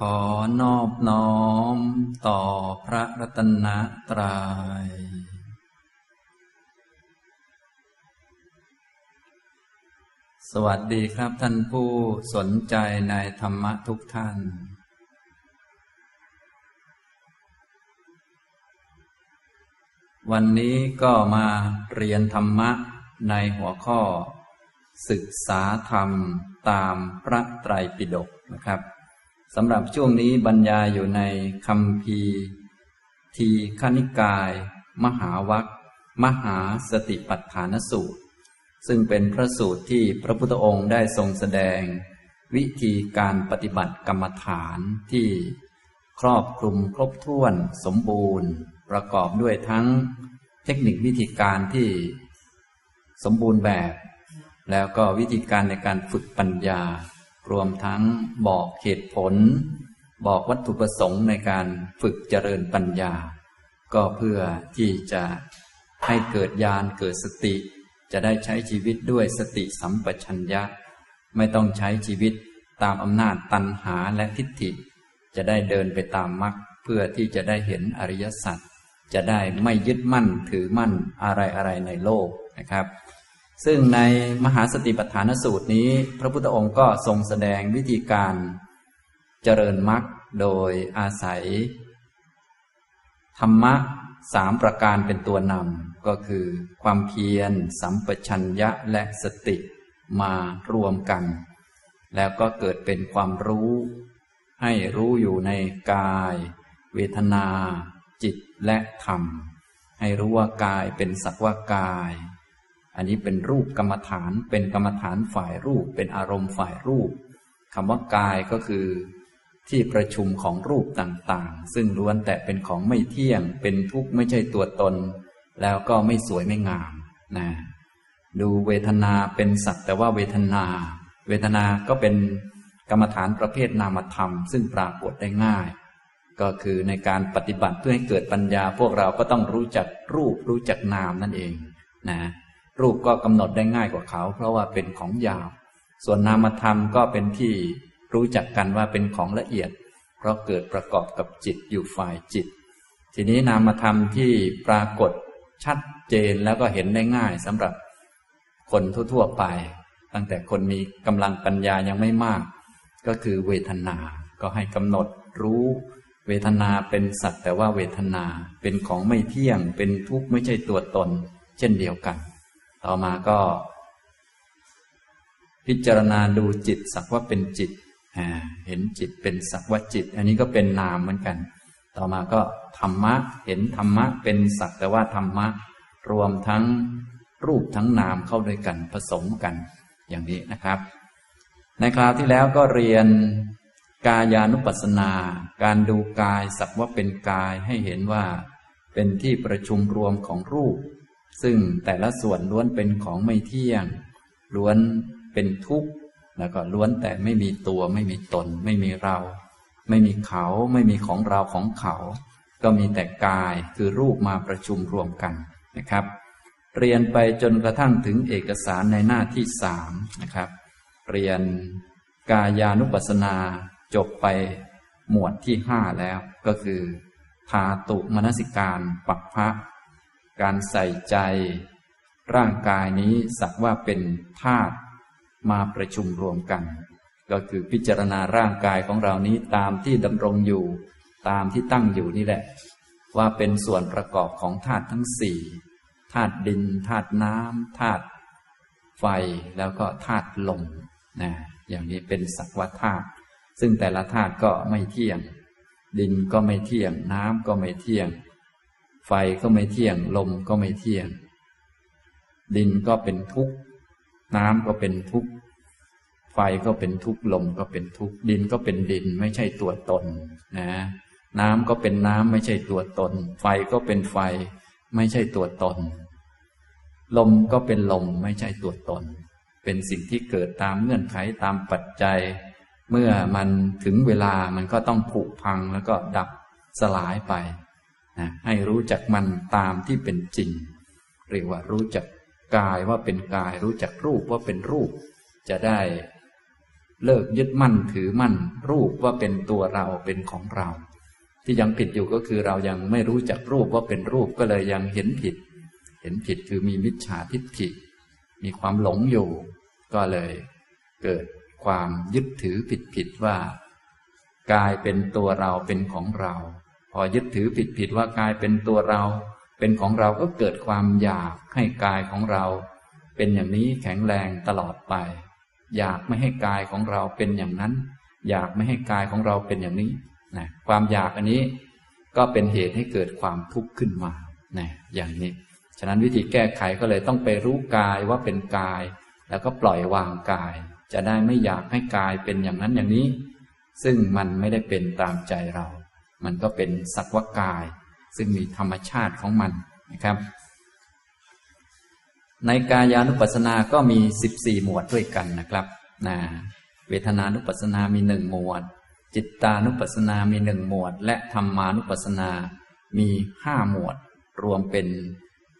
ขอนอบน้อมต่อพระรัตนตรยัย สวัสดีครับท่านผู้สนใจในธรรมะทุกท่าน วันนี้ก็มาเรียนธรรมะในหัวข้อ ศึกษาธรรมตามพระไตรปิฎกนะครับ สำหรับช่วงนี้บรรยายอยู่ในคำพีทีขณิกาย มหาวัคมหาสติปัฏฐานสูตร ซึ่งเป็นพระสูตรที่พระพุทธองค์ได้ทรงแสดง วิธีการปฏิบัติกรรมฐานที่ครอบคลุมครบถ้วนสมบูรณ์ ประกอบด้วยทั้งเทคนิควิธีการที่สมบูรณ์แบบ แล้วก็วิธีการในการฝึกปัญญา รวมทั้งบอกเหตุผล บอกวัตถุประสงค์ในการฝึกเจริญปัญญา ก็เพื่อที่จะให้เกิดญาณเกิดสติ จะได้ใช้ชีวิตด้วยสติสัมปชัญญะ ไม่ต้องใช้ชีวิตตามอำนาจตัณหาและทิฏฐิ จะได้เดินไปตามมรรคเพื่อที่จะได้เห็นอริยสัจจะได้ไม่ยึดมั่นถือมั่นอะไรอะไรในโลกนะครับ ซึ่งในมหาสติปัฏฐานสูตรนี้ พระพุทธองค์ก็ทรงแสดงวิธีการเจริญมรรคโดยอาศัย ธรรมะสามประการเป็นตัวนำก็คือ ความเพียร สัมปชัญญะและสติมารวมกัน แล้วก็เกิดเป็นความรู้ ให้รู้อยู่ในกาย เวทนา จิตและธรรม ให้รู้ว่ากายเป็นสักว่ากาย อันนี้เป็นรูปกรรมฐาน เป็นกรรมฐานฝ่ายรูป เป็นอารมณ์ฝ่ายรูปคำว่ากายก็คือ ที่ประชุมของรูปต่างๆ ซึ่งล้วนแต่เป็นของไม่เที่ยง เป็นทุกข์ไม่ใช่ตัวตน แล้วก็ไม่สวยไม่งามนะดูเวทนาเป็นสักแต่ว่าเวทนา เวทนาก็เป็นกรรมฐานประเภทนามธรรม ซึ่งปรากฏได้ง่าย ก็คือในการปฏิบัติเพื่อให้เกิดปัญญา พวกเราก็ต้องรู้จักรูปรู้จักนามนั่นเองนะ รูปก็กำหนดได้ง่ายกว่าเขา เพราะว่าเป็นของยาบส่วนนามธรรมก็เป็นที่รู้จักกันว่าเป็นของละเอียด เพราะเกิดประกอบกับจิตอยู่ฝ่ายจิต ทีนี้นามธรรมที่ปรากฏชัดเจนแล้วก็เห็นได้ง่ายสำหรับคนทั่วๆไป ตั้งแต่คนมีกำลังปัญญายังไม่มาก ก็คือเวทนา ก็ให้กำหนดรู้เวทนาเป็นสัตว์แต่ว่าเวทนาเป็นของไม่เที่ยง เป็นทุกข์ไม่ใช่ตัวตน เช่นเดียวกัน ต่อมาก็ พิจารณาดูจิตสักว่าเป็นจิตเห็นจิตเป็นสักว่าจิต อันนี้ก็เป็นนามเหมือนกัน ต่อมาก็ธรรมะ เห็นธรรมะ เป็นสักแต่ว่าธรรมะ รวมทั้งรูปทั้งนามเข้าด้วยกันผสมกันอย่างนี้นะครับ ในคราวที่แล้วก็เรียนกายานุปัสสนา การดูกายสักว่าเป็นกายให้เห็นว่า เป็นที่ประชุมรวมของรูป ซึ่งแต่ละส่วนล้วนเป็นของไม่เที่ยง ล้วนเป็นทุกข์แล้วก็ล้วนแต่ไม่มีตัว ไม่มีตน ไม่มีเรา ไม่มีเขาไม่มีของเราของเขา ก็มีแต่กายคือรูปมาประชุมรวมกันนะครับ เรียนไปจนกระทั่งถึงเอกสารในหน้าที่สามนะครับ เรียนกายานุปัสสนาจบไปหมวดที่ห้าแล้วก็คือ ทาตุมนสิการปักพระ การใส่ใจ ร่างกายนี้สักว่าเป็นธาตุมาประชุมรวมกัน ก็คือพิจารณาร่างกายของเรานี้ตามที่ดำรงอยู่ ตามที่ตั้งอยู่นี่แหละ ว่าเป็นส่วนประกอบของธาตุทั้งสี่ธาตุดินธาตุน้ำธาตุไฟแล้วก็ธาตุลมนะอย่างนี้เป็นสักว่าธาตุซึ่งแต่ละธาตุก็ไม่เที่ยง ดินก็ไม่เที่ยง น้ำก็ไม่เที่ยง ไฟก็ไม่เที่ยง ลมก็ไม่เที่ยง ดินก็เป็นทุกข์ น้ำก็เป็นทุกข์ ไฟก็เป็นทุกข์ ลมก็เป็นทุกข์ ดินก็เป็นดินไม่ใช่ตัวตนนะ น้ำก็เป็นน้ำไม่ใช่ตัวตน ไฟก็เป็นไฟ ไม่ใช่ตัวตน ลมก็เป็นลมไม่ใช่ตัวตน เป็นสิ่งที่เกิดตามเงื่อนไขตามปัจจัย เมื่อมันถึงเวลามันก็ต้องผุพังแล้วก็ดับสลายไป นะให้รู้จักมันตามที่เป็นจริง เรียกว่ารู้จักกายว่าเป็นกาย รู้จักรูปว่าเป็นรูป จะได้เลิกยึดมั่นถือมั่น รูปว่าเป็นตัวเราเป็นของเรา ที่ยังผิดอยู่ก็คือเรายังไม่รู้จักรูปว่าเป็นรูปก็เลยยังเห็นผิด เห็นผิดคือมีมิจฉาทิฏฐิ มีความหลงอยู่ ก็เลยเกิดความยึดถือผิดผิดว่า กายเป็นตัวเราเป็นของเรา พอยึดถือผิดผิดว่ากายเป็นตัวเรา เป็นของเราก็เกิดความอยากให้กายของเรา เป็นอย่างนี้แข็งแรงตลอดไป อยากไม่ให้กายของเราเป็นอย่างนั้น อยากไม่ให้กายของเราเป็นอย่างนี้นะความอยากอันนี้ก็เป็นเหตุให้เกิดความทุกข์ขึ้นมานะอย่างนี้ ฉะนั้นวิธีแก้ไขก็เลยต้องไปรู้กายว่าเป็นกาย แล้วก็ปล่อยวางกาย จะได้ไม่อยากให้กายเป็นอย่างนั้นอย่างนี้ ซึ่งมันไม่ได้เป็นตามใจเรา มันก็เป็นสักวกาย ซึ่งมีธรรมชาติของมันนะครับ ในกายานุปัสสนาก็มี 14 หมวดด้วยกันนะครับนะเวทนานุปัสสนามีหนึ่งหมวด จิตตานุปัสสนามีหนึ่งหมวด และธรรมานุปัสสนามีห้าหมวด รวมเป็น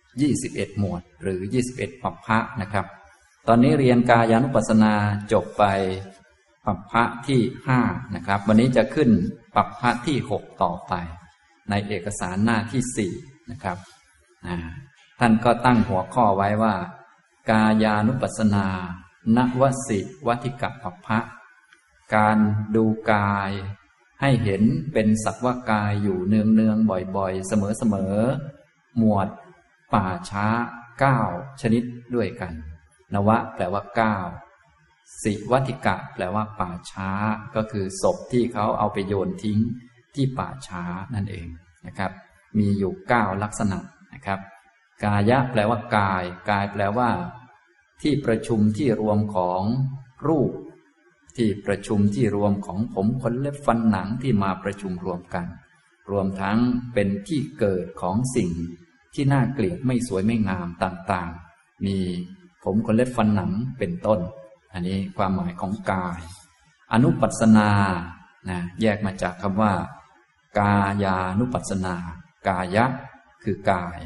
21 หมวด หรือ 21ปัปพะนะครับ ตอนนี้เรียนกายานุปัสสนาจบไปปัปพะที่ห้านะครับ วันนี้จะขึ้น ปัปพะที่หกต่อไป ในเอกสารหน้าที่สี่นะครับท่านก็ตั้งหัวข้อไว้ว่า กายานุปัสสนา นวสิวัติกะปัปพะการดูกายให้เห็นเป็นสักว่ากายอยู่เนืองเนืองบ่อยๆ เสมอๆ หมวด ป่าช้าเก้าชนิดด้วยกัน นวะแปลว่าเก้า สิวัติกะแปลว่าป่าช้า ก็คือศพที่เขาเอาไปโยนทิ้งที่ป่าช้านั่นเองนะครับ มีอยู่เก้าลักษณะนะครับ กายะแปลว่ากาย กายแปลว่า ที่ประชุมที่รวมของรูป ที่ประชุมที่รวมของผมขนเล็บฟันหนังที่มาประชุมรวมกัน รวมทั้งเป็นที่เกิดของสิ่งที่น่าเกลียดไม่สวยไม่งามต่างๆ มีผมขนเล็บฟันหนังเป็นต้น อันนี้ความหมายของกาย อนุปัสนานะแยกมาจากคำว่า กายานุปัสนา กายะ คือกาย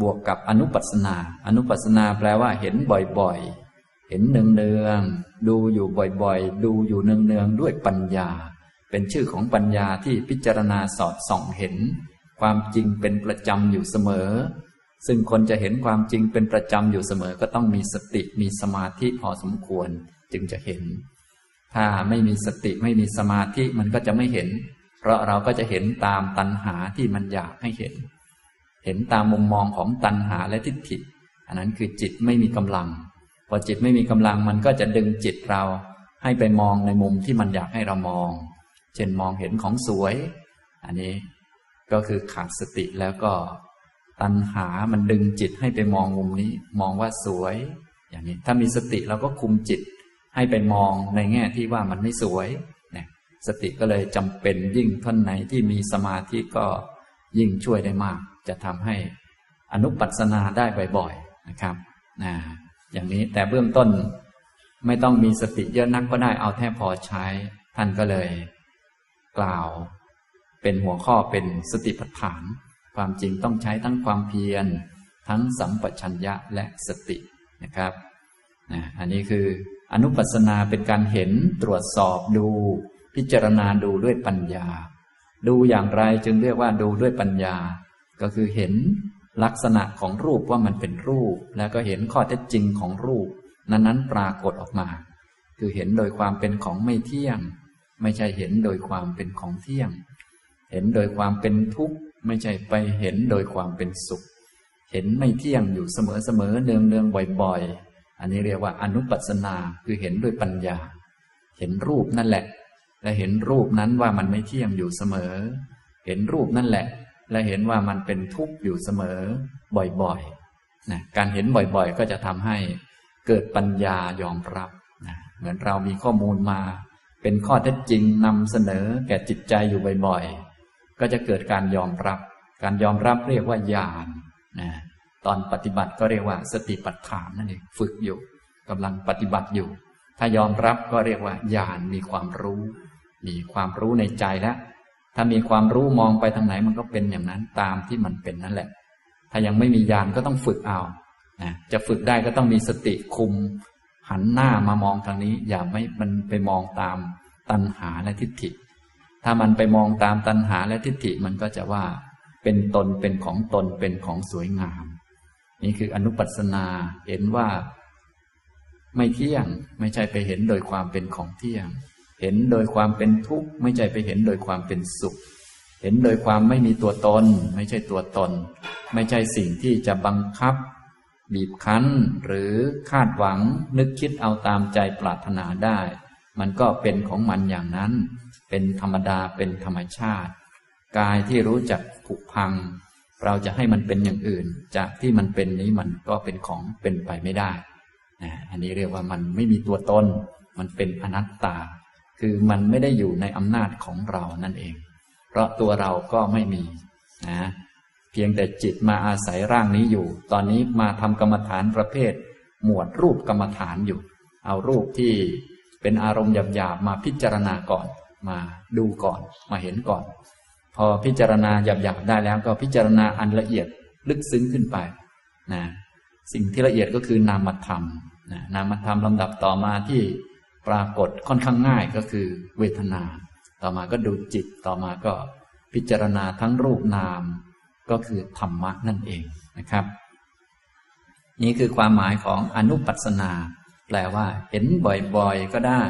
บวกกับอนุปัสนา อนุปัสนาแปลว่าเห็นบ่อยๆ เห็นเนืองๆดูอยู่บ่อยๆ ดูอยู่เนืองๆด้วยปัญญา เป็นชื่อของปัญญาที่พิจารณาสอดส่องเห็น ความจริงเป็นประจำอยู่เสมอ ซึ่งคนจะเห็นความจริงเป็นประจำอยู่เสมอก็ต้องมีสติมีสมาธิพอสมควรจึงจะเห็น ถ้าไม่มีสติไม่มีสมาธิมันก็จะไม่เห็น เพราะเราก็จะเห็นตามตัณหาที่มันอยากให้เห็น เห็นตามมุมมองของตัณหาและทิฏฐิ อันนั้นคือจิตไม่มีกำลัง พอจิตไม่มีกำลังมันก็จะดึงจิตเราให้ไปมองในมุมที่มันอยากให้เรามอง เช่นมองเห็นของสวย อันนี้ก็คือขาดสติแล้วก็ ตัณหามันดึงจิตให้ไปมองมุมนี้ มองว่าสวย อย่างนี้ ถ้ามีสติเราก็คุมจิต ให้ไปมองในแง่ที่ว่ามันไม่สวยเนี่ยสติก็เลยจำเป็นยิ่งท่านไหนที่มีสมาธิก็ยิ่งช่วยได้มาก จะทำให้อนุปัสนาได้บ่อยๆนะครับนะอย่างนี้แต่เบื้องต้นไม่ต้องมีสติเยอะนักก็ได้เอาแค่พอใช้ ท่านก็เลย กล่าว เป็นหัวข้อเป็นสติปัฏฐาน ความจริงต้องใช้ทั้งความเพียร ทั้งสัมปชัญญะและสตินะครับนะอันนี้คืออนุปัสนาเป็นการเห็นตรวจสอบดู พิจารณาดูด้วยปัญญา ดูอย่างไรจึงเรียกว่าดูด้วยปัญญา ก็คือเห็นลักษณะของรูปว่ามันเป็นรูป แล้วก็เห็นข้อเท็จจริงของรูป นั้นๆปรากฏออกมา คือเห็นโดยความเป็นของไม่เที่ยง ไม่ใช่เห็นโดยความเป็นของเที่ยง เห็นโดยความเป็นทุกข์ ไม่ใช่ไปเห็นโดยความเป็นสุข เห็นไม่เที่ยงอยู่เสมอๆเนืองๆบ่อยๆ อันนี้เรียกว่าอนุปัสนาคือเห็นด้วยปัญญา เห็นรูปนั่นแหละ และเห็นรูปนั้นว่ามันไม่เที่ยงอยู่เสมอ เห็นรูปนั่นแหละ และเห็นว่ามันเป็นทุกข์อยู่เสมอบ่อยๆนะการเห็นบ่อยๆ ก็จะทำให้เกิดปัญญายอมรับนะเหมือนเรามีข้อมูลมา เป็นข้อเท็จจริงนำเสนอแก่จิตใจอยู่บ่อยๆ ก็จะเกิดการยอมรับ การยอมรับเรียกว่าญาณนะตอนปฏิบัติก็เรียกว่าสติปัฏฐานนั่นเองฝึกอยู่กำลังปฏิบัติอยู่ ถ้ายอมรับก็เรียกว่าญาณมีความรู้ มีความรู้ในใจแล้ว ถ้ามีความรู้มองไปทางไหนมันก็เป็นอย่างนั้นตามที่มันเป็นนั่นแหละ ถ้ายังไม่มีญาณก็ต้องฝึกเอานะจะฝึกได้ก็ต้องมีสติคุม หันหน้ามามองทางนี้ อย่าไม่มันไปมองตามตัณหาและทิฏฐิ ถ้ามันไปมองตามตัณหาและทิฏฐิมันก็จะว่า เป็นตนเป็นของตนเป็นของสวยงาม นี่คืออนุปัสนาเห็นว่า ไม่เที่ยงไม่ใช่ไปเห็นโดยความเป็นของเที่ยง เห็นโดยความเป็นทุกข์ ไม่ใช่ไปเห็นโดยความเป็นสุข เห็นโดยความไม่มีตัวตน ไม่ใช่ตัวตน ไม่ใช่สิ่งที่จะบังคับ บีบคั้นหรือคาดหวังนึกคิดเอาตามใจปรารถนาได้ มันก็เป็นของมันอย่างนั้น เป็นธรรมดาเป็นธรรมชาติ กายที่รู้จักผุพัง เราจะให้มันเป็นอย่างอื่น จากที่มันเป็นนี้มันก็เป็นของเป็นไปไม่ได้นะอันนี้เรียกว่ามันไม่มีตัวตน มันเป็นอนัตตา คือมันไม่ได้อยู่ในอำนาจของเรานั่นเอง เพราะตัวเราก็ไม่มีนะเพียงแต่จิตมาอาศัยร่างนี้อยู่ ตอนนี้มาทำกรรมฐานประเภท หมวดรูปกรรมฐานอยู่ เอารูปที่เป็นอารมณ์หยาบๆมาพิจารณาก่อน มาดูก่อนมาเห็นก่อน พอพิจารณาหยาบๆได้แล้วก็พิจารณาอันละเอียดลึกซึ้งขึ้นไปนะสิ่งที่ละเอียดก็คือนามธรรมนะนามธรรมลำดับต่อมาที่ปรากฏค่อนข้างง่ายก็คือเวทนา ต่อมาก็ดูจิตต่อมาก็พิจารณาทั้งรูปนาม ก็คือธรรมะนั่นเองนะครับ นี่คือความหมายของอนุปัสนา แปลว่า เห็นบ่อยๆก็ได้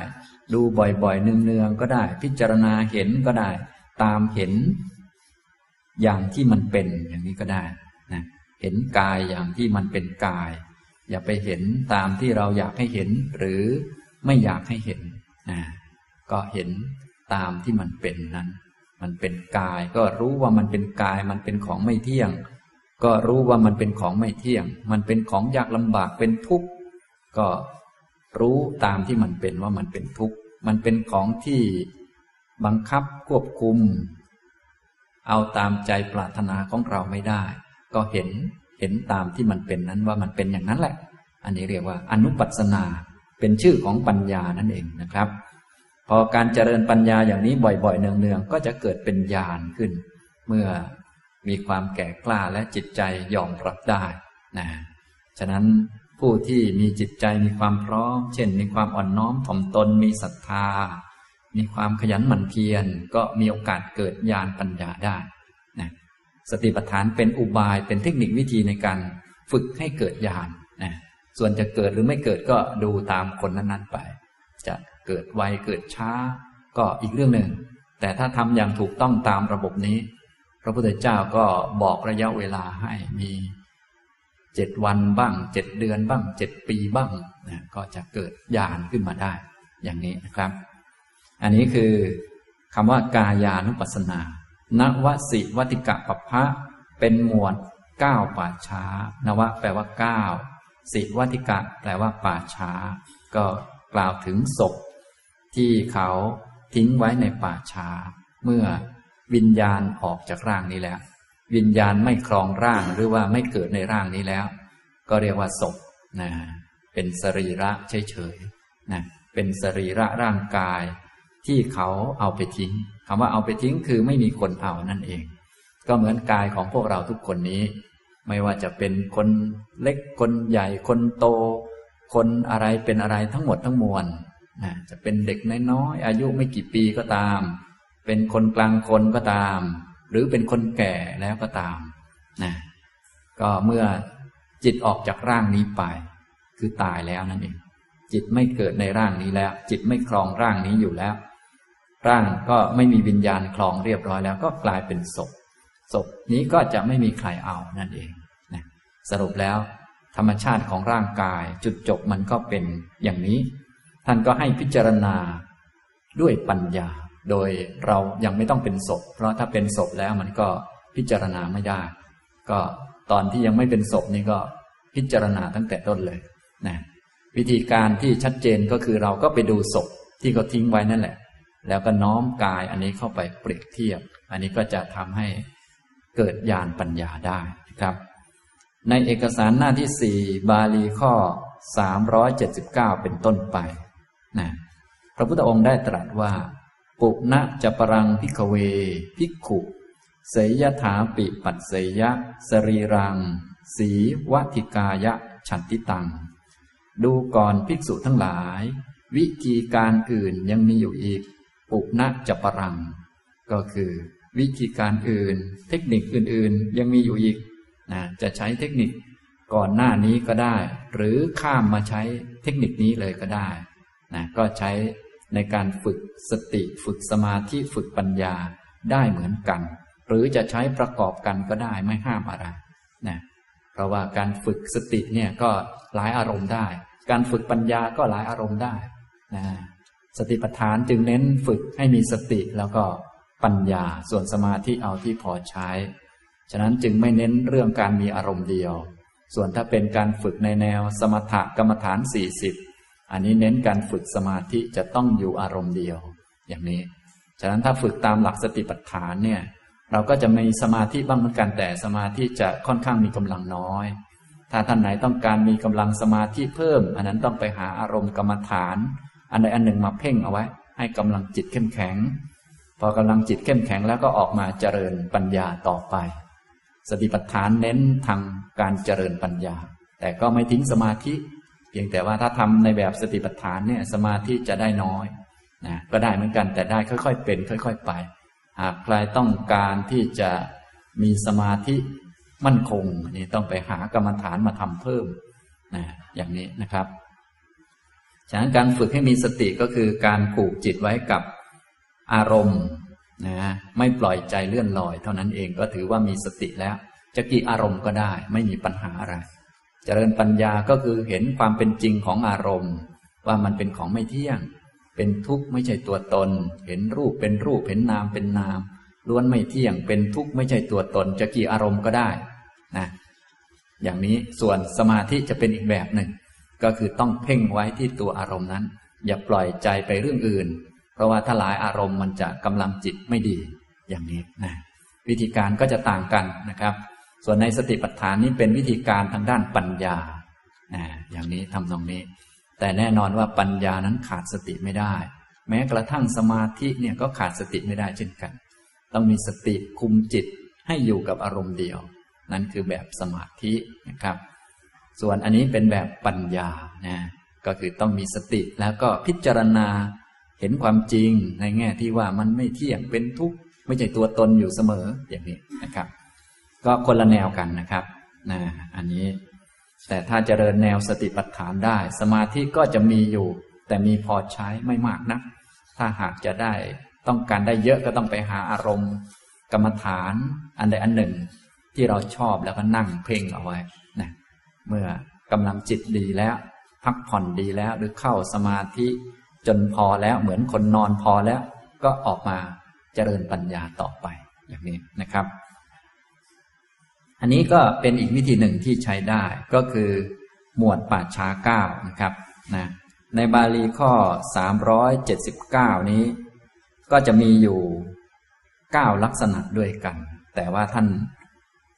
ดูบ่อยๆ เนืองๆ ก็ได้ พิจารณาเห็นก็ได้ ตามเห็น อย่างที่มันเป็นอย่างนี้ก็ได้นะเห็นกายอย่างที่มันเป็นกาย อย่าไปเห็นตามที่เราอยากให้เห็น หรือไม่อยากให้เห็นนะก็เห็นตามที่มันเป็นนั้น มันเป็นกาย ก็รู้ว่ามันเป็นกาย มันเป็นของไม่เที่ยง ก็รู้ว่ามันเป็นของไม่เที่ยง มันเป็นของยากลำบากเป็นทุกข์ก็ รู้ตามที่มันเป็นว่ามันเป็นทุกข์ มันเป็นของที่บังคับควบคุม เอาตามใจปรารถนาของเราไม่ได้ ก็เห็นเห็นตามที่มันเป็นนั้นว่ามันเป็นอย่างนั้นแหละ อันนี้เรียกว่าอนุปัสนา เป็นชื่อของปัญญานั่นเองนะครับ พอการเจริญปัญญาอย่างนี้บ่อยๆ เนืองๆ ก็จะเกิดเป็นญาณขึ้น เมื่อมีความแก่กล้าและจิตใจยอมรับได้นะฉะนั้น ผู้ที่มีจิตใจมีความพร้อม เช่น มีความอ่อนน้อมถ่อมตน มีศรัทธา มีความขยันหมั่นเพียร ก็มีโอกาสเกิดญาณปัญญาได้นะสติปัฏฐานเป็นอุบายเป็นเทคนิควิธีในการฝึกให้เกิดญาณนะส่วนจะเกิดหรือไม่เกิดก็ดูตามคนนั้นๆไป จะเกิดไวเกิดช้า ก็อีกเรื่องหนึ่ง แต่ถ้าทำอย่างถูกต้องตามระบบนี้ พระพุทธเจ้าก็บอกระยะเวลาให้มี เจ็ดวันบ้างเจ็ดเดือนบ้างเจ็ดปีบ้างนะก็จะเกิดญาณขึ้นมาได้ อย่างนี้นะครับ อันนี้คือคำว่ากายานุปัสสนา นวสิวัติกะปภะเป็นหมวดเก้าป่าช้า นวะแปลว่าเก้าสิวัติกะแปลว่าป่าช้า ก็กล่าวถึงศพ ที่เขาทิ้งไว้ในป่าช้า เมื่อวิญญาณออกจากร่างนี้แล้ว วิญญาณไม่ครองร่างหรือว่าไม่เกิดในร่างนี้แล้ว ก็เรียกว่าศพนะเป็นสรีระเฉยๆนะเป็นสรีระร่างกาย ที่เขาเอาไปทิ้งคำว่าเอาไปทิ้งคือไม่มีคนเอานั่นเอง ก็เหมือนกายของพวกเราทุกคนนี้ ไม่ว่าจะเป็นคนเล็กคนใหญ่คนโต คนอะไรเป็นอะไรทั้งหมดทั้งมวลนะจะเป็นเด็กน้อยๆอายุไม่กี่ปีก็ตาม เป็นคนกลางคนก็ตาม หรือเป็นคนแก่แล้วก็ตามนะก็เมื่อจิตออกจากร่างนี้ไป คือตายแล้วนั่นเองจิตไม่เกิดในร่างนี้แล้ว จิตไม่ครองร่างนี้อยู่แล้ว ร่างก็ไม่มีวิญญาณคลองเรียบร้อยแล้ว ก็กลายเป็นศพศพนี้ก็จะไม่มีใครเอานั่นเองนะสรุปแล้ว ธรรมชาติของร่างกายจุดจบมันก็เป็นอย่างนี้ ท่านก็ให้พิจารณาด้วยปัญญา โดยเรายังไม่ต้องเป็นศพ เพราะถ้าเป็นศพแล้วมันก็พิจารณาไม่ได้ ก็ตอนที่ยังไม่เป็นศพนี่ก็พิจารณาตั้งแต่ต้นเลยนะวิธีการที่ชัดเจนก็คือเราก็ไปดูศพที่เขาทิ้งไว้นั่นแหละ แล้วก็น้อมกายอันนี้เข้าไปเปรียบเทียบ อันนี้ก็จะทำให้เกิดญาณปัญญาได้ครับ ในเอกสารหน้าที่สี่บาลีข้อสามร้อยเจ็ดสิบเก้าเป็นต้นไปนะพระพุทธองค์ได้ตรัสว่า ปุณะจะปรังพิกเว พิกขุเสยถาปิปัตเสยะ สรีรัง สีวัติกายะ ฉันติตัง ดูก่อนภิกษุทั้งหลาย วิธีการอื่นยังมีอยู่อีก ปุณจะปรัง ก็คือวิธีการอื่น เทคนิคอื่นๆ ยังมีอยู่อีกนะจะใช้เทคนิคก่อนหน้านี้ก็ได้ หรือข้ามมาใช้เทคนิคนี้เลยก็ได้นะก็ใช้ ในการฝึกสติฝึกสมาธิฝึกปัญญาได้เหมือนกัน หรือจะใช้ประกอบกันก็ได้ไม่ห้ามอะไรนะเพราะว่าการฝึกสติเนี่ยก็หลายอารมณ์ได้ การฝึกปัญญาก็หลายอารมณ์ได้นะสติปัฏฐานจึงเน้นฝึกให้มีสติแล้วก็ปัญญาส่วนสมาธิเอาที่พอใช้ ฉะนั้นจึงไม่เน้นเรื่องการมีอารมณ์เดียว ส่วนถ้าเป็นการฝึกในแนวสมถกรรมฐาน 40 อันนี้เน้นการฝึกสมาธิจะต้องอยู่อารมณ์เดียว อย่างนี้ ฉะนั้นถ้าฝึกตามหลักสติปัฏฐานเนี่ย เราก็จะมีสมาธิบ้างเหมือนกันแต่สมาธิจะค่อนข้างมีกำลังน้อย ถ้าท่านไหนต้องการมีกำลังสมาธิเพิ่ม อันนั้นต้องไปหาอารมณ์กรรมฐาน อันใดอันหนึ่งมาเพ่งเอาไว้ ให้กำลังจิตเข้มแข็ง พอกำลังจิตเข้มแข็งแล้วก็ออกมาเจริญปัญญาต่อไป สติปัฏฐานเน้นทางการเจริญปัญญา แต่ก็ไม่ทิ้งสมาธิ เพียงแต่ว่าถ้าทำในแบบสติปัฏฐานเนี่ยสมาธิจะได้น้อยนะก็ได้เหมือนกันแต่ได้ค่อย ๆ เป็น ค่อย ๆ ไป หากใครต้องการที่จะมีสมาธิมั่นคงนี่ต้องไปหากรรมฐานมาทำเพิ่มนะอย่างนี้นะครับฉะนั้นการฝึกให้มีสติก็คือการผูกจิตไว้กับอารมณ์นะไม่ปล่อยใจเลื่อนลอย เท่านั้นเองก็ถือว่ามีสติแล้ว จะกี่อารมณ์ก็ได้ ไม่มีปัญหาอะไร เจริญปัญญาก็คือเห็นความเป็นจริงของอารมณ์ ว่ามันเป็นของไม่เที่ยง เป็นทุกข์ไม่ใช่ตัวตน เห็นรูปเป็นรูปเห็นนามเป็นนามล้วนไม่เที่ยงเป็นทุกข์ไม่ใช่ตัวตน จะกี่อารมณ์ก็ได้นะอย่างนี้ส่วนสมาธิจะเป็นอีกแบบหนึ่ง ก็คือต้องเพ่งไว้ที่ตัวอารมณ์นั้น อย่าปล่อยใจไปเรื่องอื่น เพราะว่าถ้าหลายอารมณ์มันจะกำลังจิตไม่ดีอย่างนี้นะวิธีการก็จะต่างกันนะครับ ส่วนในสติปัฏฐานนี้เป็นวิธีการทางด้านปัญญาอย่างนี้ทำตรงนี้ แต่แน่นอนว่าปัญญานั้นขาดสติไม่ได้ แม้กระทั่งสมาธิเนี่ยก็ขาดสติไม่ได้เช่นกัน ต้องมีสติคุมจิตให้อยู่กับอารมณ์เดียว นั่นคือแบบสมาธินะครับ ส่วนอันนี้เป็นแบบปัญญานะก็คือต้องมีสติแล้วก็พิจารณาเห็นความจริงในแง่ที่ว่ามันไม่เที่ยงเป็นทุกข์ไม่ใช่ตัวตนอยู่เสมออย่างนี้นะครับ ก็คนละแนวกันนะครับนะอันนี้ แต่ถ้าเจริญแนวสติปัฏฐานได้ สมาธิก็จะมีอยู่ แต่มีพอใช้ไม่มากนะัก ถ้าหากจะได้ต้องการได้เยอะก็ต้องไปหาอารมณ์ กรรมฐาน อันใดอันหนึ่ง ที่เราชอบแล้วก็นั่งเพ่งเอาไว้นะเมื่อกำลังจิตดีแล้ว พักผ่อนดีแล้วหรือเข้าสมาธิจนพอแล้วเหมือนคนนอนพอแล้ว ก็ออกมาเจริญปัญญาต่อไปอย่างนี้นะครับ อันนี้ก็เป็นอีกวิธีหนึ่งที่ใช้ได้ก็คือหมวดป่าช้าเก้านะครับนะในบาลีข้อ 379 นี้ ก็จะมีอยู่ 9 ลักษณะด้วยกัน แต่ว่าท่าน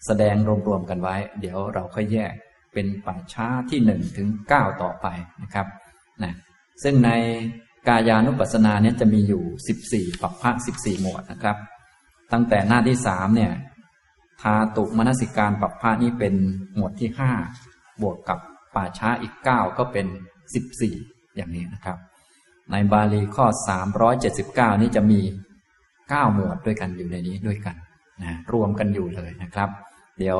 แสดงรวมๆกันไว้ เดี๋ยวเราค่อยแยกเป็นป่าช้าที่หนึ่งถึงเก้าต่อไปนะครับนะซึ่งในกายานุปัสสนาเนี่ยจะมีอยู่สิบสี่ปักพระสิบสี่หมวดนะครับ ตั้งแต่หน้าที่สามเนี่ย ทาตุมนสิการปักพระนี้เป็นหมวดที่ห้าบวกกับป่าช้าอีกเก้าก็เป็นสิบสี่อย่างนี้นะครับ ในบาลีข้อสามร้อยเจ็ดสิบเก้านี้จะมีเก้าหมวดด้วยกันอยู่ในนี้ด้วยกันนะรวมกันอยู่เลยนะครับ เดี๋ยว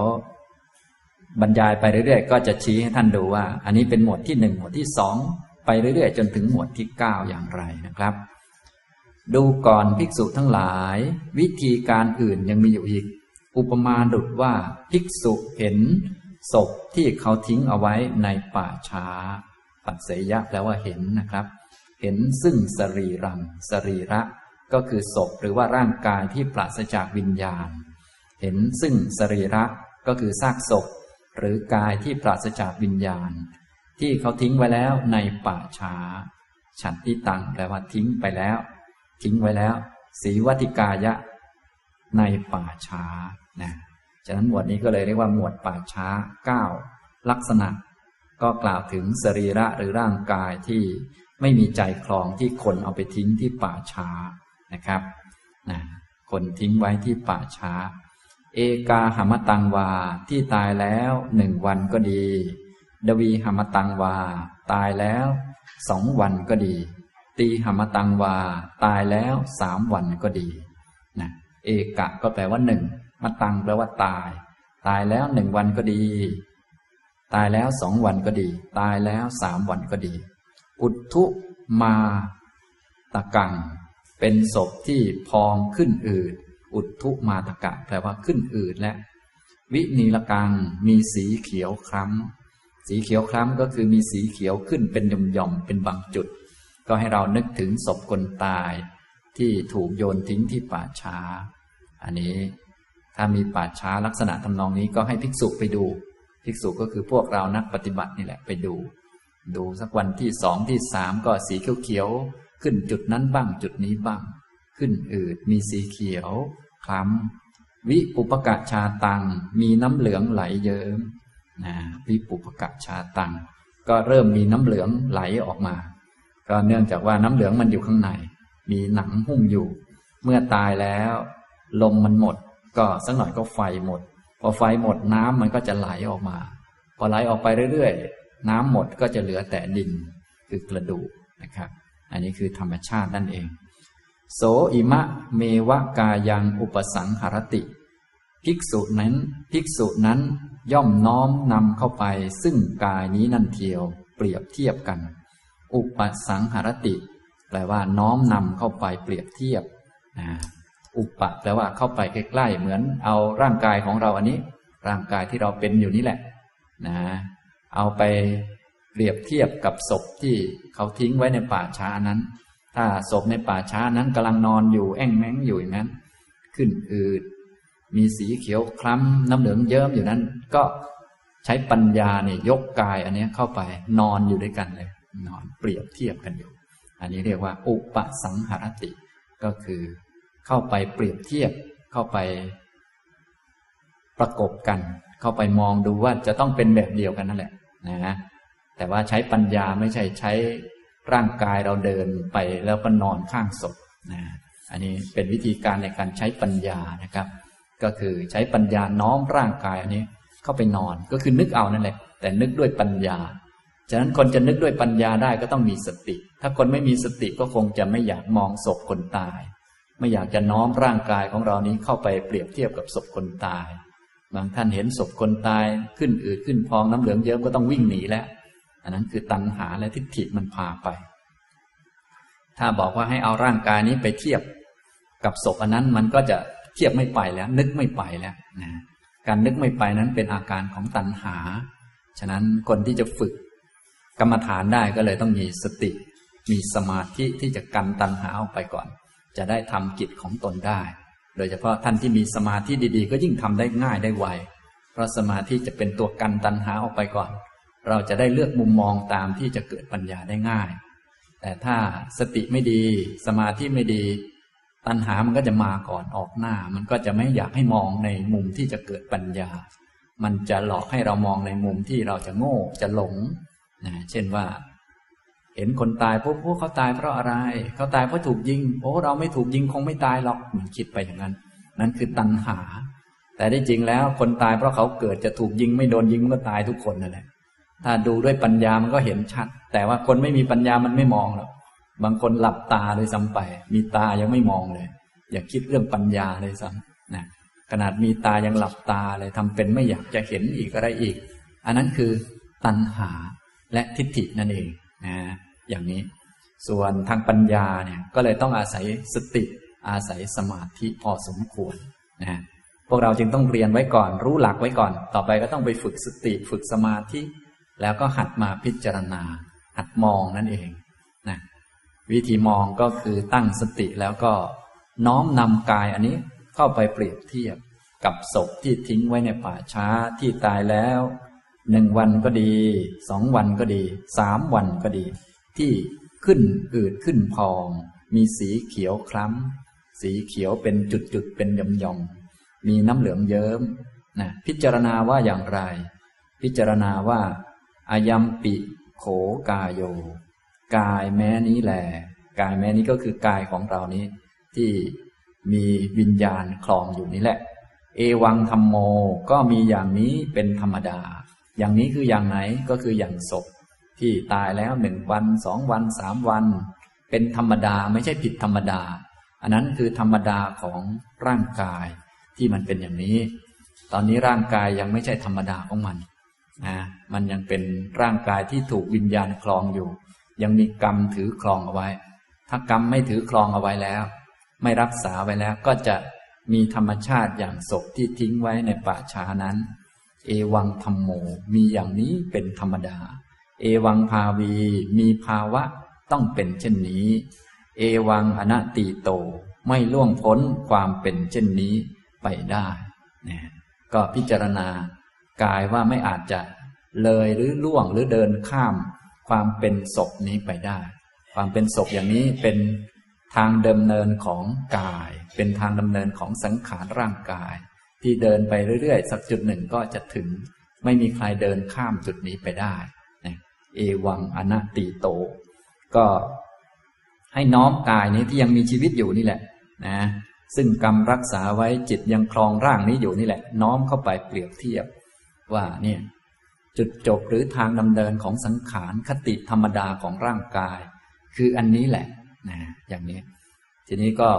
บรรยายไปเรื่อยๆ ก็จะชี้ให้ท่านดูว่า อันนี้เป็นหมวดที่หนึ่งหมวดที่สองไปเรื่อยๆ จนถึงหมวดที่เก้าอย่างไรนะครับ ดูก่อนภิกษุทั้งหลาย วิธีการอื่นยังมีอยู่อีก อุปมาดุดว่าภิกษุเห็นศพที่เขาทิ้งเอาไว้ในป่าช้า ปัจเสยะแปลว่าเห็นนะครับ เห็นซึ่งสรีรังสรีระ ก็คือศพหรือว่าร่างกายที่ปราศจากวิญญาณ เห็นซึ่งสรีระก็คือซากศพ หรือกายที่ปราศจากวิญญาณ ที่เขาทิ้งไว้แล้วในป่าช้า ฉันที่ตังแปลว่าทิ้งไปแล้ว ทิ้งไว้แล้ว สีวัติกายะ ในป่าช้า นะฉะนั้นหมวดนี้ก็เลยเรียกว่าหมวดป่าช้าเก้าลักษณะ ก็กล่าวถึงสรีระหรือร่างกายที่ไม่มีใจคลองที่คนเอาไปทิ้งที่ป่าช้านะครับนะคนทิ้งไว้ที่ป่าช้า เอกาหมตังวาที่ตายแล้วหนึ่งวันก็ดี ดวีหมตังวา ตายแล้วสองวันก็ดี ตีหมตังวา ตายแล้วสามวันก็ดีนะเอกะก็แปลว่าหนึ่ง มตังแปลว่าตาย ตายแล้วหนึ่งวันก็ดี ตายแล้วสองวันก็ดี ตายแล้วสามวันก็ดี อุทุมาตะกัง เป็นศพที่พองขึ้นอืดอุทุมาตะกะแปลว่าขึ้นอืดและวินีละกังมีสีเขียวคล้ำ สีเขียวคล้ำก็คือมีสีเขียวขึ้นเป็นหย่อมๆเป็นบางจุด ก็ให้เรานึกถึงศพคนตายที่ถูกโยนทิ้งที่ป่าช้า อันนี้ ถ้ามีป่าช้าลักษณะทำนองนี้ก็ให้ภิกษุไปดู ภิกษุก็คือพวกเรานักปฏิบัตินี่แหละไปดู ดูสักวันที่สองที่สามก็สีเขียวๆขึ้นจุดนั้นบ้างจุดนี้บ้าง ขึ้นอืดมีสีเขียวคล้ำวิปุปกะชาตัง มีน้ำเหลืองไหลเยิ้มนะวิปุปกะชาตัง ก็เริ่มมีน้ำเหลืองไหลออกมา ก็เนื่องจากว่าน้ำเหลืองมันอยู่ข้างใน มีหนังหุ้มอยู่ เมื่อตายแล้ว ลมมันหมด ก็สักหน่อยก็ไฟหมด พอไฟหมดน้ำมันก็จะไหลออกมา พอไหลออกไปเรื่อยๆ น้ำหมดก็จะเหลือแต่ดินคือกระดูกนะครับ อันนี้คือธรรมชาตินั่นเอง โสอิมะเมวะกายังอุปสังหรติ ภิกษุนั้นภิกษุนั้นย่อมน้อมนำเข้าไป ซึ่งกายนี้นั่นเทียว เปรียบเทียบกัน อุปสังหรติ แปลว่าน้อมนำเข้าไปเปรียบเทียบนะ อุปะแปลว่าเข้าไปใกล้ๆเหมือนเอาร่างกายของเราอันนี้ ร่างกายที่เราเป็นอยู่นี่แหละ นะ เอาไปเปรียบเทียบกับศพที่เขาทิ้งไว้ในป่าช้านั้น ถ้าศพในป่าช้านั้นกำลังนอนอยู่แอ่งแมงอยู่อย่างนั้น ขึ้นอืดมีสีเขียวคล้ำน้ำเหลืองเยิ้มอยู่นั้น ก็ใช้ปัญญาเนี่ยยกกายอันนี้เข้าไปนอนอยู่ด้วยกันเลย นอนเปรียบเทียบกันอยู่ อันนี้เรียกว่า อุปสังหารติ ก็คือ เข้าไปเปรียบเทียบเข้าไปประกบกัน เข้าไปมองดูว่าจะต้องเป็นแบบเดียวกันนั่นแหละนะแต่ว่าใช้ปัญญาไม่ใช่ใช้ร่างกายเราเดินไปแล้วก็นอนข้างศพนะอันนี้เป็นวิธีการในการใช้ปัญญานะครับ ก็คือใช้ปัญญาน้อมร่างกายอันนี้เข้าไปนอนก็คือนึกเอานั่นแหละ แต่นึกด้วยปัญญาฉะนั้นคนจะนึกด้วยปัญญาได้ก็ต้องมีสติ ถ้าคนไม่มีสติก็คงจะไม่อยากมองศพคนตาย ไม่อยากจะน้อมร่างกายของเรานี้เข้าไปเปรียบเทียบกับศพคนตาย บางท่านเห็นศพคนตายขึ้นอืดขึ้นพองน้ำเหลืองเยิ้มก็ต้องวิ่งหนีแล้ว อันนั้นคือตัณหาและทิฏฐิมันพาไป ถ้าบอกว่าให้เอาร่างกายนี้ไปเทียบกับศพอันนั้นมันก็จะเทียบไม่ไปแล้ว นึกไม่ไปแล้วนะการนึกไม่ไปนั้นเป็นอาการของตัณหา ฉะนั้นคนที่จะฝึกกรรมฐานได้ก็เลยต้องมีสติ มีสมาธิที่จะกันตัณหาออกไปก่อน จะได้ทำกิจของตนได้ โดยเฉพาะท่านที่มีสมาธิดีๆ ก็ยิ่งทำได้ง่ายได้ไว เพราะสมาธิจะเป็นตัวกันตัณหาออกไปก่อน เราจะได้เลือกมุมมองตามที่จะเกิดปัญญาได้ง่าย แต่ถ้าสติไม่ดี สมาธิไม่ดี ตัณหามันก็จะมาก่อนออกหน้า มันก็จะไม่อยากให้มองในมุมที่จะเกิดปัญญา มันจะหลอกให้เรามองในมุมที่เราจะโง่จะหลงนะเช่นว่า เห็นคนตายพวกพวกเขาตายเพราะอะไร เขาตายเพราะถูกยิงโอ้เราไม่ถูกยิงคงไม่ตายหรอกเหมันคิดไปอย่างนั้น นั่นคือตัณหา แต่ที่จริงแล้วคนตายเพราะเขาเกิดจะถูกยิงไม่โดนยิงก็ตายทุกคนนั่นแหละถ้าดูด้วยปัญญามันก็เห็นชัด แต่ว่าคนไม่มีปัญญามันไม่มองหรอกบางคนหลับตาเลยซ้ำไป มีตายังไม่มองเลย อย่าคิดเรื่องปัญญาเลยซ้ำนะขนาดมีตายังหลับตาเลยทำเป็นไม่อยากจะเห็นอีกอะไรอีก อันนั้นคือตัณหาและทิฏฐินั่นเองนะ อย่างนี้ ส่วนทางปัญญาเนี่ยก็เลยต้องอาศัยสติอาศัยสมาธิพอสมควรนะพวกเราจึงต้องเรียนไว้ก่อน รู้หลักไว้ก่อน ต่อไปก็ต้องไปฝึกสติฝึกสมาธิ แล้วก็หัดมาพิจารณา หัดมองนั่นเองนะวิธีมองก็คือตั้งสติแล้วก็น้อมนำกายอันนี้เข้าไปเปรียบเทียบกับศพที่ทิ้งไว้ในป่าช้าที่ตายแล้วหนึ่งวันก็ดีสองวันก็ดีสามวันก็ดี ที่ขึ้นอืดขึ้นพอง มีสีเขียวคล้ำ สีเขียวเป็นจุดๆเป็นยอมๆมีน้ำเหลืองเยิ้มนะพิจารณาว่าอย่างไร พิจารณาว่าอายัมปิโขกายโย กายแม้นี้แหลกายแม้นี้ก็คือกายของเรานี้ ที่มีวิญญาณคลองอยู่นี่แหละ เอวังธรรมโมก็มีอย่างนี้เป็นธรรมดา อย่างนี้คืออย่างไหนก็คืออย่างศพ ที่ตายแล้วหนึ่งวันสองวันสามวัน เป็นธรรมดาไม่ใช่ผิดธรรมดา อันนั้นคือธรรมดาของร่างกายที่มันเป็นอย่างนี้ ตอนนี้ร่างกายยังไม่ใช่ธรรมดาของมันนะมันยังเป็นร่างกายที่ถูกวิญญาณคลองอยู่ ยังมีกรรมถือคลองเอาไว้ ถ้ากรรมไม่ถือคลองเอาไว้แล้ว ไม่รักษาไว้แล้วก็จะมีธรรมชาติอย่างศพที่ทิ้งไว้ในป่าช้านั้น เอวังธรรมโมมีอย่างนี้เป็นธรรมดา เอวังภาวีมีภาวะต้องเป็นเช่นนี้ เอวังอนัตติโตไม่ล่วงพ้นความเป็นเช่นนี้ไปได้นะก็พิจารณากายว่าไม่อาจจะเลยหรือล่วงหรือเดินข้าม ความเป็นศพนี้ไปได้ ความเป็นศพอย่างนี้เป็นทางดำเนินของกาย เป็นทางดำเนินของสังขารร่างกาย ที่เดินไปเรื่อยๆ สักจุดหนึ่งก็จะถึง ไม่มีใครเดินข้ามจุดนี้ไปได้ เอวังอนัตติโต ก็ให้น้อมกายนี้ที่ยังมีชีวิตอยู่นี่แหละ นะ ซึ่งกรรมรักษาไว้จิตยังคลองร่างนี้อยู่นี่แหละ น้อมเข้าไปเปรียบเทียบ ว่าเนี่ย จุดจบหรือทางดำเนินของสังขารคติธรรมดาของร่างกาย คืออันนี้แหละนะอย่างนี้ ทีนี้ก็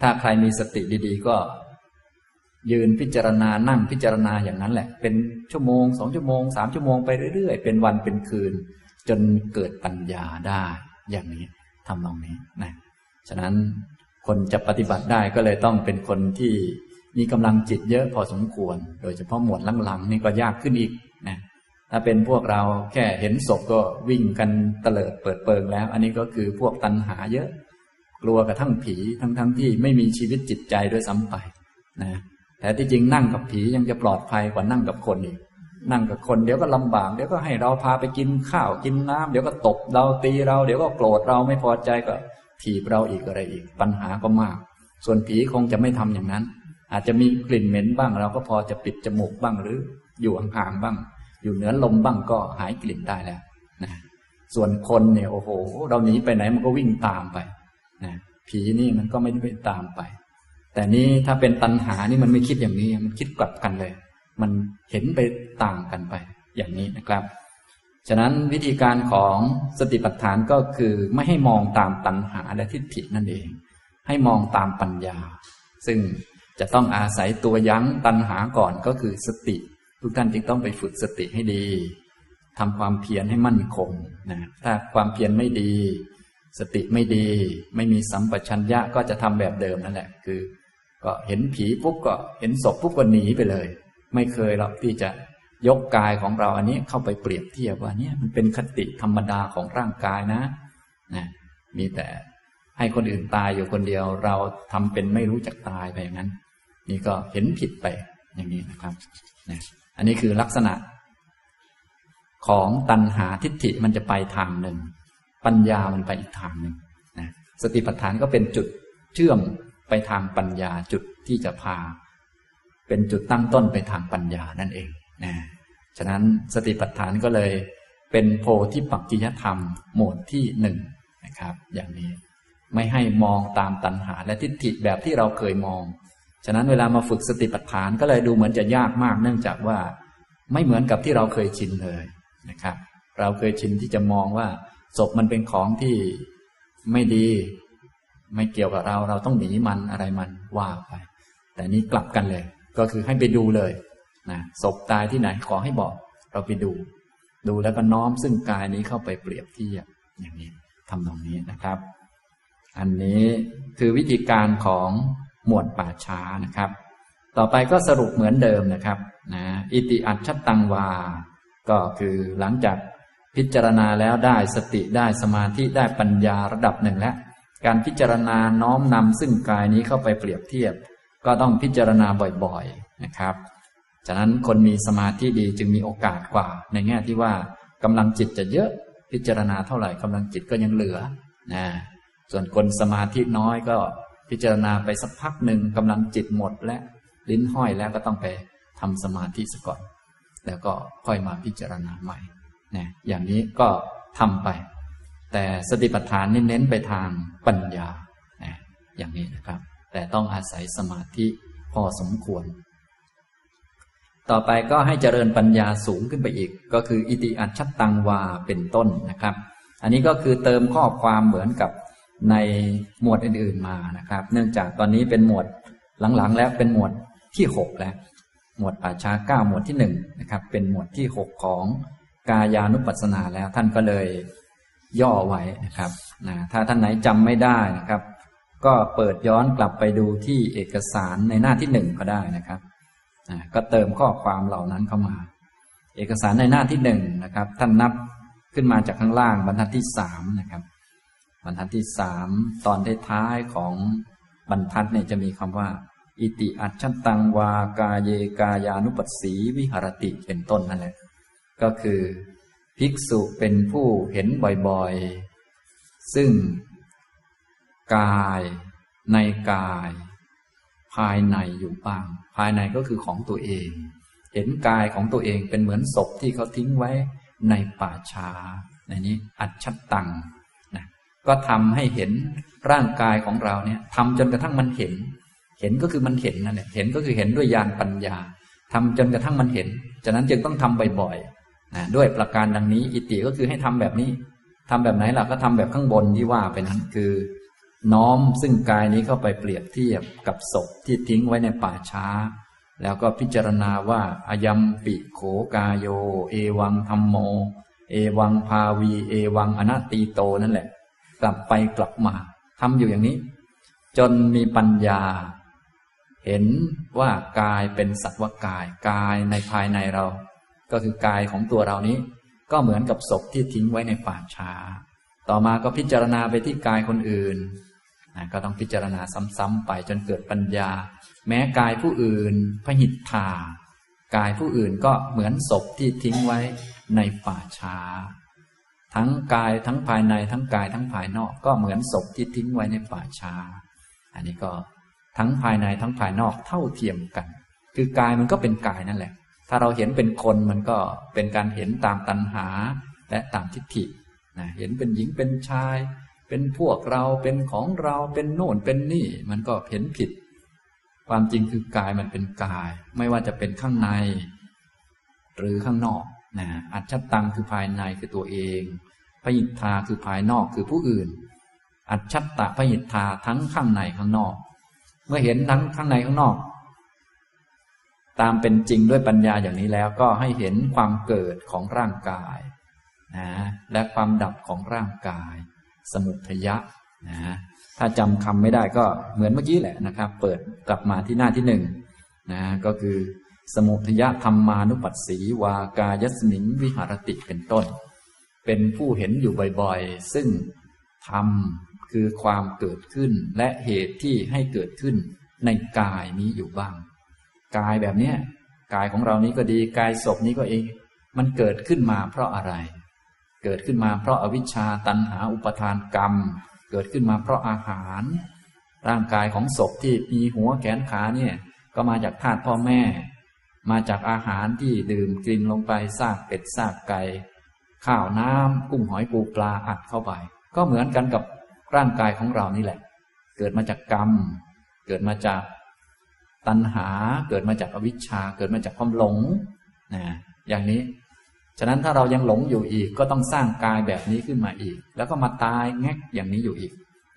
ถ้าใครมีสติดี ๆ ก็ ยืนพิจารณานั่งพิจารณาอย่างนั้นแหละ เป็นชั่วโมงสองชั่วโมงสามชั่วโมงไปเรื่อยๆ เป็นวันเป็นคืน จนเกิดปัญญาได้ อย่างนี้ทำตรงนี้นะฉะนั้นคนจะปฏิบัติได้ก็เลยต้องเป็นคนที่มีกำลังจิตเยอะพอสมควร โดยเฉพาะหมวดหลังๆนี่ก็ยากขึ้นอีกนะถ้าเป็นพวกเราแค่เห็นศพก็วิ่งกันเตลิดเปิดเปิงแล้ว อันนี้ก็คือพวกตัณหาเยอะ กลัวกระทั่งผีทั้งๆทที่ไม่มีชีวิตจิตใจด้วยซ้ำไปนะ แต่ที่จริงนั่งกับผียังจะปลอดภัยกว่านั่งกับคนอีก นั่งกับคนเดี๋ยวก็ลำบาก เดี๋ยวก็ให้เราพาไปกินข้าวกินน้ำเดี๋ยวก็ตบเราตีเรา เดี๋ยวก็โกรธเราไม่พอใจก็ถีบเราอีกอะไรอีก ปัญหาก็มาก ส่วนผีคงจะไม่ทำอย่างนั้น อาจจะมีกลิ่นเหม็นบ้าง เราก็พอจะปิดจมูกบ้างหรือ อยู่ห่างๆบ้าง อยู่เหนือลมบ้างก็หายกลิ่นได้แล้วนะส่วนคนเนี่ยโอ้โห เราหนีไปไหนมันก็วิ่งตามไปนะผีนี่มันก็ไม่ได้ไปตามไป แต่นี้ถ้าเป็นตัณหานี่มันไม่คิดอย่างนี้ มันคิดกลับกันเลย มันเห็นไปต่างกันไปอย่างนี้นะครับ ฉะนั้นวิธีการของสติปัฏฐานก็คือไม่ให้มองตามตัณหาและทิฏฐินั่นเอง ให้มองตามปัญญา ซึ่งจะต้องอาศัยตัวยั้งตัณหาก่อนก็คือสติ ทุกท่านจึงต้องไปฝึกสติให้ดีทำความเพียรให้มั่นคงนะถ้าความเพียรไม่ดี สติไม่ดี ไม่มีสัมปชัญญะก็จะทำแบบเดิมนั่นแหละ คือ ก็เห็นผีปุ๊บก็เห็นศพปุ๊บก็หนีไปเลย ไม่เคยหรอกที่จะยกกายของเราอันนี้เข้าไปเปรียบเทียบว่าเนี่ยมันเป็นคติธรรมดาของร่างกายนะนะมีแต่ให้คนอื่นตายอยู่คนเดียว เราทำเป็นไม่รู้จักตายไปอย่างนั้น นี่ก็เห็นผิดไปอย่างนี้นะครับนะอันนี้คือลักษณะ ของตัณหาทิฏฐิมันจะไปทางหนึ่ง ปัญญามันไปอีกทางหนึ่งนะสติปัฏฐานก็เป็นจุดเชื่อม ไปทางปัญญาจุดที่จะพา เป็นจุดตั้งต้นไปทางปัญญานั่นเองนะฉะนั้นสติปัฏฐานก็เลยเป็นโพธิปักจิยธรรมหมวดที่หนึ่งนะครับ อย่างนี้ไม่ให้มองตามตัณหาและทิฏฐิแบบที่เราเคยมอง ฉะนั้นเวลามาฝึกสติปัฏฐานก็เลยดูเหมือนจะยากมาก เนื่องจากว่าไม่เหมือนกับที่เราเคยชินเลยนะครับ เราเคยชินที่จะมองว่าศพมันเป็นของที่ไม่ดี ไม่เกี่ยวกับเราเราต้องหนีมันอะไรมันว่าไป แต่นี้กลับกันเลย ก็คือให้ไปดูเลยนะศพตายที่ไหนขอให้บอก เราไปดู ดูแล้วก็น้อมซึ่งกายนี้เข้าไปเปรียบเทียบอย่างนี้ทำตรงนี้นะครับ อันนี้คือวิธีการของหมวดป่าช้านะครับ ต่อไปก็สรุปเหมือนเดิมนะครับนะอิติอัจฉตังวา ก็คือหลังจากพิจารณาแล้วได้สติได้สมาธิได้ปัญญาระดับหนึ่งแล้ว การพิจารณาน้อมนำซึ่งกายนี้เข้าไปเปรียบเทียบ ก็ต้องพิจารณาบ่อยๆนะครับ ฉะนั้นคนมีสมาธิดีจึงมีโอกาสกว่า ในแง่ที่ว่ากำลังจิตจะเยอะพิจารณาเท่าไหร่กำลังจิตก็ยังเหลือนะส่วนคนสมาธิน้อยก็พิจารณาไปสักพักหนึ่งกำลังจิตหมดและลิ้นห้อยแล้วก็ต้องไปทำสมาธิซะก่อน แล้วก็ค่อยมาพิจารณาใหม่นะอย่างนี้ก็ทำไป แต่สติปัฏฐานนี่เน้นไปทางปัญญาอย่างนี้นะครับ แต่ต้องอาศัยสมาธิพอสมควร ต่อไปก็ให้เจริญปัญญาสูงขึ้นไปอีก ก็คืออิติอัจฉตังวาเป็นต้นนะครับ อันนี้ก็คือเติมข้อความเหมือนกับในหมวดอื่นๆมานะครับ เนื่องจากตอนนี้เป็นหมวดหลังๆ แล้วเป็นหมวดที่หกแล้ว หมวดป่าช้าเก้าหมวดที่หนึ่งนะครับ เป็นหมวดที่หกของกายานุปัสสนาแล้วท่านก็เลย ย่อไว้นะครับนะถ้าท่านไหนจำไม่ได้นะครับ ก็เปิดย้อนกลับไปดูที่เอกสารในหน้าที่หนึ่งก็ได้นะครับนะก็เติมข้อความเหล่านั้นเข้ามา เอกสารในหน้าที่หนึ่งนะครับ ท่านนับขึ้นมาจากข้างล่างบรรทัดที่สามนะครับ บรรทัดที่สามตอนท้ายๆของบรรทัดเนี่ยจะมีคำว่า อิติอัจฉตังวากาเยกายานุปัสสีวิหรติเป็นต้นนั่นแหละก็คือ ภิกษุเป็นผู้เห็นบ่อยๆ ซึ่ง กายในกาย ภายในอยู่บ้าง ภายในก็คือของตัวเอง เห็นกายของตัวเองเป็นเหมือนศพที่เขาทิ้งไว้ในป่าช้าในนี้อัจฉตังนะก็ทำให้เห็นร่างกายของเราเนี่ยทำจนกระทั่งมันเห็น เห็นก็คือมันเห็นนั่นแหละเห็นก็คือเห็นด้วยญาณปัญญาทำจนกระทั่งมันเห็น ฉะนั้นจึงต้องทำบ่อยๆ นะด้วยประการดังนี้ อิติก็คือให้ทำแบบนี้ทำแบบไหนล่ะก็ทำแบบข้างบนที่ว่าไปนั้นคือ น้อมซึ่งกายนี้เข้าไปเปรียบเทียบกับศพที่ทิ้งไว้ในป่าช้า แล้วก็พิจารณาว่าอายัมปิโขกายโย เอวังธรรมโม เอวังภาวี เอวังอนัตตีโตนั่นแหละ กลับไปกลับมาทำอยู่อย่างนี้ จนมีปัญญาเห็นว่ากายเป็นสัตว์กาย กายในภายในเรา ก็คือกายของตัวเรานี้ ก็เหมือนกับศพที่ทิ้งไว้ในป่าช้า ต่อมาก็พิจารณาไปที่กายคนอื่นนะก็ต้องพิจารณาซ้ำๆไปจนเกิดปัญญา แม้กายผู้อื่นพหิทธากายผู้อื่นก็เหมือนศพที่ทิ้งไว้ในป่าช้า ทั้งกายทั้งภายในทั้งกายทั้งภายนอกก็เหมือนศพที่ทิ้งไว้ในป่าช้า อันนี้ก็ทั้งภายในทั้งภายนอกเท่าเทียมกัน คือกายมันก็เป็นกายนั่นแหละ ถ้าเราเห็นเป็นคนมันก็เป็นการเห็นตามตัณหาและตามทิฏฐินะเห็นเป็นหญิงเป็นชาย เป็นพวกเราเป็นของเราเป็นโน่นเป็นนี่ มันก็เห็นผิด ความจริงคือกายมันเป็นกาย ไม่ว่าจะเป็นข้างใน หรือข้างนอกนะอัจฉตังคือภายในคือตัวเองพยิทธาคือภายนอกคือผู้อื่น อัจฉตะพยิทธาทั้งข้างในข้างนอก เมื่อเห็นทั้งข้างในข้างนอก ตามเป็นจริงด้วยปัญญาอย่างนี้แล้วก็ให้เห็นความเกิดของร่างกายนะและความดับของร่างกาย สมุทยะนะถ้าจำคำไม่ได้ก็เหมือนเมื่อกี้แหละนะครับ เปิดกลับมาที่หน้าที่หนึ่งนะก็คือสมุทยะธรรมานุปัสสีวากายสมิงวิหารติเป็นต้น เป็นผู้เห็นอยู่บ่อยๆ ซึ่งธรรมคือความเกิดขึ้นและเหตุที่ให้เกิดขึ้นในกายนี้อยู่บ้าง กายแบบเนี้ยกายของเรานี้ก็ดีกายศพนี้ก็เอง มันเกิดขึ้นมาเพราะอะไร เกิดขึ้นมาเพราะอวิชชาตันหาอุปทานกรรม เกิดขึ้นมาเพราะอาหาร ร่างกายของศพที่มีหัวแขนขาเนี่ยก็มาจากธาตุพ่อแม่ มาจากอาหารที่ดื่มกินลงไปซากเป็ดซากไก่ข้าวน้ำกุ้งหอยปูปลาอัดเข้าไป ก็เหมือนกันกับร่างกายของเรานี่แหละ เกิดมาจากกรรม เกิดมาจาก ตัณหาเกิดมาจากอวิชชาเกิดมาจากความหลงนะอย่างนี้ ฉะนั้นถ้าเรายังหลงอยู่อีกก็ต้องสร้างกายแบบนี้ขึ้นมาอีก แล้วก็มาตายแงกอย่างนี้อยู่อีก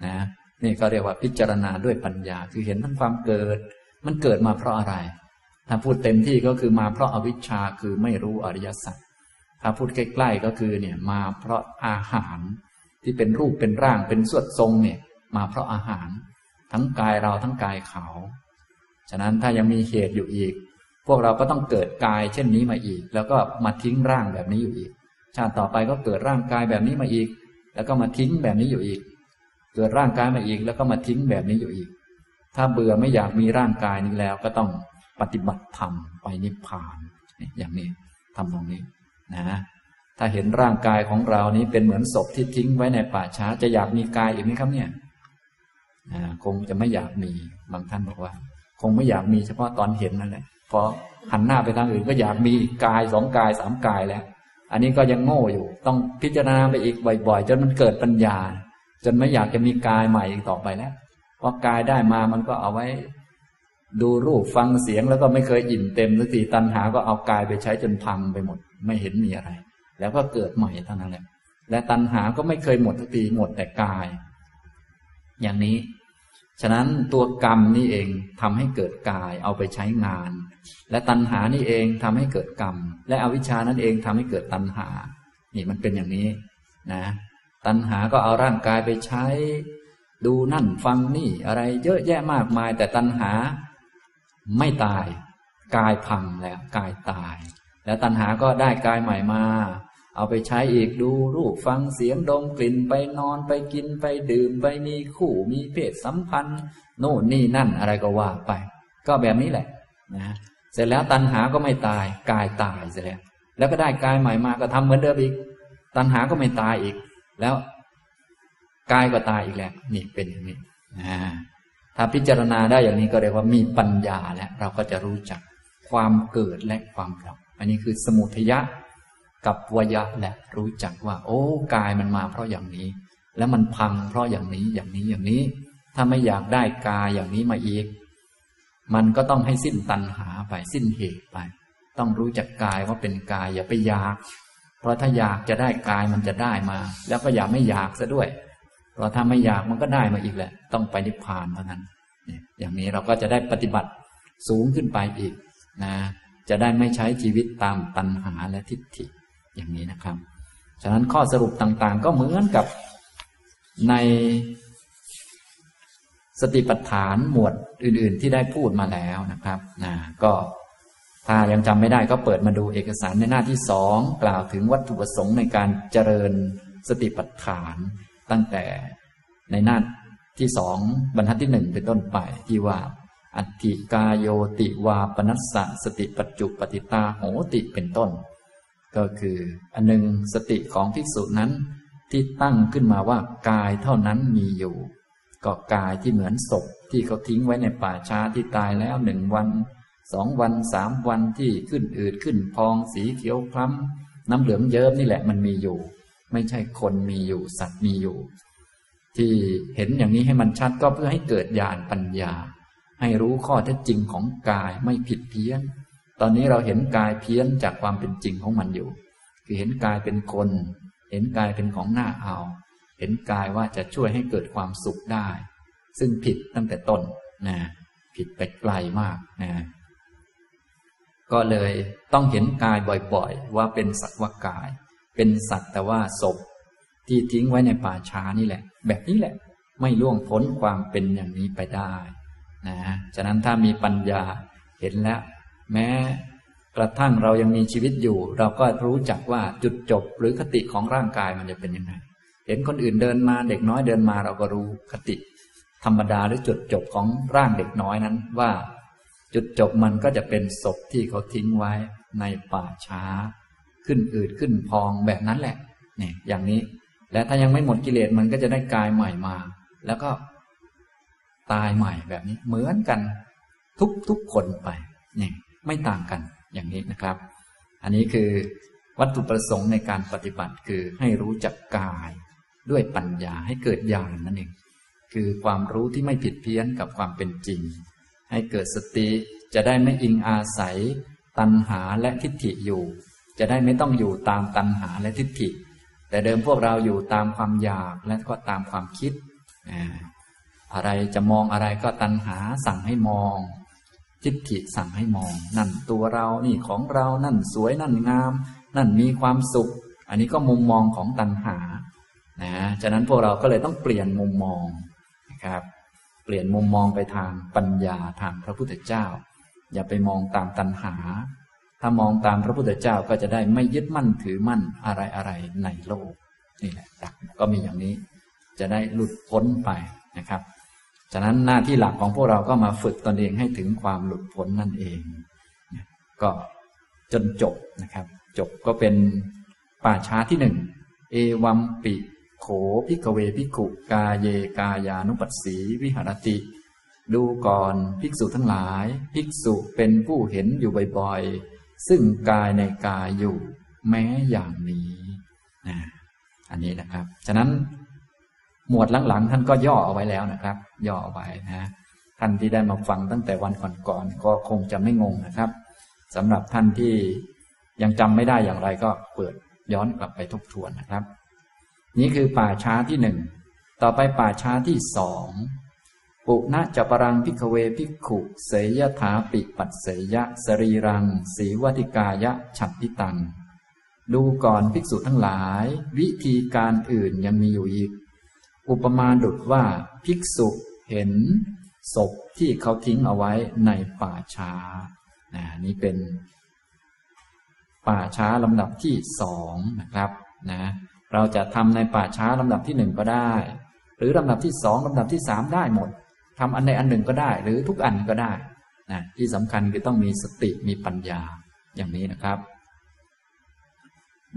นะนี่ก็เรียกว่าพิจารณาด้วยปัญญา คือเห็นทั้งความเกิด มันเกิดมาเพราะอะไร ถ้าพูดเต็มที่ก็คือมาเพราะอาวิชชาคือไม่รู้อริยสัจถ้าพูดใกล้ๆก็คือเนี่ยมาเพราะอาหารที่เป็นรูปเป็นร่างเป็นสวดทรงเนี่ย มาเพราะอาหาร ทั้งกายเราทั้งกายเขา ฉะนั้นถ้ายังมีเหตุอยู่อีก พวกเราก็ต้องเกิดกายเช่นนี้มาอีก แล้วก็มาทิ้งร่างแบบนี้อยู่อีก ชาติต่อไปก็เกิดร่างกายแบบนี้มาอีก แล้วก็มาทิ้งแบบนี้อยู่อีก เกิดร่างกายมาอีก แล้วก็มาทิ้งแบบนี้อยู่อีก ถ้าเบื่อไม่อยากมีร่างกายนี้แล้ว ก็ต้องปฏิบัติธรรมไปนิพพานอย่างนี้ทำตรงนี้นะถ้าเห็นร่างกายของเรานี้เป็นเหมือนศพที่ทิ้งไว้ในป่าช้า จะอยากมีกายอีกไหมครับเนี่ยคงจะไม่อยากมีบางท่านบอกว่า คงไม่อยากมีเฉพาะตอนเห็นนั่นแหละพอหันหน้าไปทางอื่นก็อยากมีกายสองกายสามกายแล้ว อันนี้ก็ยังโง่อยู่ ต้องพิจารณาไปอีกบ่อยๆ จนมันเกิดปัญญา จนไม่อยากจะมีกายใหม่อีกต่อไปแล้วเพราะกายได้มามันก็เอาไว้ ดูรูปฟังเสียงแล้วก็ไม่เคยอิ่มเต็มสักทีตัณหาก็เอากายไปใช้จนพังไปหมด ไม่เห็นมีอะไร แล้วก็เกิดใหม่เท่านั้นแหละและตัณหาก็ไม่เคยหมดสักทีหมดแต่กาย อย่างนี้ ฉะนั้นตัวกรรมนี่เองทำให้เกิดกายเอาไปใช้งาน และตัณหานี่เองทำให้เกิดกรรม และอวิชชานั่นเองทำให้เกิดตัณหา นี่มันเป็นอย่างนี้นะ ตัณหาก็เอาร่างกายไปใช้ ดูนั่นฟังนี่อะไรเยอะแยะมากมาย แต่ตัณหาไม่ตาย กายพังแล้วกายตาย แล้วตัณหาก็ได้กายใหม่มา เอาไปใช้อีกดูรูปฟังเสียงดมกลิ่นไปนอนไปกินไปดื่มไปมีคู่มีเพศสัมพันธ์โน่นนี่นั่นอะไรก็ว่าไป ก็แบบนี้แหละนะเสร็จแล้วตัณหาก็ไม่ตายกายตายเสร็จแล้วแล้วก็ได้กายใหม่มาก็ทำเหมือนเดิมอีก ตัณหาก็ไม่ตายอีก แล้วกายก็ตายอีกแล้วนี่เป็นอย่างนี้นะถ้าพิจารณาได้อย่างนี้ก็เรียกว่ามีปัญญาแล้วเราก็จะรู้จักความเกิดและความดับอันนี้คือสมุทยะ กับวยะและรู้จักว่า โอ้กายมันมาเพราะอย่างนี้ แล้วมันพังเพราะอย่างนี้อย่างนี้อย่างนี้ ถ้าไม่อยากได้กายอย่างนี้มาอีก มันก็ต้องให้สิ้นตัณหาไปสิ้นเหตุไป ต้องรู้จักกายว่าเป็นกายอย่าไปอยาก เพราะถ้าอยากจะได้กายมันจะได้มา แล้วก็อย่าไม่อยากซะด้วยพราะถ้าไม่อยากมันก็ได้มาอีกแหละ ต้องไปนิพพานเท่านั้นอย่างนี้เราก็จะได้ปฏิบัติสูงขึ้นไปอีกนะจะได้ไม่ใช้ชีวิตตามตัณหาและทิฏฐิ อย่างนี้นะครับ ฉะนั้นข้อสรุปต่างๆ ก็เหมือนกับในสติปัฏฐานหมวดอื่น ๆ ที่ได้พูดมาแล้วนะครับนะก็ถ้ายังจำไม่ได้ก็เปิดมาดูเอกสารในหน้าที่สองกล่าวถึงวัตถุประสงค์ในการเจริญสติปัฏฐานตั้งแต่ในหน้าที่สองบรรทัดที่หนึ่งเป็นต้นไปที่ว่า อัติกาโยติวาปนัสสะสติปัจจุปฏิตาโหติเป็นต้น ก็คืออันหนึ่งสติของภิกษุนั้นที่ตั้งขึ้นมาว่ากายเท่านั้นมีอยู่ ก็กายที่เหมือนศพที่เขาทิ้งไว้ในป่าช้าที่ตายแล้วหนึ่งวันสองวันสามวันที่ขึ้นอืดขึ้นพองสีเขียวคล้ำน้ำเหลืองเยิ้มนี่แหละมันมีอยู่ ไม่ใช่คนมีอยู่สัตว์มีอยู่ ที่เห็นอย่างนี้ให้มันชัดก็เพื่อให้เกิดญาณปัญญา ให้รู้ข้อเท็จจริงของกายไม่ผิดเพี้ยน ตอนนี้เราเห็นกายเพี้ยนจากความเป็นจริงของมันอยู่ คือเห็นกายเป็นคน เห็นกายเป็นของหน้าเอา เห็นกายว่าจะช่วยให้เกิดความสุขได้ ซึ่งผิดตั้งแต่ต้นนะผิดไปไกลมากนะก็เลยต้องเห็นกายบ่อยๆ ว่าเป็นสัตว์กาย เป็นสัตว์แต่ว่าศพที่ทิ้งไว้ในป่าช้านี่แหละ แบบนี้แหละ ไม่ล่วงพ้นความเป็นอย่างนี้ไปได้นะฉะนั้นถ้ามีปัญญาเห็นแล้ว แม้กระทั่งเรายังมีชีวิตอยู่ เราก็รู้จักว่าจุดจบหรือคติของร่างกายมันจะเป็นยังไง เห็นคนอื่นเดินมาเด็กน้อยเดินมาเราก็รู้คติ ธรรมดาหรือจุดจบของร่างเด็กน้อยนั้นว่า จุดจบมันก็จะเป็นศพที่เขาทิ้งไว้ในป่าช้า ขึ้นอืดขึ้นพองแบบนั้นแหละเนี่ยอย่างนี้ และถ้ายังไม่หมดกิเลสมันก็จะได้กายใหม่มา แล้วก็ ตายใหม่แบบนี้ เหมือนกัน ทุกทุกคนไปเนี่ย ไม่ต่างกันอย่างนี้นะครับ อันนี้คือวัตถุประสงค์ในการปฏิบัติคือให้รู้จักกายด้วยปัญญาให้เกิดญาณนนั่นเอง คือความรู้ที่ไม่ผิดเพี้ยนกับความเป็นจริง ให้เกิดสติจะได้ไม่อิงอาศัย ตัณหาและทิฏฐิอยู่ จะได้ไม่ต้องอยู่ตามตัณหาและทิฏฐิ แต่เดิมพวกเราอยู่ตามความอยากและก็ตามความคิด อะไรจะมองอะไรก็ตัณหาสั่งให้มอง ทิฏฐิสั่งให้มอง นั่นตัวเรานี่ของเรานั่นสวยนั่นงาม นั่นมีความสุข อันนี้ก็มุมมองของตัณหานะฉะนั้นพวกเราก็เลยต้องเปลี่ยนมุมมองนะครับเปลี่ยนมุมมองไปทางปัญญาทางพระพุทธเจ้า อย่าไปมองตามตัณหา ถ้ามองตามพระพุทธเจ้าก็จะได้ไม่ยึดมั่นถือมั่นอะไรอะไรในโลกนี่แหละดักก็มีอย่างนี้ จะได้หลุดพ้นไปนะครับ ฉะนั้นหน้าที่หลักของพวกเราก็มาฝึกตนเองให้ถึงความหลุดพ้นนั่นเอง ก็จนจบนะครับ จบก็เป็นป่าช้าที่หนึ่งเอวัมปิโขพิกเวพิกุกาเยกายานุปัสสีวิหารติ ดูก่อนภิกษุทั้งหลาย ภิกษุเป็นผู้เห็นอยู่บ่อยซึ่งกายในกายอยู่ แม้อย่างนี้นะอันนี้นะครับ ฉะนั้นหมวดหลังๆ ท่านก็ย่อเอาไว้แล้วนะครับ ย่อไว้นะท่านที่ได้มาฟังตั้งแต่วันก่อนๆก็คงจะไม่งงนะครับสำหรับท่านที่ยังจำไม่ได้อย่างไรก็เปิดย้อนกลับไปทบทวนนะครับ นี่คือป่าช้าที่หนึ่งต่อไปป่าช้าที่สองปุณะจะปรังพิกเวพิกขุ เสยถาปิปัสเสยะ สรีรัง สีวติกายะ ฉัตติตัง ดูก่อนภิกษุทั้งหลาย วิธีการอื่นยังมีอยู่อีก อุปมาดุดว่าภิกษุ เห็นศพที่เขาทิ้งเอาไว้ในป่าช้านะนี่เป็น ป่าช้าลำดับที่สองนะครับนะเราจะทำในป่าช้าลำดับที่หนึ่งก็ได้ หรือลำดับที่สองลำดับที่สามได้หมดทำอันใดอันหนึ่งก็ได้ หรือทุกอันก็ได้นะที่สำคัญคือต้องมีสติมีปัญญาอย่างนี้นะครับ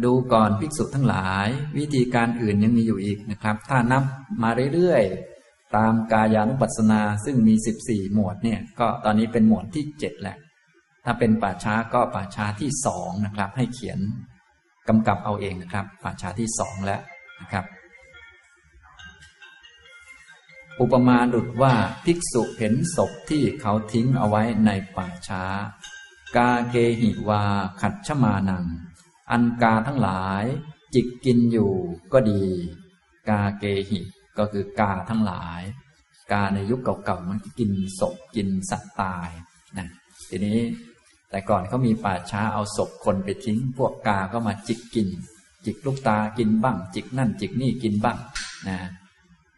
ดูก่อนภิกษุทั้งหลาย วิธีการอื่นยังมีอยู่อีกนะครับ ถ้านับมาเรื่อยๆ ตามกายานุปัสสนาซึ่งมีสิบสี่หมวดเนี่ย ก็ตอนนี้เป็นหมวดที่เจ็ดแหละ ถ้าเป็นป่าช้าก็ป่าช้าที่สองนะครับ ให้เขียนกำกับเอาเองนะครับ ป่าช้าที่สองแล้วนะครับ อุปมาดุดว่าภิกษุเห็นศพที่เขาทิ้งเอาไว้ในป่าช้า กาเกหิวาขัดชมานัง อันกาทั้งหลาย จิกกินอยู่ก็ดี กาเกหิ ก็คือกาทั้งหลาย กาในยุคเก่าๆมันกินศพกินสัตว์ตายนะทีนี้แต่ก่อนเขามีป่าช้าเอาศพคนไปทิ้ง พวกกาก็มาจิกกิน จิกลูกตากินบ้าง จิกนั่น จิกนี่กินบ้างนะ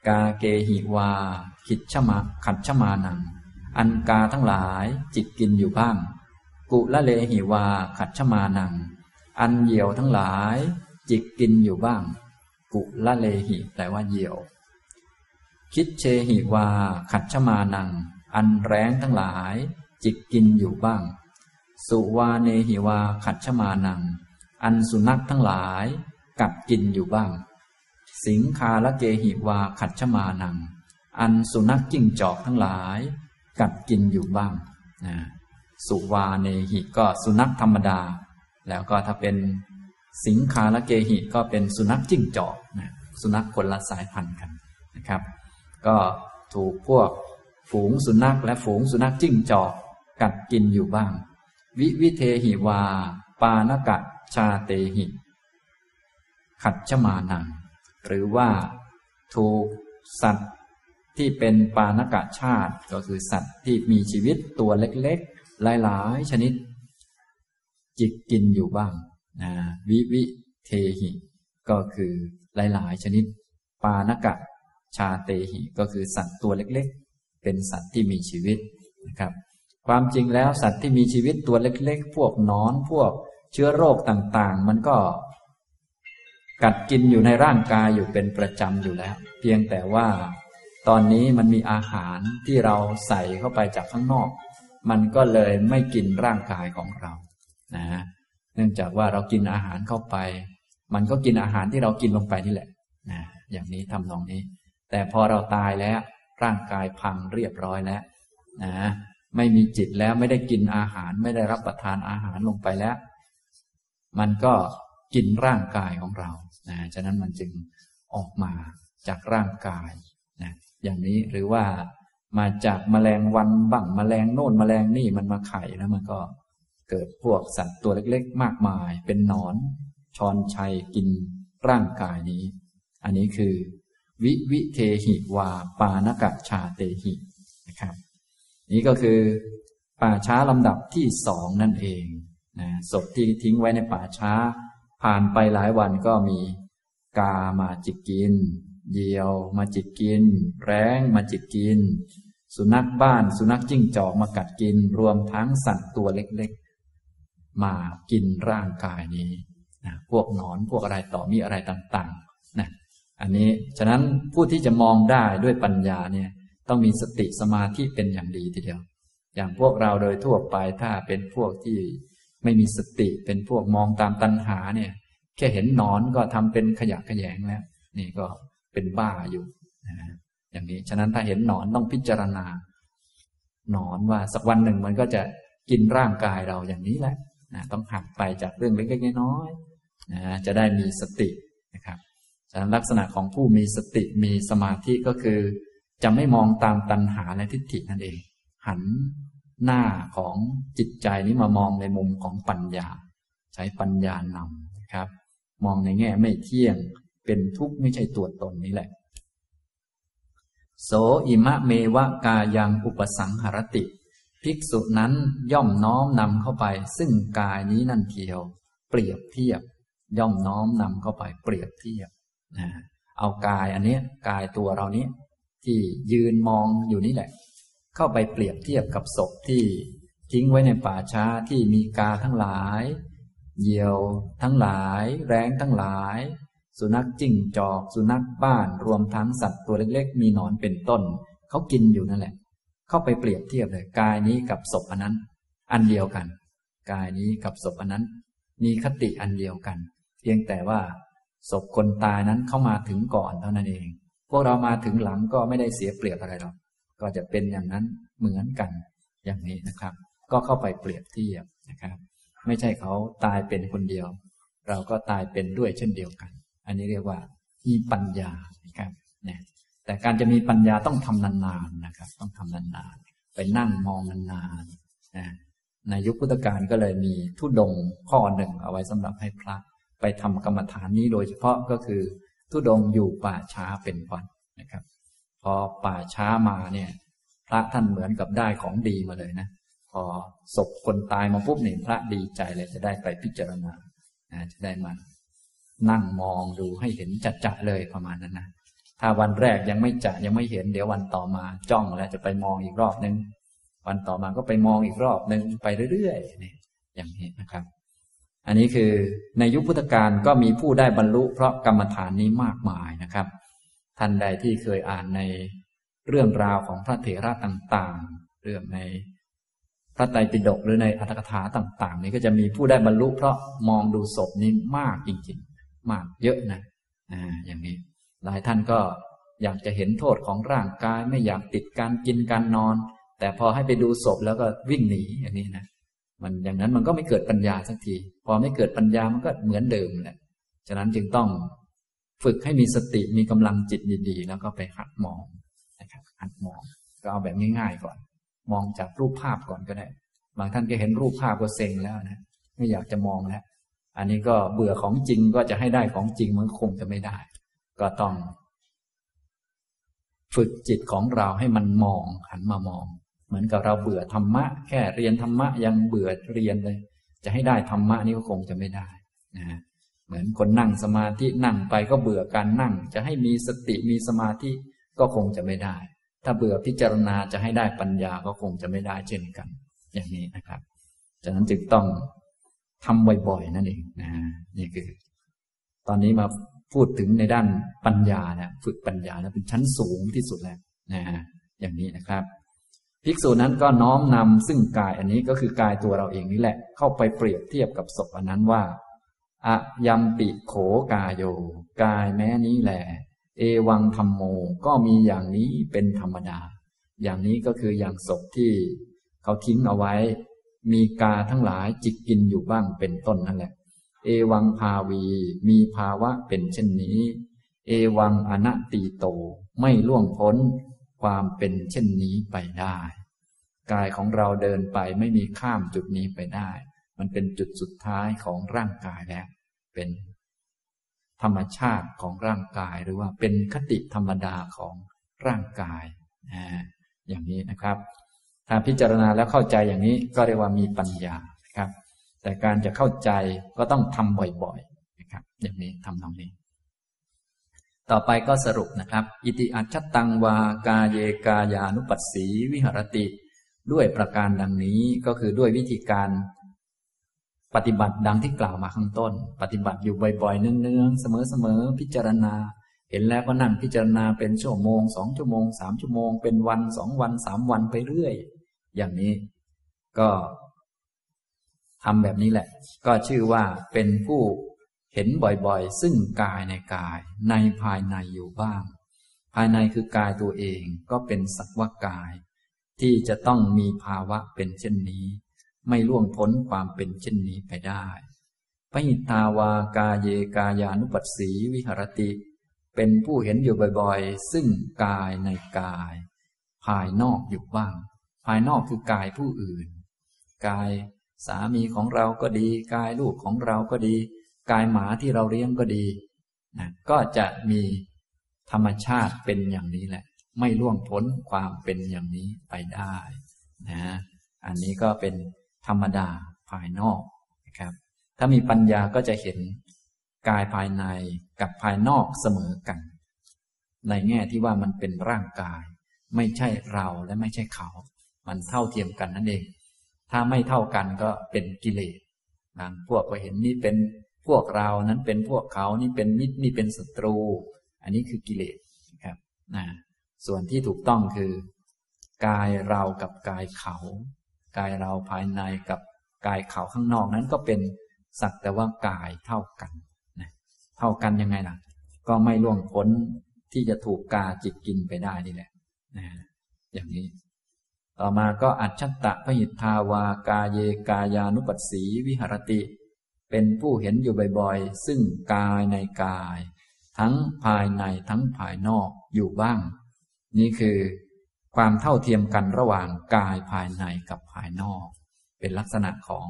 กาเกหิวา ขัชชะมาขัชชะมานัง อันกาทั้งหลาย จิกกินอยู่บ้าง กุละเลหิวา ขัชชะมานัง อันเหยี่ยวทั้งหลาย จิกกินอยู่บ้าง กุละเลหิแปลว่าเหยี่ยว คิดเชหิวา ขัดชมานัง อันแรงทั้งหลาย จิกกินอยู่บ้าง สุวาเนหิวา ขัดชมานัง อันสุนัขทั้งหลาย กัดกินอยู่บ้าง สิงคาละเกหิวา ขัดชมานัง อันสุนัขจิ้งจอกทั้งหลาย กัดกินอยู่บ้างนะสุวาเนหิก็สุนัขธรรมดา แล้วก็ถ้าเป็นสิงคาละเกหิก็เป็นสุนัขจิ้งจอกนะสุนัขคนละสายพันธุ์กันนะครับ ก็ถูกพวกฝูงสุนัขและฝูงสุนัขจิ้งจอกกัดกินอยู่บ้าง วิวิเทหิวา ปานกะชาเตหิ ขัดชมานัง หรือว่าถูกสัตว์ที่เป็นปานกะชาติ ก็คือสัตว์ที่มีชีวิตตัวเล็กๆ หลายๆ ชนิด จิกกินอยู่บ้างนะวิวิเทหิ ก็คือหลายๆ ชนิด ปานกะ ชาเตหิก็คือสัตว์ตัวเล็กๆ เป็นสัตว์ที่มีชีวิตนะครับ ความจริงแล้วสัตว์ที่มีชีวิตตัวเล็กๆ พวกนอนพวกเชื้อโรคต่างๆ มันก็กัดกินอยู่ในร่างกายอยู่เป็นประจำอยู่แล้ว เพียงแต่ว่าตอนนี้มันมีอาหารที่เราใส่เข้าไปจากข้างนอก มันก็เลยไม่กินร่างกายของเรานะเนื่องจากว่าเรากินอาหารเข้าไป มันก็กินอาหารที่เรากินลงไปนี่แหละนะอย่างนี้ทำนองนี้ แต่พอเราตายแล้ว ร่างกายพังเรียบร้อยแล้วนะไม่มีจิตแล้วไม่ได้กินอาหารไม่ได้รับประทานอาหารลงไปแล้ว มันก็กินร่างกายของเรานะฉะนั้นมันจึงออกมาจากร่างกายนะอย่างนี้หรือว่ามาจากแมลงวันบั่งแมลงโน่นแมลงนี่มันมาไข่แล้วมันก็เกิดพวกสัตว์ตัวเล็กๆ มากมาย เป็นนอน ชอนชัยกินร่างกายนี้ อันนี้คือ วิวิเทหิวาปานกะชาเตหินะครับ นี่ก็คือป่าช้าลำดับที่สองนั่นเองนะศพที่ทิ้งไว้ในป่าช้า ผ่านไปหลายวันก็มีกามาจิกกิน เหยี่ยวมาจิกกิน แร้งมาจิกกิน สุนัขบ้านสุนัขจิ้งจอกมากัดกิน รวมทั้งสัตว์ตัวเล็กๆ มากินร่างกายนี้นะพวกหนอนพวกอะไรต่อมีอะไรต่างๆ อันนี้ฉะนั้นผู้ที่จะมองได้ด้วยปัญญาเนี่ยต้องมีสติสมาธิเป็นอย่างดีทีเดียว อย่างพวกเราโดยทั่วไปถ้าเป็นพวกที่ไม่มีสติเป็นพวกมองตามตัณหาเนี่ย แค่เห็นหนอนก็ทำเป็นขยะขยงแล้ว นี่ก็เป็นบ้าอยู่นะอย่างนี้ฉะนั้นถ้าเห็นหนอนต้องพิจารณา หนอนว่าสักวันหนึ่งมันก็จะกินร่างกายเราอย่างนี้แหละต้องหักไปจากเรื่องเล็กๆน้อยๆนะจะได้มีสตินะครับ ลักษณะของผู้มีสติมีสมาธิก็คือ จะไม่มองตามตัณหาและทิฏฐินั่นเอง หันหน้าของจิตใจนี้มามองในมุมของปัญญา ใช้ปัญญานำนะครับ มองในแง่ไม่เที่ยง เป็นทุกข์ไม่ใช่ตัวตนนี้แหละ โสอิมะเมวะกายังอุปสังหรติ ภิกษุนั้นย่อมน้อมนำเข้าไป ซึ่งกายนี้นั่นเทียว เปรียบเทียบ ย่อมน้อมนำเข้าไปเปรียบเทียบ นะเอากายอันนี้กายตัวเรานี้ ที่ยืนมองอยู่นี่แหละ เข้าไปเปรียบเทียบกับศพที่ทิ้งไว้ในป่าช้าที่มีกาทั้งหลาย เหยี่ยวทั้งหลาย แรงทั้งหลาย สุนัขจิ้งจอก สุนัขบ้านรวมทั้งสัตว์ตัวเล็กๆ มีหนอนเป็นต้น เขากินอยู่นั่นแหละ เข้าไปเปรียบเทียบเลยกายนี้กับศพอันนั้น อันเดียวกัน กายนี้กับศพอันนั้น มีคติอันเดียวกัน เพียงแต่ว่า ศพคนตายนั้นเข้ามาถึงก่อนเท่านั้นเอง พวกเรามาถึงหลังก็ไม่ได้เสียเปรียบอะไรหรอกก็จะเป็นอย่างนั้นเหมือนกันอย่างนี้นะครับ ก็เข้าไปเปรียบเทียบนะครับ ไม่ใช่เขาตายเป็นคนเดียว เราก็ตายเป็นด้วยเช่นเดียวกัน อันนี้เรียกว่ามีปัญญานะครับเนี่ยแต่การจะมีปัญญาต้องทำนานๆนะครับ ต้องทำนานๆไปนั่งมองนานๆนะในยุคพุทธกาลก็เลยมีทุดงข้อหนึ่งเอาไว้สำหรับให้พระ ไปทำกรรมฐานนี้โดยเฉพาะก็คือ ทุดงอยู่ป่าช้าเป็นวันนะครับ พอป่าช้ามาเนี่ย พระท่านเหมือนกับได้ของดีมาเลยนะ พอศพคนตายมาปุ๊บเนี่ยพระดีใจเลยจะได้ไปพิจารณาจะได้มานั่งมองดูให้เห็นจัดจะเลยประมาณนั้นนะถ้าวันแรกยังไม่จะยังไม่เห็นเดี๋ยววันต่อมาจ้องแล้วจะไปมองอีกรอบนึงวันต่อมาก็ไปมองอีกรอบนึงไปเรื่อยๆนี่อย่างนี้นะครับ อันนี้คือในยุคพุทธกาลก็มีผู้ได้บรรลุ เพราะกรรมฐานนี้มากมายนะครับ ท่านใดที่เคยอ่านในเรื่องราวของพระเถระต่างๆ เรื่องในพระไตรปิฎกหรือในอัตถกถาต่าง ๆ นี้ก็จะมีผู้ได้บรรลุ เพราะมองดูศพนี้มากจริงๆ มากเยอะนะอ่าอย่างนี้ หลายท่านก็อยากจะเห็นโทษของร่างกายไม่อยากติดการกินการนอน แต่พอให้ไปดูศพแล้วก็วิ่งหนีอย่างนี้นะ มันอย่างนั้นมันก็ไม่เกิดปัญญาสักที พอไม่เกิดปัญญามันก็เหมือนเดิมแหละฉะนั้นจึงต้องฝึกให้มีสติมีกำลังจิตดีๆ แล้วก็ไปหัดมองนะครับหัดมองก็เอาแบบง่ายๆก่อน มองจากรูปภาพก่อนก็ได้ บางท่านก็เห็นรูปภาพก็เซ็งแล้วนะไม่อยากจะมองแล้วอันนี้ก็เบื่อของจริงก็จะให้ได้ของจริงมันคงจะไม่ได้ ก็ต้อง ฝึกจิตของเราให้มันมองหันมามอง เหมือนกับเราเบื่อธรรมะ แค่เรียนธรรมะยังเบื่อเรียนเลย จะให้ได้ธรรมะนี่ก็คงจะไม่ได้นะเหมือนคนนั่งสมาธินั่งไปก็เบื่อการนั่ง จะให้มีสติมีสมาธิก็คงจะไม่ได้ ถ้าเบื่อพิจารณาจะให้ได้ปัญญาก็คงจะไม่ได้เช่นกัน อย่างนี้นะครับฉะนั้นจึงต้องทำบ่อยๆนั่นเองนะนี่คือ ตอนนี้มาพูดถึงในด้านปัญญานะฝึกปัญญาแล้วเป็นชั้นสูงที่สุดแล้วนะอย่างนี้นะครับ ภิกษุนั้นก็น้อมนำซึ่งกายอันนี้ก็คือกายตัวเราเองนี่แหละ เข้าไปเปรียบเทียบกับศพอันนั้นว่าอะยัมปิโขกายโย กายแม้นี้แหละเอวังธรรมโมก็มีอย่างนี้เป็นธรรมดา อย่างนี้ก็คืออย่างศพที่เขาทิ้งเอาไว้ มีกาทั้งหลายจิกกินอยู่บ้างเป็นต้นนั่นแหละ เอวังภาวีมีภาวะเป็นเช่นนี้ เอวังอนัตติโตไม่ล่วงพ้น ความเป็นเช่นนี้ไปได้ กายของเราเดินไปไม่มีข้ามจุดนี้ไปได้ มันเป็นจุดสุดท้ายของร่างกายแล้ว เป็นธรรมชาติของร่างกายหรือว่าเป็นคติธรรมดาของร่างกายนะอย่างนี้นะครับถ้าพิจารณาแล้วเข้าใจอย่างนี้ก็เรียกว่ามีปัญญาครับ แต่การจะเข้าใจก็ต้องทำบ่อยๆนะครับ อย่างนี้ทำตรงนี้ ต่อไปก็สรุปนะครับ อิติอัจฉตังวากาเยกายานุปัสสีวิหรติ ด้วยประการดังนี้ก็คือด้วยวิธีการ ปฏิบัติดังที่กล่าวมาข้างต้น ปฏิบัติอยู่บ่อยๆ เนืองๆ เสมอๆ พิจารณา เห็นแล้วก็นั่งพิจารณาเป็นชั่วโมงสองชั่วโมงสามชั่วโมง เป็นวันสองวันสามวันไปเรื่อย อย่างนี้ ก็ทำแบบนี้แหละ ก็ชื่อว่าเป็นผู้ เห็นบ่อยๆ ซึ่งกายในกายในภายในอยู่บ้าง ภายในคือกายตัวเองก็เป็นสักวากาย ที่จะต้องมีภาวะเป็นเช่นนี้ ไม่ล่วงพ้นความเป็นเช่นนี้ไปได้ปหิตาวากาเยกายานุปัสสีวิหรติ เป็นผู้เห็นอยู่บ่อยๆ ซึ่งกายในกาย ภายนอกอยู่บ้าง ภายนอกคือกายผู้อื่น กายสามีของเราก็ดี กายลูกของเราก็ดี กายหมาที่เราเลี้ยงก็ดีนะก็จะมีธรรมชาติเป็นอย่างนี้แหละ ไม่ล่วงพ้นความเป็นอย่างนี้ไปได้นะอันนี้ก็เป็นธรรมดาภายนอกนะครับ ถ้ามีปัญญาก็จะเห็นกายภายในกับภายนอกเสมอกัน ในแง่ที่ว่ามันเป็นร่างกาย ไม่ใช่เราและไม่ใช่เขา มันเท่าเทียมกันนั่นเอง ถ้าไม่เท่ากันก็เป็นกิเลสบางพวกก็เห็นนี่เป็น พวกเรานั้นเป็นพวกเขานี่เป็นมิตรนี่เป็นศัตรู อันนี้คือกิเลสครับนะส่วนที่ถูกต้องคือ กายเรากับกายเขา กายเราภายในกับกายเขาข้างนอกนั้นก็เป็นสักแต่ว่ากายเท่ากันนะเท่ากันยังไงล่ะ ก็ไม่ล่วงพ้นที่จะถูกกาจิตกินไปได้นี่แหละนะอย่างนี้ ต่อมาก็อัจฉตะพหิทธาวากาเยกายานุปัสสีวิหรติ เป็นผู้เห็นอยู่บ่อยๆ ซึ่งกายในกาย ทั้งภายในทั้งภายนอกอยู่บ้าง นี่คือความเท่าเทียมกันระหว่างกายภายในกับภายนอก เป็นลักษณะของ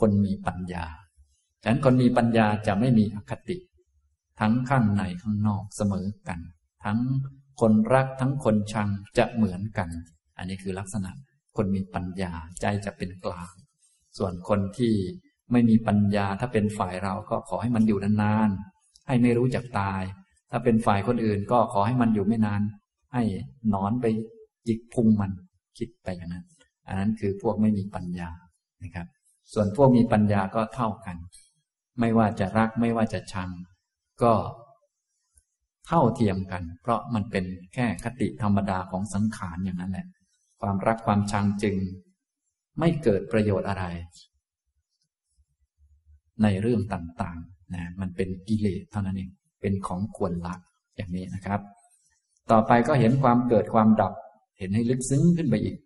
คนมีปัญญาฉะนั้นคนมีปัญญาจะไม่มีอคติ ทั้งข้างในข้างนอกเสมอกัน ทั้งคนรักทั้งคนชังจะเหมือนกัน อันนี้คือลักษณะคนมีปัญญาใจจะเป็นกลาง ส่วนคนที่ ไม่มีปัญญาถ้าเป็นฝ่ายเราก็ขอให้มันอยู่นานๆให้ไม่รู้จักตาย ถ้าเป็นฝ่ายคนอื่นก็ขอให้มันอยู่ไม่นาน ให้นอนไปจิกพุงมันคิดไปอย่างนั้น อันนั้นคือพวกไม่มีปัญญานะครับ ส่วนพวกมีปัญญาก็เท่ากัน ไม่ว่าจะรักไม่ว่าจะชัง ก็เท่าเทียมกัน เพราะมันเป็นแค่คติธรรมดาของสังขารอย่างนั้นแหละ ความรักความชังจึง ไม่เกิดประโยชน์อะไร ในเรื่องต่างๆนะมันเป็นกิเลสเท่านั้นเองเป็นของควรละอย่างนี้นะครับ ต่อไปก็เห็นความเกิดความดับ เห็นให้ลึกซึ้งขึ้นไปอีก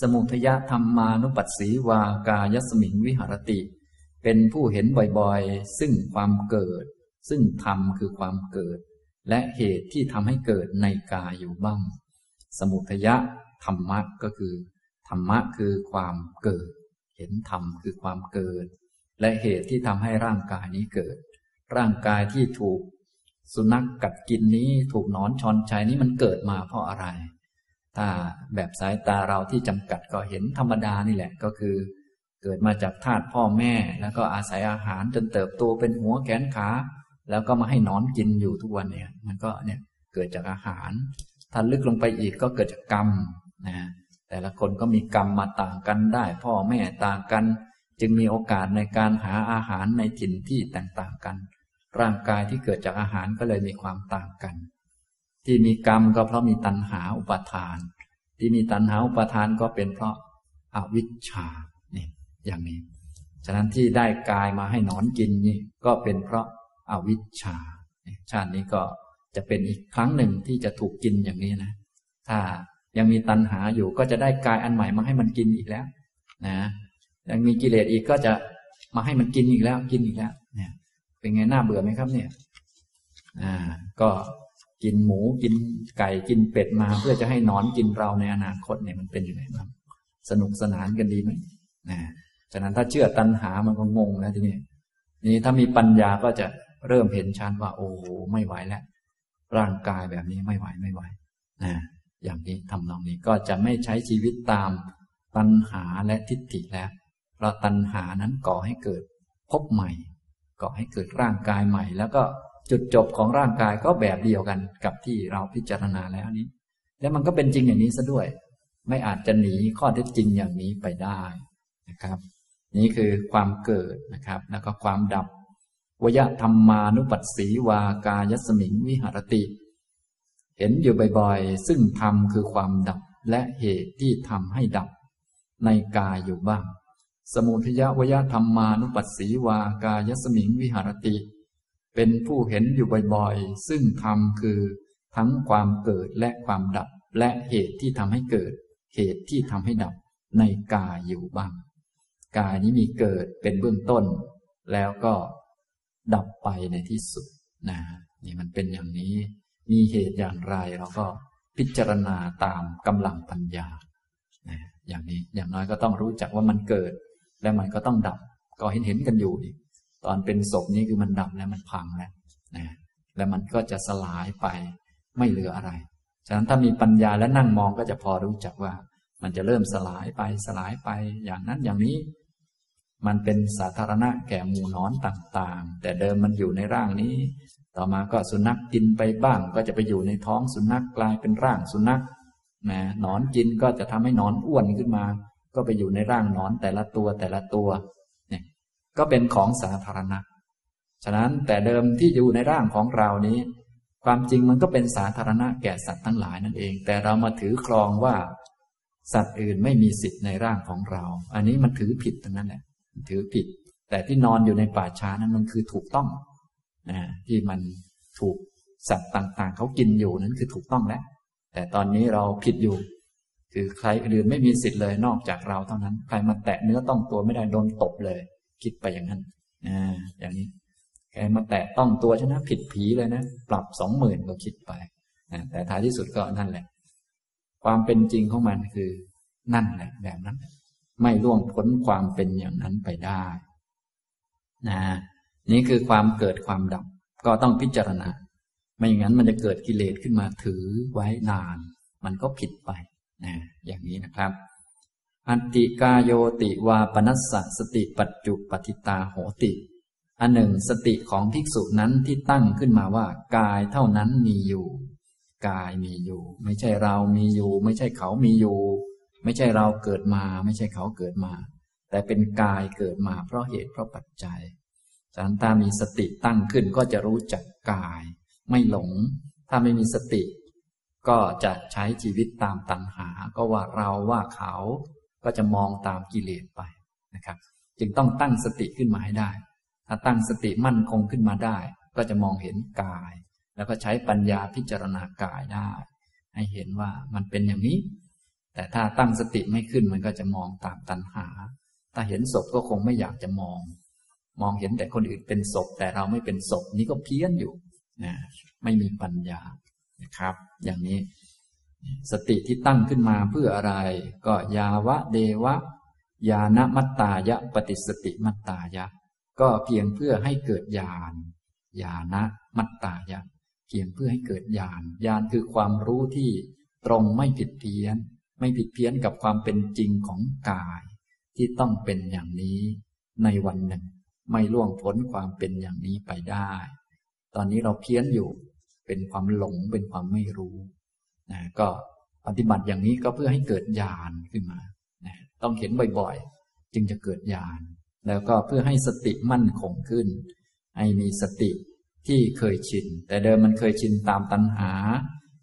สมุทยธรรมานุปัสสีวากายสมิงวิหารติ เป็นผู้เห็นบ่อยๆ ซึ่งความเกิด ซึ่งธรรมคือความเกิด และเหตุที่ทำให้เกิดในกายอยู่บ้าง สมุทยะธรรมะก็คือ ธรรมะคือความเกิด เห็นธรรมคือความเกิด และเหตุที่ทำให้ร่างกายนี้เกิด ร่างกายที่ถูก สุนัขกกัดกินนี้ถูกนอนชอนชัยนี้มันเกิดมาเพราะอะไร ถ้าแบบสายตาเราที่จำกัดก็เห็นธรรมดานี่แหละก็คือ เกิดมาจากธาตุพ่อแม่ แล้วก็อาศัยอาหารจนเติบโตเป็นหัวแขนขาแล้วก็มาให้นอนกินอยู่ทุกวันเนี่ย มันก็เนี่ยเกิดจากอาหารถ้าลึกลงไปอีกก็เกิดจากกรรมนะ แต่ละคนก็มีกรรมมาต่างกันได้ พ่อแม่ต่างกัน จึงมีโอกาสในการหาอาหารในถิ่นที่ต่างๆกัน ร่างกายที่เกิดจากอาหารก็เลยมีความต่างกัน ที่มีกรรมก็เพราะมีตัณหาอุปาทาน ที่มีตัณหาอุปาทานก็เป็นเพราะอาวิชชานี่อย่างนี้ ฉะนั้นที่ได้กายมาให้นอนกินนี่ก็เป็นเพราะอาวิชชา ชาตินี้ก็จะเป็นอีกครั้งหนึ่งที่จะถูกกินอย่างนี้นะ ถ้า ยังมีตัณหาอยู่ก็จะได้กายอันใหม่มาให้มันกินอีกแล้ว นะยังมีกิเลสอีกก็จะมาให้มันกินอีกแล้ว กินอีกแล้ว เนี่ย เป็นไงน่าเบื่อไหมครับ เนี่ย อ่า ก็กินหมูกินไก่กินเป็ดมาเพื่อจะให้นอนกินเราในอนาคตเนี่ยมันเป็นยังไงบ้างสนุกสนานกันดีไหมนะฉะนั้นถ้าเชื่อตัณหามันก็งงแล้วทีนี้นี่ถ้ามีปัญญาก็จะเริ่มเห็นชัดว่า โอ้ไม่ไหวแล้วร่างกายแบบนี้ไม่ไหวไม่ไหวนะ อย่างนี้ทำนองนี้ก็จะไม่ใช้ชีวิตตามตัณหาและทิฏฐิแล้วเพราะตัณหานั้นก่อให้เกิดพบใหม่ ก่อให้เกิดร่างกายใหม่ แล้วก็จุดจบของร่างกายก็แบบเดียวกันกับที่เราพิจารณาแล้วนี้ แล้วมันก็เป็นจริงอย่างนี้ซะด้วย ไม่อาจจะหนีข้อเท็จจริงอย่างนี้ไปได้นะครับ นี่คือความเกิดนะครับ แล้วก็ความดับวยธรรมานุปัสสีวากายสมิงวิหารติ เห็นอยู่บ่อยๆ ซึ่งธรรมคือความดับและเหตุที่ทำให้ดับ ในกายอยู่บ้าง สมุทยวยธรรมานุปัสสีวากายสมิงวิหารติ เป็นผู้เห็นอยู่บ่อยๆ ซึ่งธรรมคือทั้งความเกิดและความดับ และเหตุที่ทำให้เกิด เหตุที่ทำให้ดับ ในกายอยู่บ้าง กายนี้มีเกิดเป็นเบื้องต้น แล้วก็ดับไปในที่สุดนะนี่มันเป็นอย่างนี้ มีเหตุอย่างไรเราก็พิจารณาตามกำลังปัญญา อย่างนี้อย่างน้อยก็ต้องรู้จักว่ามันเกิด แล้วมันก็ต้องดับ ก็เห็นเห็นกันอยู่ตอนเป็นศพนี้คือมันดับแล้วมันพังแล้วนะแล้วมันก็จะสลายไปไม่เหลืออะไร ฉะนั้นถ้ามีปัญญาและนั่งมองก็จะพอรู้จักว่า มันจะเริ่มสลายไปสลายไปอย่างนั้นอย่างนี้ มันเป็นสาธารณะแก่หมูนอนต่างๆ แต่เดิมมันอยู่ในร่างนี้ ต่อมาก็สุนัขกินไปบ้าง ก็จะไปอยู่ในท้องสุนัขกลายเป็นร่างสุนัขนะนอนกินก็จะทำให้นอนอ้วนขึ้นมา ก็ไปอยู่ในร่างนอนแต่ละตัวแต่ละตัวเนี่ยก็เป็นของสาธารณะ ฉะนั้นแต่เดิมที่อยู่ในร่างของเรานี้ ความจริงมันก็เป็นสาธารณะแก่สัตว์ทั้งหลายนั่นเอง แต่เรามาถือครองว่า สัตว์อื่นไม่มีสิทธิ์ในร่างของเรา อันนี้มันถือผิดตรงนั้นแหละถือผิด แต่ที่นอนอยู่ในป่าช้านั้นมันคือถูกต้อง นะที่มันถูกสัตว์ต่าง ๆ เขากินอยู่นั้นคือถูกต้องแล้ว แต่ตอนนี้เราผิดอยู่ คือใครอื่นไม่มีสิทธิ์เลยนอกจากเราเท่านั้น ใครมาแตะเนื้อต้องตัวไม่ได้โดนตบเลย คิดไปอย่างนั้นอ่าอย่างนี้ใครมาแตะต้องตัวชนะผิดผีเลยนะ ปรับสองหมื่นก็คิดไปแต่ท้ายที่สุดก็นั่นแหละ ความเป็นจริงของมันคือนั่นแหละแบบนั้น ไม่ล่วงพ้นความเป็นอย่างนั้นไปได้ นะ นี่คือความเกิดความดับ ก็ต้องพิจารณา ไม่อย่างนั้นมันจะเกิดกิเลสขึ้นมาถือไว้นาน มันก็ผิดไปนะอย่างนี้นะครับ อันติกาโยติวาปนัสสะสติปัจจุปฏิตาโหติ อันหนึ่งสติของภิกษุนั้นที่ตั้งขึ้นมาว่า กายเท่านั้นมีอยู่ กายมีอยู่ ไม่ใช่เรามีอยู่ ไม่ใช่เขามีอยู่ ไม่ใช่เราเกิดมา ไม่ใช่เขาเกิดมา แต่เป็นกายเกิดมาเพราะเหตุเพราะปัจจัย สารตามีสติตั้งขึ้นก็จะรู้จักกาย ไม่หลง ถ้าไม่มีสติ ก็จะใช้ชีวิตตามตัณหา ก็ว่าเราว่าเขาก็จะมองตามกิเลสไปนะครับ จึงต้องตั้งสติขึ้นมาให้ได้ ถ้าตั้งสติมั่นคงขึ้นมาได้ ก็จะมองเห็นกาย แล้วก็ใช้ปัญญาพิจารณากายได้ ให้เห็นว่ามันเป็นอย่างนี้ แต่ถ้าตั้งสติไม่ขึ้นมันก็จะมองตามตัณหา ถ้าเห็นศพก็คงไม่อยากจะมอง มองเห็นแต่คนอื่นเป็นศพแต่เราไม่เป็นศพนี้ก็เพี้ยนอยู่นะไม่มีปัญญานะครับ อย่างนี้ สติที่ตั้งขึ้นมาเพื่ออะไร ก็ยาวะเดวะ ยานมัตตายะ ปฏิสติมัตตายะ ก็เพียงเพื่อให้เกิดญาณญาณมัตตายะ เพียงเพื่อให้เกิดญาณญาณคือความรู้ที่ตรงไม่ผิดเพี้ยน ไม่ผิดเพี้ยนกับความเป็นจริงของกาย ที่ต้องเป็นอย่างนี้ในวันหนึ่ง ไม่ล่วงพ้นความเป็นอย่างนี้ไปได้ ตอนนี้เราเพี้ยนอยู่เป็นความหลงเป็นความไม่รู้นะก็ปฏิบัติอย่างนี้ก็เพื่อให้เกิดญาณขึ้นมานะต้องเห็นบ่อยๆ จึงจะเกิดญาณแล้วก็เพื่อให้สติมั่นคงขึ้น ให้มีสติที่เคยชิน แต่เดิมมันเคยชินตามตัณหา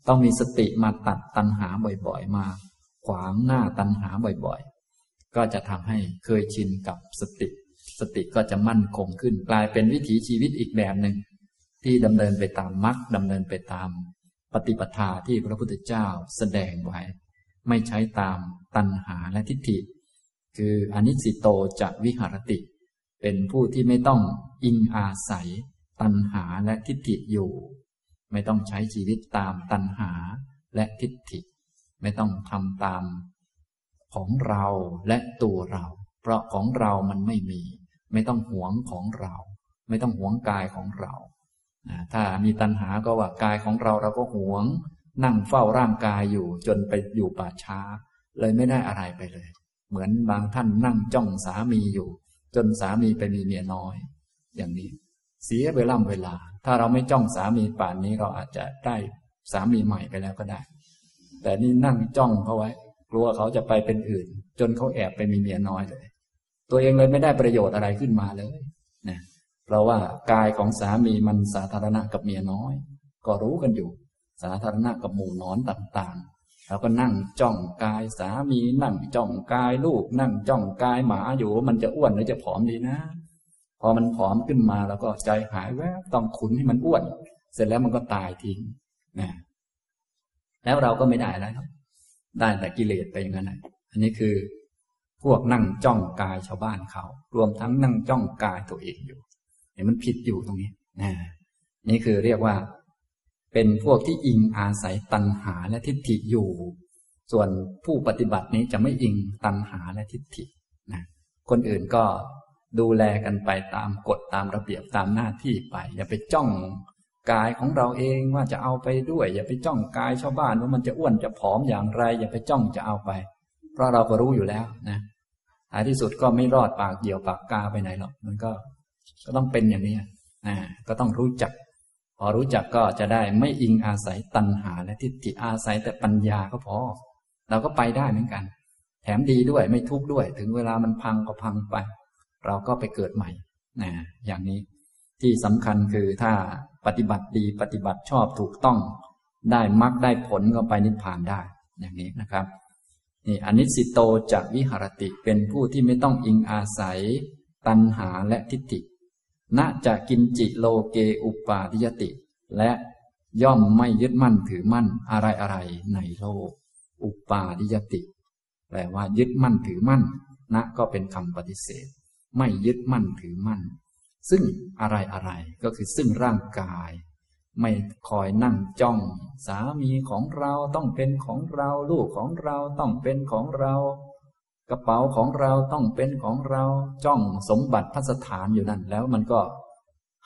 ต้องมีสติมาตัดตัณหาบ่อยๆ มาขวางหน้าตัณหาบ่อยๆ ก็จะทำให้เคยชินกับสติ สติก็จะมั่นคงขึ้น กลายเป็นวิถีชีวิตอีกแบบหนึ่งที่ดำเนินไปตามมรรคดำเนินไปตาม ปฏิปทาที่พระพุทธเจ้าแสดงไว้ ไม่ใช้ตามตัณหาและทิฏฐิ คืออนิสิโตจะวิหารติ เป็นผู้ที่ไม่ต้องอิงอาศัย ตัณหาและทิฏฐิอยู่ ไม่ต้องใช้ชีวิตตามตัณหาและทิฏฐิ ไม่ต้องทำตามของเราและตัวเรา เพราะของเรามันไม่มี ไม่ต้องหวงของเรา ไม่ต้องหวงกายของเรา ถ้ามีตัณหาก็ว่ากายของเราเราก็หวง นั่งเฝ้าร่างกายอยู่จนไปอยู่ป่าช้า เลยไม่ได้อะไรไปเลย เหมือนบางท่านนั่งจ้องสามีอยู่ จนสามีไปมีเมียน้อย อย่างนี้เสียเวลาเวลา ถ้าเราไม่จ้องสามีป่านนี้เราอาจจะได้สามีใหม่ไปแล้วก็ได้ แต่นี่นั่งจ้องเขาไว้ กลัวเขาจะไปเป็นอื่น จนเขาแอบไปมีเมียน้อยเลย ตัวเองเลยไม่ได้ประโยชน์อะไรขึ้นมาเลยนะเพราะว่ากายของสามีมันสาธารณะกับเมียน้อย ก็รู้กันอยู่ สาธารณะกับหมู่นอนต่างๆแล้วก็นั่งจ้องกายสามีนั่งจ้องกายลูก นั่งจ้องกายหมาอยู่มันจะอ้วนหรือจะผอมดีนะ พอมันผอมขึ้นมาแล้วก็ใจหายแวบต้องขุนให้มันอ้วน เสร็จแล้วมันก็ตายทิ้งนะแล้วเราก็ไม่ได้อะไรครับได้แต่กิเลสไปอย่างนั้นอันนี้คือ พวกนั่งจ้องกายชาวบ้านเขา รวมทั้งนั่งจ้องกายตัวเองอยู่เห็นมันผิดอยู่ตรงนี้นะนี่คือเรียกว่า เป็นพวกที่อิงอาศัยตัณหาและทิฏฐิอยู่ ส่วนผู้ปฏิบัตินี้จะไม่อิงตัณหาและทิฏฐินะคนอื่นก็ดูแลกันไปตามกฎตามระเบียบตามหน้าที่ไป อย่าไปจ้องกายของเราเองว่าจะเอาไปด้วย อย่าไปจ้องกายชาวบ้านว่ามันจะอ้วนจะผอมอย่างไร อย่าไปจ้องจะเอาไป เพราะเราก็รู้อยู่แล้วนะ ท้ายที่สุดก็ไม่รอดปากเดี่ยวปากกาไปไหนหรอกมันก็ก็ต้องเป็นอย่างนี้นะก็ต้องรู้จัก พอรู้จักก็จะได้ไม่อิงอาศัยตัณหาและทิฏฐิอาศัยแต่ปัญญาก็พอ เราก็ไปได้เหมือนกัน แถมดีด้วยไม่ทุกข์ด้วย ถึงเวลามันพังก็พังไป เราก็ไปเกิดใหม่นะอย่างนี้ที่สำคัญคือถ้าปฏิบัติดีปฏิบัติชอบถูกต้อง ได้มรรคได้ผลก็ไปนิพพานได้ อย่างนี้นะครับ นี่อนิสิโตจากวิหารติเป็นผู้ที่ไม่ต้องอิงอาศัย ตัณหาและทิฏฐิณจะกินจิโลเกอุปาทิยติ และย่อมไม่ยึดมั่นถือมั่นอะไรอะไรในโลก อุปาทิยติ แปลว่ายึดมั่นถือมั่นณก็เป็นคำปฏิเสธ ไม่ยึดมั่นถือมั่น ซึ่งอะไรอะไรก็คือซึ่งร่างกาย ไม่คอยนั่งจ้อง สามีของเราต้องเป็นของเรา ลูกของเราต้องเป็นของเรา กระเป๋าของเราต้องเป็นของเรา จ้องสมบัติพัสถานอยู่นั่น แล้วมันก็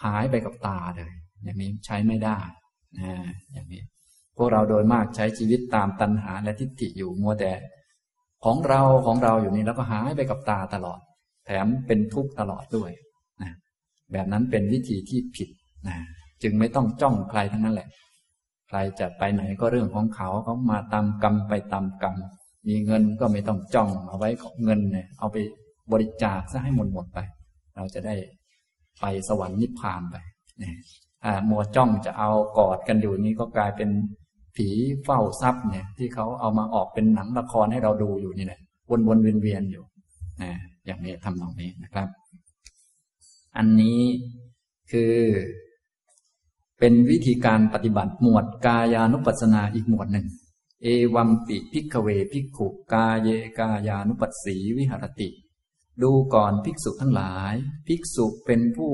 หายไปกับตาเลย อย่างนี้ใช้ไม่ได้นะอย่างนี้ พวกเราโดยมากใช้ชีวิตตามตัณหาและทิฏฐิอยู่มัวแต่ของเราของเราอยู่นี่แล้วก็หายไปกับตาตลอด แถมเป็นทุกข์ตลอดด้วยนะแบบนั้นเป็นวิธีที่ผิดนะ จึงไม่ต้องจ้องใครทั้งนั้นแหละ ใครจะไปไหนก็เรื่องของเขาเขามาตามกรรมไปตามกรรม มีเงินก็ไม่ต้องจ้องเอาไว้ของเงินเนี่ยเอาไปบริจาคซะให้หมดหมดไป เราจะได้ไปสวรรค์นิพพานไปนี่ยอ่ามัวจ้องจะเอากอดกันอยู่นี้ก็กลายเป็นผีเฝ้าทรัพย์เนี่ย ที่เขาเอามาออกเป็นหนังละครให้เราดูอยู่นี่แหละวนวนเวียนเวียนอยู่นะอย่างนี้ทำตรงนี้นะครับ อันนี้คือ เป็นวิธีการปฏิบัติหมวดกายานุปัสสนาอีกหมวดหนึ่ง เอวัมปิพิกเวพิกขุกาเยกายานุปัสสีวิหรติ ดูก่อนภิกษุทั้งหลาย ภิกษุเป็นผู้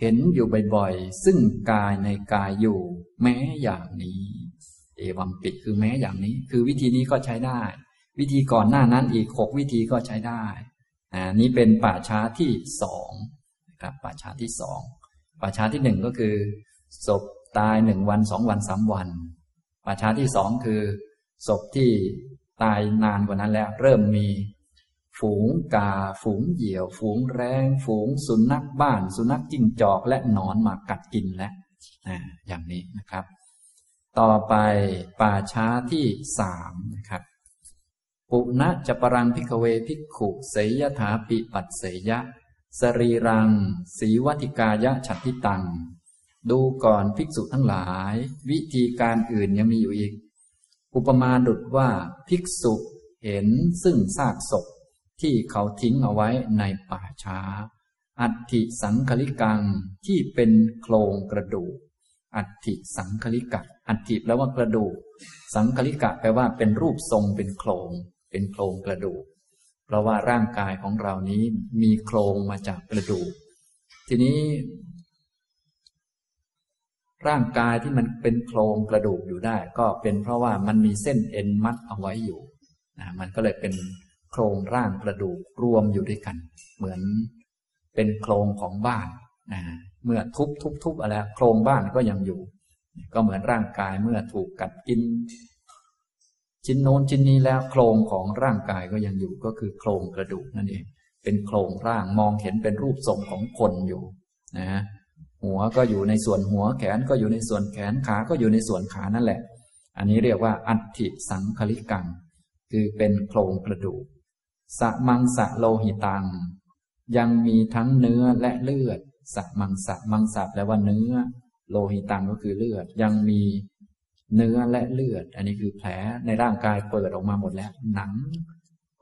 เห็นอยู่บ่อยๆ ซึ่งกายในกายอยู่ แม้อย่างนี้ เอวัมปิคือแม้อย่างนี้ คือวิธีนี้ก็ใช้ได้ วิธีก่อนหน้านั้นอีกหกวิธีก็ใช้ได้อ่านี้เป็นป่าช้าที่สองครับป่าช้าที่สองป่าช้าที่หนึ่งก็คือ ศพตายหนึ่งวันสองวันสามวัน ป่าช้าที่สองคือศพที่ตายนานกว่านั้นแล้ว เริ่มมี ฝูงกา ฝูงเหยี่ยว ฝูงแรง ฝูงสุนัขบ้าน สุนัขจิ้งจอกและหนอนมากัดกินแล้วอย่างนี้นะครับ ต่อไปป่าช้าที่สามนะครับ ปุนะจะปะรัง ภิกขะเว ภิกขุเสยยะถาปิปัสเสยยะ สะรีรัง สีวะถิกายะฉัฑฑิตัง ดูก่อนภิกษุทั้งหลาย วิธีการอื่นยังมีอยู่อีก อุปมาดุดว่าภิกษุเห็นซึ่งซากศพที่เขาทิ้งเอาไว้ในป่าช้า อัฏฐิสังขะลิกังที่เป็นโครงกระดูก อัฐิสังคลิกะ อัฐิแปลว่ากระดูก สังคลิกะแปลว่าเป็นรูปทรงเป็นโครง เป็นโครงกระดูก เพราะว่าร่างกายของเรานี้มีโครงมาจากกระดูก ทีนี้ ร่างกายที่มันเป็นโครงกระดูกอยู่ได้ ก็เป็นเพราะว่ามันมีเส้นเอ็นมัดเอาไว้อยู่นะมันก็เลยเป็นโครงร่างกระดูกรวมอยู่ด้วยกัน เหมือนเป็นโครงของบ้านนะเมื่อทุบทุบทุบอะไรโครงบ้านก็ยังอยู่ ก็เหมือนร่างกายเมื่อถูกกัดกิน ชิ้นโน้นชิ้นนี้แล้วโครงของร่างกายก็ยังอยู่ก็คือโครงกระดูกนั่นเองเป็นโครงร่างมองเห็นเป็นรูปทรงของคนอยู่นะ หัวก็อยู่ในส่วนหัวแขนก็อยู่ในส่วนแขนขาก็อยู่ในส่วนขานั่นแหละ อันนี้เรียกว่า อัฐิสังคลิกัง คือเป็นโครงกระดูกสมังสะโลหิตัง ยังมีทั้งเนื้อและเลือดสมังสะมังสะแปลว่าเนื้อ โลหิตังก็คือเลือด ยังมีเนื้อและเลือด อันนี้คือแผลในร่างกายเปิดออกมาหมดแล้ว หนัง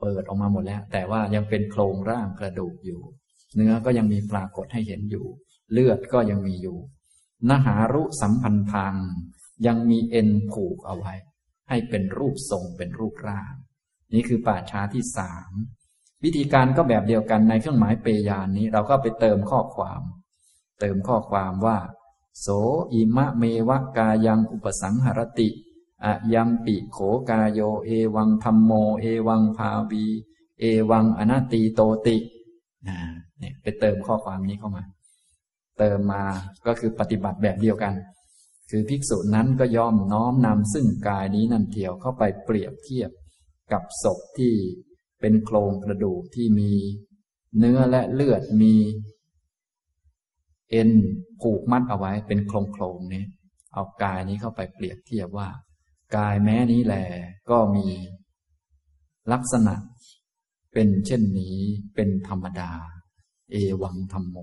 เปิดออกมาหมดแล้ว แต่ว่ายังเป็นโครงร่างกระดูกอยู่ เนื้อก็ยังมีปรากฏให้เห็นอยู่ เลือดก็ยังมีอยู่ นหารุสัมพันธังยังมีเอ็นผูกเอาไว้ ให้เป็นรูปทรงเป็นรูปร่าง นี่คือป่าช้าที่สามวิธีการก็แบบเดียวกันในเครื่องหมายเปยานนี้ เราก็ไปเติมข้อความ เติมข้อความว่า โสอิมะเมวะกายังอุปสังหรติอะยัมปิโขกาโย เอวังธรรมโม เอวังภาวี เอวังอนัตติโตติเนี่ยไปเติมข้อความนี้เข้ามา เติมมาก็คือปฏิบัติแบบเดียวกัน คือภิกษุนั้นก็ย่อมน้อมนำซึ่งกายนี้นั่นเทียวเข้าไปเปรียบเทียบกับศพที่เป็นโครงกระดูกที่มีเนื้อและเลือดมีเอ็นผูกมัดเอาไว้เป็นโครงโครงนี้เอากายนี้เข้าไปเปรียบเทียบว่า กายแม้นี้แหลก็มีลักษณะ เป็นเช่นนี้เป็นธรรมดา เอวังธรรมโม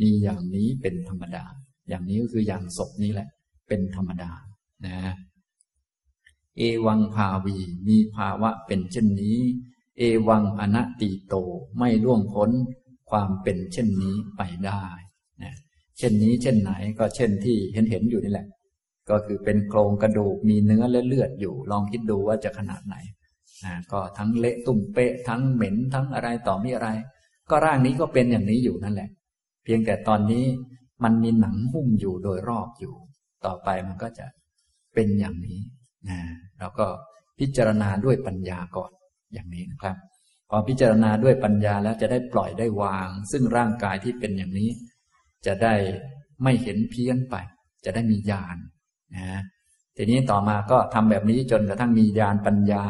นี่อย่างนี้เป็นธรรมดา อย่างนี้ก็คืออย่างศพนี้แหละ เป็นธรรมดานะ เอวังภาวีมีภาวะเป็นเช่นนี้ เอวังอนัตติโตไม่ล่วงพ้นความเป็นเช่นนี้ไปได้นะเช่นนี้เช่นไหนก็เช่นที่เห็นเห็นอยู่นี่แหละ ก็คือเป็นโครงกระดูกมีเนื้อและเลือดอยู่ ลองคิดดูว่าจะขนาดไหนนะก็ทั้งเละตุ่มเปะทั้งเหม็นทั้งอะไรต่อมีอะไร ก็ร่างนี้ก็เป็นอย่างนี้อยู่นั่นแหละ พียงแต่ตอนนี้มันมีหนังหุ้มอยู่โดยรอบอยู่ ต่อไปมันก็จะเป็นอย่างนี้นะเราก็พิจารณาด้วยปัญญาก่อนอย่างนี้นะครับ พอพิจารณาด้วยปัญญาแล้วจะได้ปล่อยได้วาง ซึ่งร่างกายที่เป็นอย่างนี้ จะได้ไม่เห็นเพี้ยนไป จะได้มีญาณนะทีนี้ต่อมาก็ทำแบบนี้จนกระทั่งมีญาณปัญญา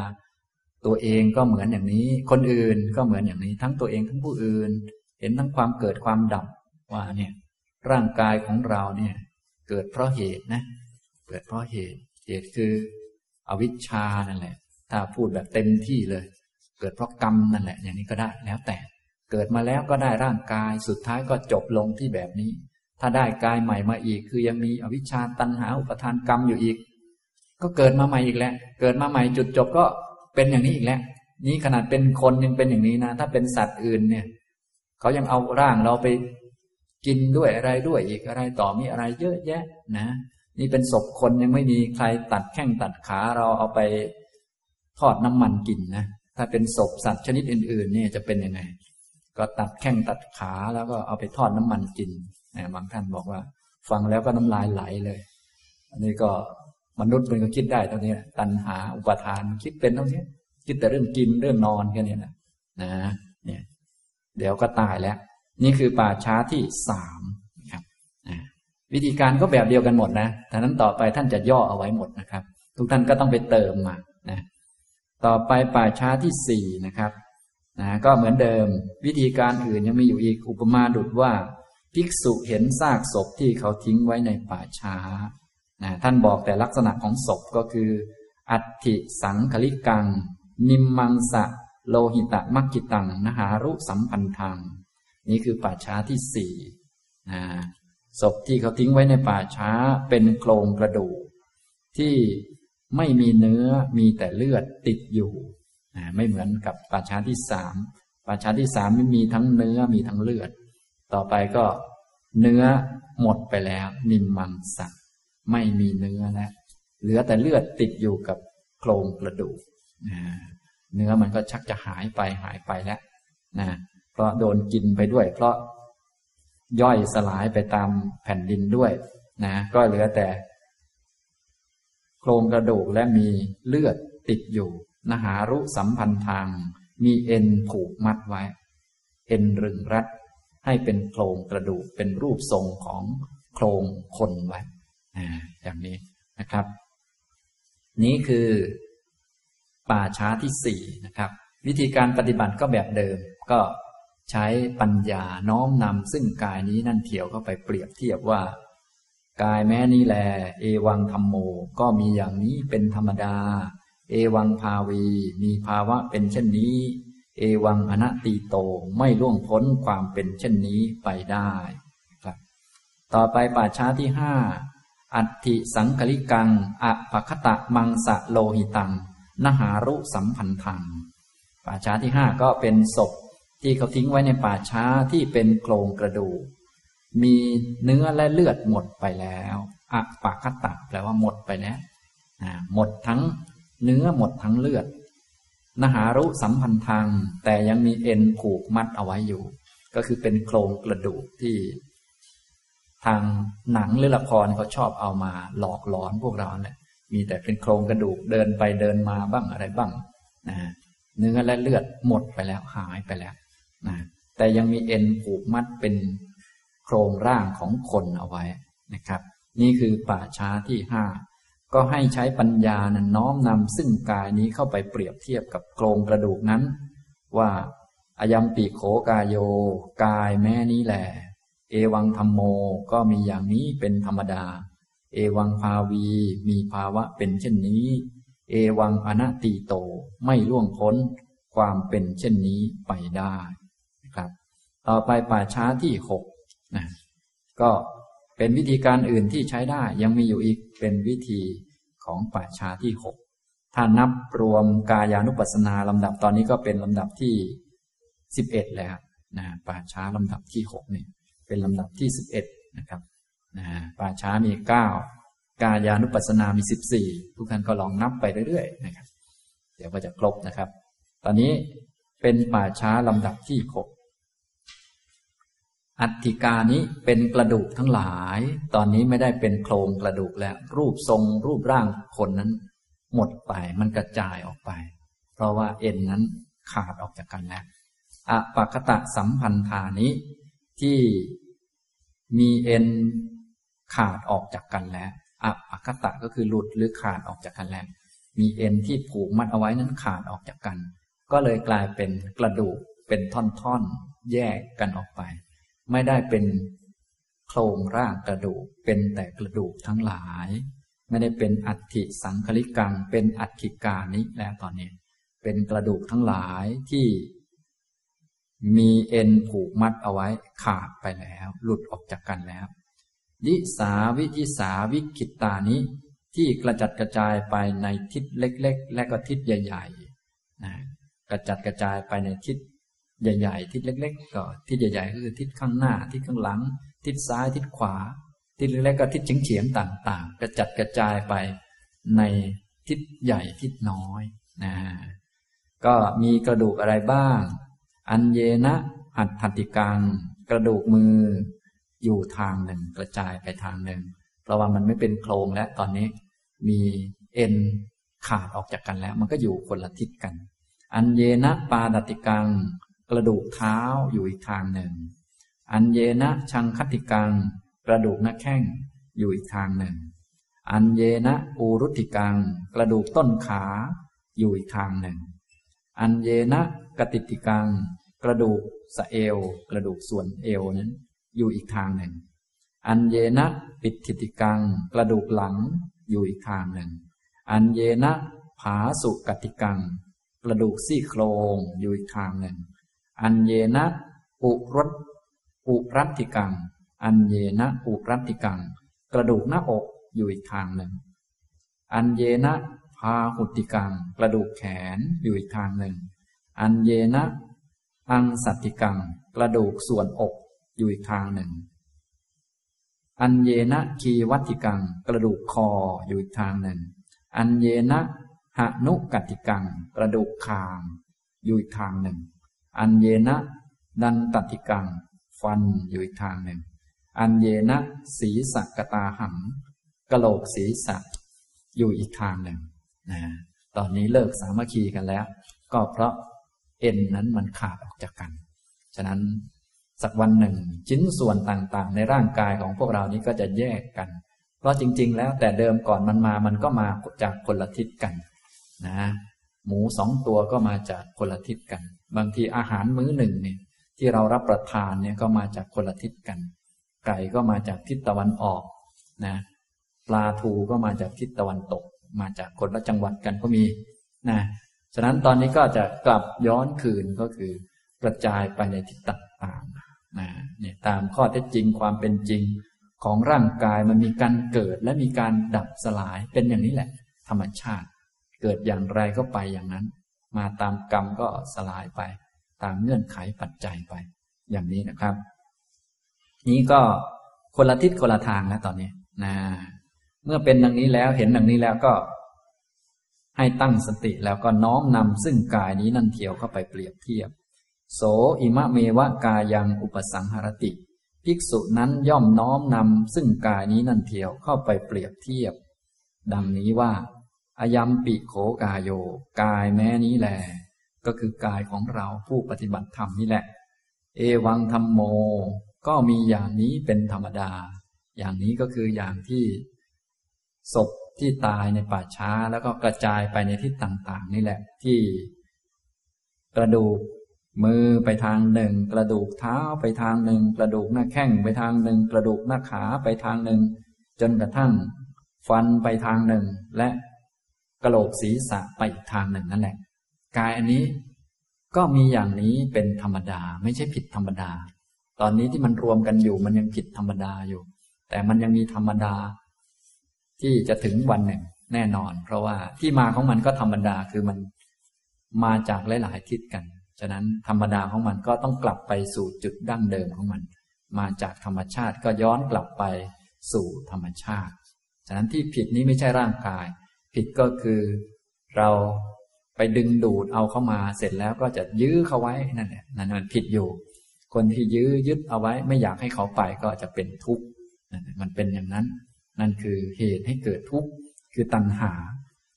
ตัวเองก็เหมือนอย่างนี้ คนอื่นก็เหมือนอย่างนี้ ทั้งตัวเองทั้งผู้อื่น เห็นทั้งความเกิดความดับ ว่าเนี่ยร่างกายของเราเนี่ยเกิดเพราะเหตุนะ เกิดเพราะเหตุเหตุคืออวิชชานั่นแหละ ถ้าพูดแบบเต็มที่เลย เกิดเพราะกรรมนั่นแหละ อย่างนี้ก็ได้แล้วแต่ เกิดมาแล้วก็ได้ร่างกายสุดท้ายก็จบลงที่แบบนี้ ถ้าได้กายใหม่มาอีก คือยังมีอวิชชาตันหาอุปทานกรรมอยู่อีก ก็เกิดมาใหม่อีกแล้วเกิดมาใหม่จุดจบก็เป็นอย่างนี้อีกแล้วนี่ขนาดเป็นคนยังเป็นอย่างนี้นะ ถ้าเป็นสัตว์อื่นเนี่ย เขายังเอาร่างเราไป กินด้วยอะไรด้วยอีกอะไรต่อมีอะไรเยอะแยะนะ นี่เป็นศพคนยังไม่มีใครตัดแข้งตัดขาเราเอาไปทอดน้ำมันกินนะถ้าเป็นศพสัตว์ชนิดอื่นๆนี่จะเป็นยังไง ก็ตัดแข้งตัดขาแล้วก็เอาไปทอดน้ำมันกินนะบางท่านบอกว่า ฟังแล้วก็น้ำลายไหลเลย อันนี้ก็มนุษย์มันก็คิดได้ตรงนี้ตัณหาอุปทานคิดเป็นตรงนี้คิดแต่เรื่องกินเรื่องนอนแค่นี้นะนะเนี่ยเดี๋ยวก็ตายแล้ว นี่คือป่าช้าที่สามครับวิธีการก็แบบเดียวกันหมดนะท่านั้นต่อไปท่านจะย่อเอาไว้หมดนะครับ ทุกท่านก็ต้องไปเติมมานะต่อไปป่าช้าที่สี่นะครับนะก็เหมือนเดิม วิธีการอื่นยังมีอยู่อีกอุปมาดุดว่า ภิกษุเห็นซากศพที่เขาทิ้งไว้ในป่าช้านะท่านบอกแต่ลักษณะของศพก็คือ อัติสังคลิกัง นิมมังสะ โลหิตะมักกิตังนหารุสัมพันธัง นี่คือป่าช้าที่สี่นะศพที่เขาทิ้งไว้ในป่าช้าเป็นโครงกระดูกที่ไม่มีเนื้อมีแต่เลือดติดอยู่นะไม่เหมือนกับป่าช้าที่สามป่าช้าที่สามไม่มีทั้งเนื้อมีทั้งเลือด ต่อไปก็เนื้อหมดไปแล้ว นิมมังสะไม่มีเนื้อแล้วเหลือแต่เลือดติดอยู่กับโครงกระดูกเนื้อมันก็ชักจะหายไปหายไปแล้วนะ เพราะโดนกินไปด้วย เพราะย่อยสลายไปตามแผ่นดินด้วยนะก็เหลือแต่ โครงกระดูกและมีเลือดติดอยู่นหารุสัมพันธ์ทาง มีเอ็นผูกมัดไว้ เอ็นรึงรัดให้เป็นโครงกระดูกเป็นรูปทรงของโครงคนไว้อย่างนี้นะครับ นี้คือ ป่าช้าที่สี่นะครับ วิธีการปฏิบัติก็แบบเดิมก็ ใช้ปัญญาน้อมนำซึ่งกายนี้นั่นเถียวเข้าไปเปรียบเทียบว่า กายแม้นี้แล เอวังธรรมโมก็มีอย่างนี้เป็นธรรมดา เอวังภาวี มีภาวะเป็นเช่นนี้ เอวังอนัตติโตไม่ล่วงพ้นความเป็นเช่นนี้ไปได้ครับต่อไปป่าช้าที่ห้าอัติสังคลิกังอะภคตะมังสะโลหิตังนหารุสัมพันธังป่าช้าที่ห้าก็เป็นศพ ที่เขาทิ้งไว้ในป่าช้าที่เป็นโครงกระดูกมีเนื้อและเลือดหมดไปแล้วอะปะคตะแปลว่าหมดไปแล้วหมดทั้งเนื้อหมดทั้งเลือดนหารุสัมพันธังแต่ยังมีเอ็นผูกมัดเอาไว้อยู่ ก็คือเป็นโครงกระดูกที่ ทางหนังหรือละครเขาชอบเอามาหลอกหลอนพวกเราเนี่ยมีแต่เป็นโครงกระดูกเดินไปเดินมาบ้างอะไรบ้างนะเนื้อและเลือดหมดไปแล้วหายไปแล้ว นะแต่ยังมีเอ็นผูกมัดเป็นโครงร่างของคนเอาไว้นะครับ นี่คือป่าช้าที่ห้าก็ให้ใช้ปัญญานะน้อมนำซึ่งกายนี้เข้าไปเปรียบเทียบกับโครงกระดูกนั้น ว่าอายัมปีโขกายโย กายแม่นี้แหละเอวังธรรมโมก็มีอย่างนี้เป็นธรรมดา เอวังภาวีมีภาวะเป็นเช่นนี้ เอวังอนัตติโตไม่ล่วงพ้นความเป็นเช่นนี้ไปได้ ต่อไปป่าช้าที่หกนะก็เป็นวิธีการอื่นที่ใช้ได้ ยังมีอยู่อีกเป็นวิธีของป่าช้าที่หกถ้านับรวมกายานุปัสสนาลำดับตอนนี้ก็เป็นลำดับที่สิบเอ็ดแล้วนะป่าช้าลำดับที่หกนี่เป็นลำดับที่สิบเอ็ดนะครับนะป่าช้ามีเก้ากายานุปัสสนามีสิบสี่ทุกท่านก็ลองนับไปเรื่อยๆนะครับ เดี๋ยวก็จะครบนะครับ ตอนนี้เป็นป่าช้าลำดับที่หก อัฐิกานี้เป็นกระดูกทั้งหลาย ตอนนี้ไม่ได้เป็นโครงกระดูกแล้ว รูปทรงรูปร่างคนนั้น หมดไปมันกระจายออกไป เพราะว่าเอ็นนั้นขาดออกจากกันแล้วอปากตะสัมพันธานี้ที่มีเอ็นขาดออกจากกันแล้วอปากตะก็คือหลุดหรือขาดออกจากกันแล้ว มีเอ็นที่ผูกมัดเอาไว้นั้นขาดออกจากกัน ก็เลยกลายเป็นกระดูกเป็นท่อนๆ แยกกันออกไป ไม่ได้เป็นโครงร่างกระดูก เป็นแต่กระดูกทั้งหลาย ไม่ได้เป็นอัฐิสังคลิกัง เป็นอัฐิกานิแล้วตอนนี้ เป็นกระดูกทั้งหลายที่มีเอ็นผูกมัดเอาไว้ขาดไปแล้ว หลุดออกจากกันแล้ว ยิสาวิจิสาวิกิตานิที่กระจัดกระจายไปในทิศเล็ก ๆ และก็ทิศใหญ่ๆนะกระจัดกระจายไปในทิศ ใหญ่ ๆ ทิศเล็ก ๆ ก็ทิศใหญ่ ๆ ก็คือทิศข้างหน้า ทิศข้างหลัง ทิศซ้ายทิศขวา ทิศเล็กๆก็ทิศเฉียงๆต่าง ๆ กระจัดกระจายไปในทิศใหญ่ทิศน้อยนะก็มีกระดูกอะไรบ้าง อันเยนะหัตถติกัง กระดูกมือ อยู่ทางหนึ่งกระจายไปทางหนึ่ง เพราะว่ามันไม่เป็นโครงและตอนนี้มีเอ็นขาดออกจากกันแล้ว มันก็อยู่คนละทิศกัน อันเยนะปาดติกัง กระดูกเท้าอยู่อีกทางหนึ่ง อันเยนะชังคติกัง กระดูกหน้าแข้งอยู่อีกทางหนึ่ง อันเยนะปูรุติกัง กระดูกต้นขาอยู่อีกทางหนึ่ง อันเยนะกติติกัง กระดูกสะเอว กระดูกส่วนเอวนั้น อยู่อีกทางหนึ่ง อันเยนะปิดทิติกัง กระดูกหลังอยู่อีกทางหนึ่ง อันเยนะผาสุกติกัง กระดูกซี่โครงอยู่อีกทางหนึ่ง อันเยนะอุรสอุรัติกัง อันเยนะอุรัติกัง กระดูกหน้าอกอยู่อีกทางหนึ่ง อันเยนะพาหุติกัง กระดูกแขนอยู่อีกทางหนึ่ง อันเยนะ อังสัตติกัง กระดูกส่วนอกอยู่อีกทางหนึ่ง อันเยนะคีวัติกัง กระดูกคออยู่อีกทางหนึ่ง อันเยนะหนุกัติกัง กระดูกคาง อยู่อีกทางหนึ่ง อันเยนะดันตติกัง ฟันอยู่อีกทางหนึ่ง อันเยนะศีสักตาหังกะโหลกศีสักอยู่อีกทางหนึ่งนะตอนนี้เลิกสามัคคีกันแล้ว ก็เพราะเอ็นนั้นมันขาดออกจากกัน ฉะนั้นสักวันหนึ่งชิ้นส่วนต่างๆ ในร่างกายของพวกเรานี้ก็จะแยกกัน เพราะจริง ๆ แล้วแต่เดิมก่อนมันมามันก็มาจากคนละทิศกันนะหมูสองตัวก็มาจากคนละทิศกัน บางทีอาหารมื้อหนึ่งเนี่ยที่เรารับประทานเนี่ยก็มาจากคนละทิศกัน ไก่ก็มาจากทิศตะวันออกนะปลาทูก็มาจากทิศตะวันตก มาจากคนละจังหวัดกันก็มีนะฉะนั้นตอนนี้ก็จะกลับย้อนคืนก็คือกระจายไปในทิศต่างๆนะเนี่ยตามข้อเท็จจริงความเป็นจริงของร่างกายมันมีการเกิดและมีการดับสลายเป็นอย่างนี้แหละ ธรรมชาติ เกิดอย่างไรก็ไปอย่างนั้น มาตามกรรมก็สลายไป ตามเงื่อนไขปัจจัยไป อย่างนี้นะครับ นี้ก็คนละทิศคนละทางแล้วตอนนี้นะเมื่อเป็นดังนี้แล้วเห็นดังนี้แล้วก็ ให้ตั้งสติแล้วก็น้อมนำซึ่งกายนี้นั่นเทียวเข้าไปเปรียบเทียบ โสอิมะเมวะกายังอุปสังหรติ ภิกษุนั้นย่อมน้อมนำซึ่งกายนี้นั่นเทียวเข้าไปเปรียบเทียบ ดังนี้ว่า อายัมปิโขกายโย กายแม้นี้แหลก็คือกายของเราผู้ปฏิบัติธรรมนี่แหละ เอวังธรรมโม ก็มีอย่างนี้เป็นธรรมดา อย่างนี้ก็คืออย่างที่ศพที่ตายในป่าช้าแล้วก็กระจายไปในทิศต่าง ๆ นี่แหละ ที่กระดูกมือไปทางหนึ่ง กระดูกเท้าไปทางหนึ่ง กระดูกหน้าแข้งไปทางหนึ่ง กระดูกหน้าขาไปทางหนึ่ง จนกระทั่ง ฟันไปทางหนึ่ง และ กระโหลกศีรษะไปอีกทางหนึ่งนั่นแหละ กายอันนี้ก็มีอย่างนี้เป็นธรรมดาไม่ใช่ผิดธรรมดา ตอนนี้ที่มันรวมกันอยู่มันยังผิดธรรมดาอยู่ แต่มันยังมีธรรมดา ที่จะถึงวันหนึ่งแน่นอน เพราะว่าที่มาของมันก็ธรรมดาคือมันมาจากหลาย ๆ ทิศกัน ฉะนั้นธรรมดาของมันก็ต้องกลับไปสู่จุดดั้งเดิมของมัน มาจากธรรมชาติก็ย้อนกลับไปสู่ธรรมชาติ ฉะนั้นที่ผิดนี้ไม่ใช่ร่างกาย ผิดก็คือเราไปดึงดูดเอาเข้ามาเสร็จแล้วก็จะยื้อเขาไว้นั่นแหละนั่นมันผิดอยู่ คนที่ยื้อยึดเอาไว้ ไม่อยากให้เขาไปก็จะเป็นทุกข์มันเป็นอย่างนั้น นั่นคือเหตุให้เกิดทุกข์คือตัณหา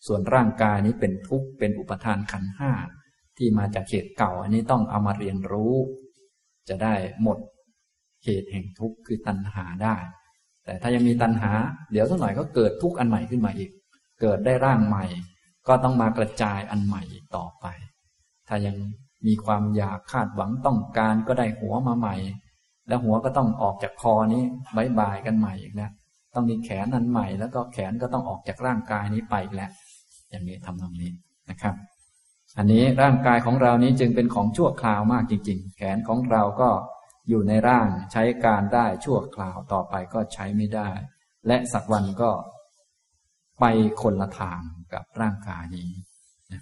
ส่วนร่างกายนี้เป็นทุกข์เป็นอุปทานขันห้าที่มาจากเหตุเก่า อันนี้ต้องเอามาเรียนรู้ จะได้หมดเหตุแห่งทุกข์คือตัณหาได้ แต่ถ้ายังมีตัณหา เดี๋ยวสักหน่อยก็เกิดทุกข์อันใหม่ขึ้นมาอีก เกิดได้ร่างใหม่ ก็ต้องมากระจายอันใหม่อีกต่อไป ถ้ายังมีความอยากคาดหวังต้องการก็ได้หัวมาใหม่ แล้วหัวก็ต้องออกจากคอนี้บายบายกันใหม่อีกแล้วต้องมีแขนอันใหม่ แล้วก็แขนก็ต้องออกจากร่างกายนี้ไปแล้วอย่างนี้ทำตรงนี้นะครับ อันนี้ร่างกายของเรานี้จึงเป็นของชั่วคราวมากจริง ๆ แขนของเราก็อยู่ในร่างใช้การได้ชั่วคราวต่อไปก็ใช้ไม่ได้ และสักวันก็ ไปคนละทางกับร่างกายนี้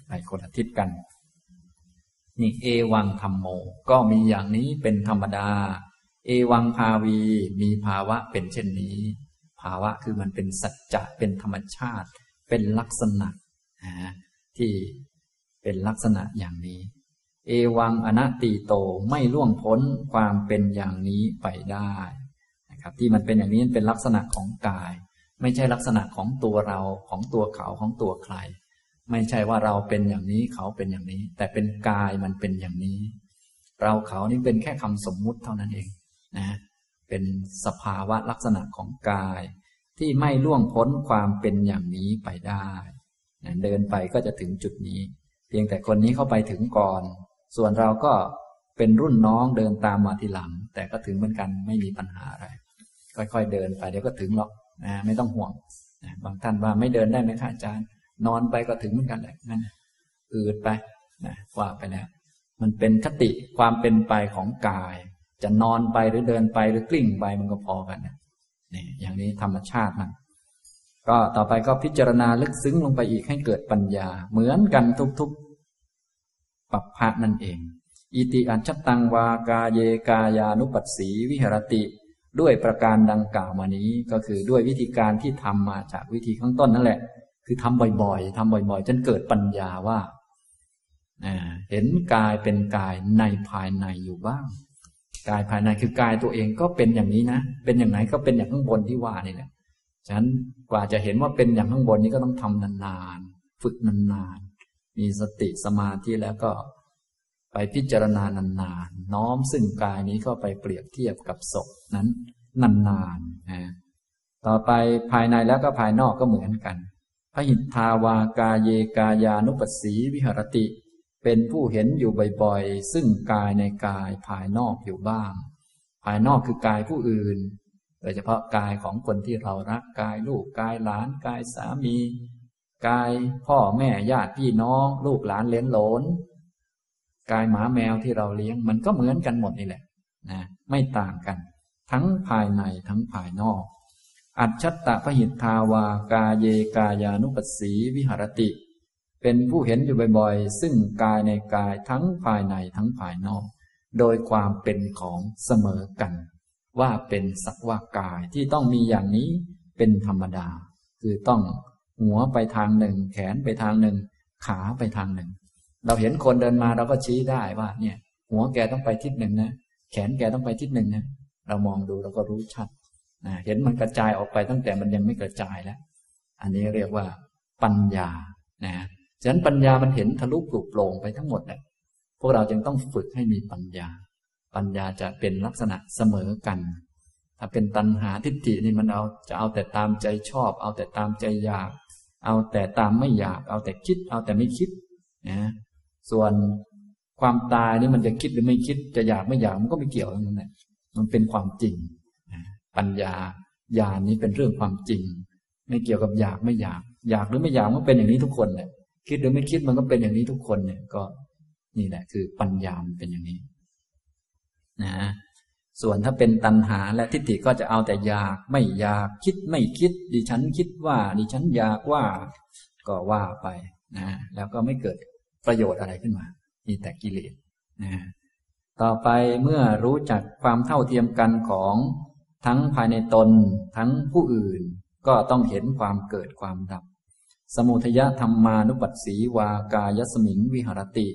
ไปคนละทิศกัน นี่เอวังธรรมโม ก็มีอย่างนี้เป็นธรรมดา เอวังภาวี มีภาวะเป็นเช่นนี้ ภาวะคือมันเป็นสัจจะเป็นธรรมชาติ เป็นลักษณะที่เป็นลักษณะอย่างนี้ เอวังอนัตติโตไม่ล่วงพ้นความเป็นอย่างนี้ไปได้นะครับ ที่มันเป็นอย่างนี้เป็นลักษณะของกาย ไม่ใช่ลักษณะของตัวเราของตัวเขาของตัวใคร ไม่ใช่ว่าเราเป็นอย่างนี้เขาเป็นอย่างนี้ แต่เป็นกายมันเป็นอย่างนี้ เราเขานี่เป็นแค่คำสมมุติเท่านั้นเองนะเป็นสภาวะลักษณะของกาย ที่ไม่ล่วงพ้นความเป็นอย่างนี้ไปได้นะเดินไปก็จะถึงจุดนี้ เพียงแต่คนนี้เข้าไปถึงก่อน ส่วนเราก็เป็นรุ่นน้องเดินตามมาทีหลัง แต่ก็ถึงเหมือนกันไม่มีปัญหาอะไร ค่อยๆเดินไปเดี๋ยวก็ถึงหรอก นะไม่ต้องห่วงนะบางท่านว่าไม่เดินได้ไหมคะอาจารย์ นอนไปก็ถึงเหมือนกันแหละนั่นอืดไปนะว่าไปแล้ว มันเป็นคติความเป็นไปของกาย จะนอนไปหรือเดินไปหรือกลิ้งไปมันก็พอกันนะนี่อย่างนี้ธรรมชาติมันก็ต่อไปก็พิจารณาลึกซึ้งลงไปอีกให้เกิดปัญญา เหมือนกันทุกๆปัปพะนั่นเอง อิติอัจฉตังวากาเยกายานุปัสสีวิหรติ ด้วยประการดังกล่าวมานี้ก็คือด้วยวิธีการที่ทำมาจากวิธีข้างต้นนั่นแหละ คือทำบ่อยๆทำบ่อยๆ จนเกิดปัญญาว่าเห็นกายเป็นกายในภายในอยู่บ้าง กายภายในคือกายตัวเองก็เป็นอย่างนี้นะ เป็นอย่างไหนก็เป็นอย่างข้างบนที่ว่านี่แหละฉะนั้นกว่าจะเห็นว่าเป็นอย่างข้างบนนี้ก็ต้องทำนานๆ ฝึกนานๆ มีสติสมาธิแล้วก็ ไปพิจารณานานๆน้อมซึ่งกายนี้ก็ไปเปรียบเทียบกับศพนั้นนานๆนะต่อไปภายในแล้วก็ภายนอกก็เหมือนกันพระหิทธาวากาเยกายานุปัสสีวิหรติ เป็นผู้เห็นอยู่บ่อยๆ ซึ่งกายในกายภายนอกอยู่บ้าง ภายนอกคือกายผู้อื่น โดยเฉพาะกายของคนที่เรารักกายลูกกายหลานกายสามี กายพ่อแม่ญาติพี่น้อง ลูกหลานเลี้ยงหลน กายหมาแมวที่เราเลี้ยง มันก็เหมือนกันหมดนี่แหละนะไม่ต่างกัน ทั้งภายในทั้งภายนอก อัจฉตะพหิทธาวากาเยกายานุปัสสีวิหรติ เป็นผู้เห็นอยู่บ่อยๆ ซึ่งกายในกายทั้งภายในทั้งภายนอก โดยความเป็นของเสมอกัน ว่าเป็นสักว่ากายที่ต้องมีอย่างนี้เป็นธรรมดา คือต้องหัวไปทางหนึ่ง แขนไปทางหนึ่ง ขาไปทางหนึ่ง เราเห็นคนเดินมาเราก็ชี้ได้ว่า เนี่ย หัวแกต้องไปทิศหนึ่งนะแขนแกต้องไปทิศหนึ่งนะเรามองดูเราก็รู้ชัดนะเห็นมันกระจายออกไปตั้งแต่มันยังไม่กระจายแล้ว อันนี้เรียกว่า ปัญญานะฉะนั้นปัญญามันเห็นทะลุปลุกโปร่งไปทั้งหมดเลยพวกเราจึงต้องฝึกให้มีปัญญา ปัญญาจะเป็นลักษณะเสมอกัน ถ้าเป็นตัณหาทิฏฐินี่มันเอาจะเอาแต่ตามใจชอบ เอาแต่ตามใจอยาก เอาแต่ตามไม่อยาก เอาแต่คิด เอาแต่ไม่คิดนะ ส่วนความตายนี่มันจะคิดหรือไม่คิดจะอยากไม่อยากมันก็ไม่เกี่ยวนั่นแหละมันเป็นความจริง ปัญญาญาณนี้เป็นเรื่องความจริง ไม่เกี่ยวกับอยากไม่อยาก อยากหรือไม่อยากมันเป็นอย่างนี้ทุกคนเลยคิดหรือไม่คิดมันก็เป็นอย่างนี้ทุกคนเนี่ยก็นี่แหละ คือปัญญามันเป็นอย่างนี้นะส่วนถ้าเป็นตัณหาและทิฏฐิก็จะเอาแต่อยากไม่อยากคิดไม่คิด ดิฉันคิดว่า ดิฉันอยากว่า ก็ว่าไปนะแล้วก็ไม่เกิด ประโยชน์อะไรขึ้นมา มีแต่กิเลสนะต่อไปเมื่อรู้จักความเท่าเทียมกันของทั้งภายในตนทั้งผู้อื่น ก็ต้องเห็นความเกิดความดับ สมุทยธรรมานุปัสสีวากายสมิงวิหรติ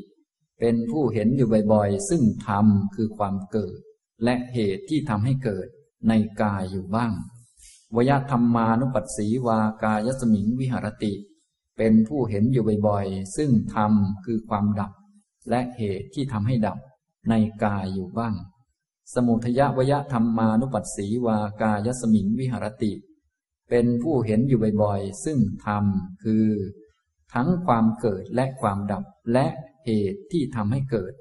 เป็นผู้เห็นอยู่บ่อยๆ ซึ่งธรรมคือความเกิด และเหตุที่ทำให้เกิดในกายอยู่บ้างวยธรรมานุปัสสีวากายสมิงวิหรติ เป็นผู้เห็นอยู่บ่อยๆ ซึ่งธรรมคือความดับ และเหตุที่ทำให้ดับในกายอยู่บ้าง สมุทยวยธรรมานุปัสสีวากายสมิงวิหรติ เป็นผู้เห็นอยู่บ่อยๆ ซึ่งธรรมคือ ทั้งความเกิดและความดับ และเหตุที่ทำให้เกิด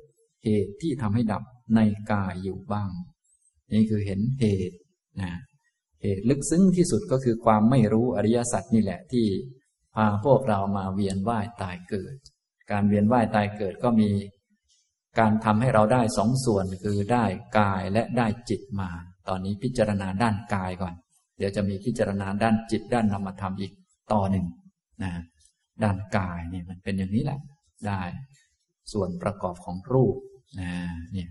เหตุที่ทำให้ดับในกายอยู่บ้าง นี่คือเห็นเหตุนะเหตุลึกซึ้งที่สุดก็คือความไม่รู้อริยสัจนี่แหละที่ พาพวกเรามาเวียนว่ายตายเกิด การเวียนว่ายตายเกิดก็มี การทำให้เราได้สองส่วนคือได้กายและได้จิตมา ตอนนี้พิจารณาด้านกายก่อน เดี๋ยวจะมีพิจารณาด้านจิตด้านนามธรรมอีกต่อหนึ่งนะด้านกายเนี่ยมันเป็นอย่างนี้แหละ ได้ส่วนประกอบของรูปนะเนี่ย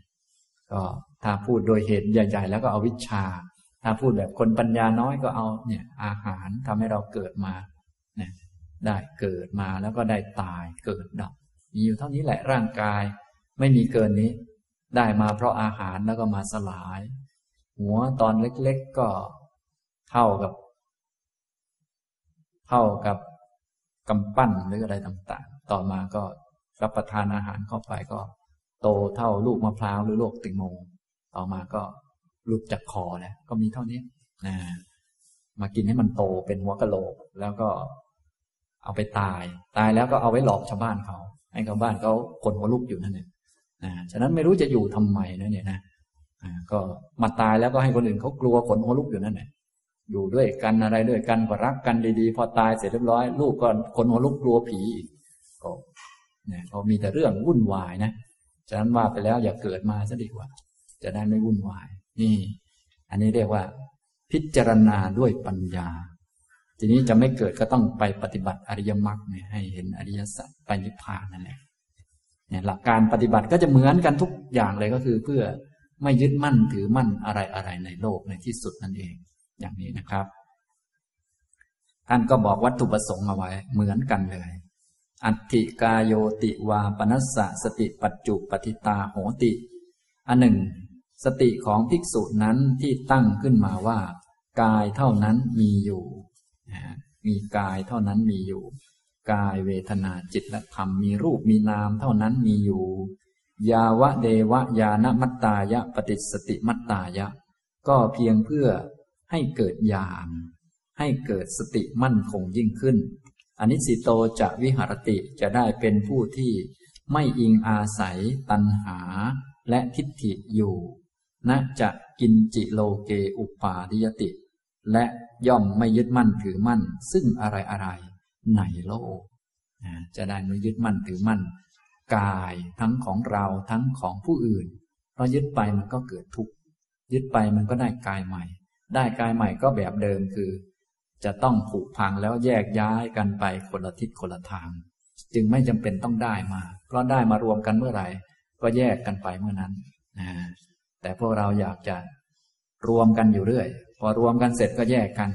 ก็ถ้าพูดโดยเหตุใหญ่ ๆ แล้วก็เอาวิชา ถ้าพูดแบบคนปัญญาน้อยก็เอาเนี่ยอาหารทำให้เราเกิดมา ได้เกิดมาแล้วก็ได้ตายเกิดดับ มีอยู่เท่านี้แหละร่างกาย ไม่มีเกินนี้ ได้มาเพราะอาหารแล้วก็มาสลาย หัวตอนเล็กๆก็เท่ากับ เท่ากับกำปั้นหรืออะไรต่างๆ ต่อมาก็รับประทานอาหารเข้าไปก็ โตเท่าลูกมะพร้าวหรือลูกติงโม ต่อมาก็หลุดจากคอแล้วก็มีเท่านี้นะมากินให้มันโตเป็นหัวกะโหลก แล้วก็ เอาไปตาย ตายแล้วก็เอาไว้หลอกชาวบ้านเขา ให้ชาวบ้านเขาคนหัวลุกอยู่นั่นเองนะฉะนั้นไม่รู้จะอยู่ทำไมนะเนี่ยนะก็มาตายแล้วก็ให้คนอื่นเขากลัวขนหัวลุกอยู่นั่นแหละอยู่ด้วยกันอะไรด้วยกันก็รักกันดีๆ พอตายเสร็จเรียบร้อย ลูกก็คนหัวลุกกลัวผีกก็เนี่ยเขามีแต่เรื่องวุ่นวายนะฉะนั้นว่าไปแล้วอย่าเกิดมาซะดีกว่า จะได้ไม่วุ่นวาย นี่ อันนี้เรียกว่า พิจารณาด้วยปัญญา ทีนี้จะไม่เกิดก็ต้องไปปฏิบัติอริยมรรคเนี่ยให้เห็นอริยสัจไปนิพพานนั่นแหละเนี่ยหลักการปฏิบัติก็จะเหมือนกันทุกอย่างเลยก็คือ เพื่อไม่ยึดมั่นถือมั่นอะไรอะไรในโลกในที่สุดนั่นเอง อย่างนี้นะครับ ท่านก็บอกวัตถุประสงค์เอาไว้ เหมือนกันเลย อัติกายโยติวาปนัสสะสติปัจจุปฏิตาโหติ อันหนึ่ง สติของภิกษุนั้นที่ตั้งขึ้นมาว่า กายเท่านั้นมีอยู่ มีกายเท่านั้นมีอยู่ กายเวทนาจิตและธรรมมีรูปมีนามเท่านั้นมีอยู่ ยาวะเดวะยานมัตตายะปฏิสติมัตตายะ ก็เพียงเพื่อให้เกิดญาณให้เกิดสติมั่นคงยิ่งขึ้นอนิสิโตจะวิหรติจะได้เป็นผู้ที่ไม่อิงอาศัยตัณหาและทิฏฐิอยู่ณจะกินจิโลเกอุปาทิยติ และ ย่อมไม่ยึดมั่นถือมั่น ซึ่งอะไรอะไรในโลกจะได้ไม่ยึดมั่นถือมั่น กายทั้งของเราทั้งของผู้อื่น เพราะยึดไปมันก็เกิดทุกข์ยึดไปมันก็ได้กายใหม่ ได้กายใหม่ก็แบบเดิมคือ จะต้องผุพังแล้วแยกย้ายกันไปคนละทิศคนละทาง จึงไม่จำเป็นต้องได้มา เพราะได้มารวมกันเมื่อไหร่ ก็แยกกันไปเมื่อนั้นนะแต่พวกเราอยากจะรวมกันอยู่เรื่อย พอรวมกันเสร็จก็แยกกัน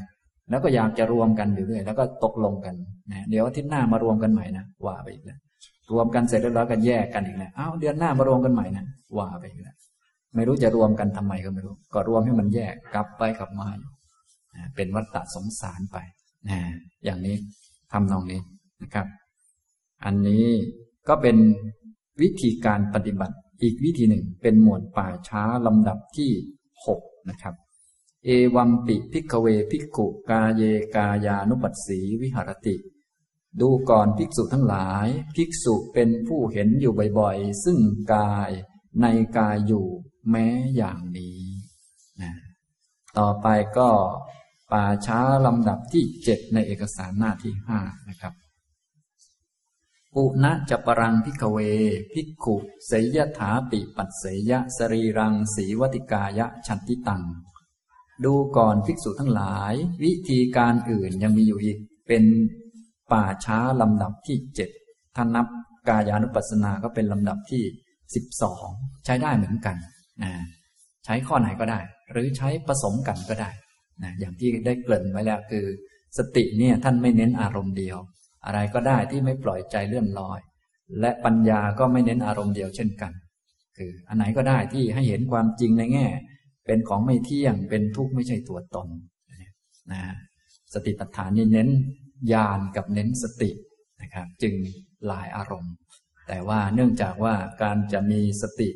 แล้วก็อยากจะรวมกันอยู่เรื่อยแล้วก็ตกลงกันนะเดี๋ยวอาทิตย์หน้ามารวมกันใหม่นะว่าไปอีกแล้วรวมกันเสร็จแล้วก็แยกกันอีกแล้วเอ้าเดือนหน้ามารวมกันใหม่นะว่าไปอีกแล้วไม่รู้จะรวมกันทำไมก็ไม่รู้ ก็รวมให้มันแยกกลับไปกลับมาอยู่เป็นวัฏฏะสงสารไปนะอย่างนี้ทำนองนี้นะครับ อันนี้ก็เป็นวิธีการปฏิบัติอีกวิธีหนึ่งเป็นหมวดป่าช้าลำดับที่หกนะครับ เอวัมปิพิกเวพิกุกาเยกายานุปัสสีวิหารติ ดูก่อนภิกษุทั้งหลาย ภิกษุเป็นผู้เห็นอยู่บ่อยๆ ซึ่งกายในกายอยู่แม้อย่างนี้นะต่อไปก็ป่าช้าลำดับที่เจ็ดในเอกสารหน้าที่ห้านะครับ ปุณะจปรังพิกเว พิกขุเสยถาปิปัสเสยสรีรังสีวติกายะชันติตัง ดูก่อนภิกษุทั้งหลาย วิธีการอื่นยังมีอยู่อีก เป็นป่าช้าลำดับที่เจ็ดท่านนับกายานุปัสสนาก็เป็นลำดับที่สิบสองใช้ได้เหมือนกันนะใช้ข้อไหนก็ได้ หรือใช้ผสมกันก็ได้นะอย่างที่ได้เกริ่นไว้แล้วคือ สติเนี่ยท่านไม่เน้นอารมณ์เดียว อะไรก็ได้ที่ไม่ปล่อยใจเลื่อนลอย และปัญญาก็ไม่เน้นอารมณ์เดียวเช่นกัน คืออันไหนก็ได้ที่ให้เห็นความจริงในแง่ เป็นของไม่เที่ยง เป็นทุกข์ไม่ใช่ตัวตนนะสติปัฏฐานนี่เน้นญาณกับเน้นสตินะครับ จึงหลายอารมณ์ แต่ว่าเนื่องจากว่าการจะมีสติ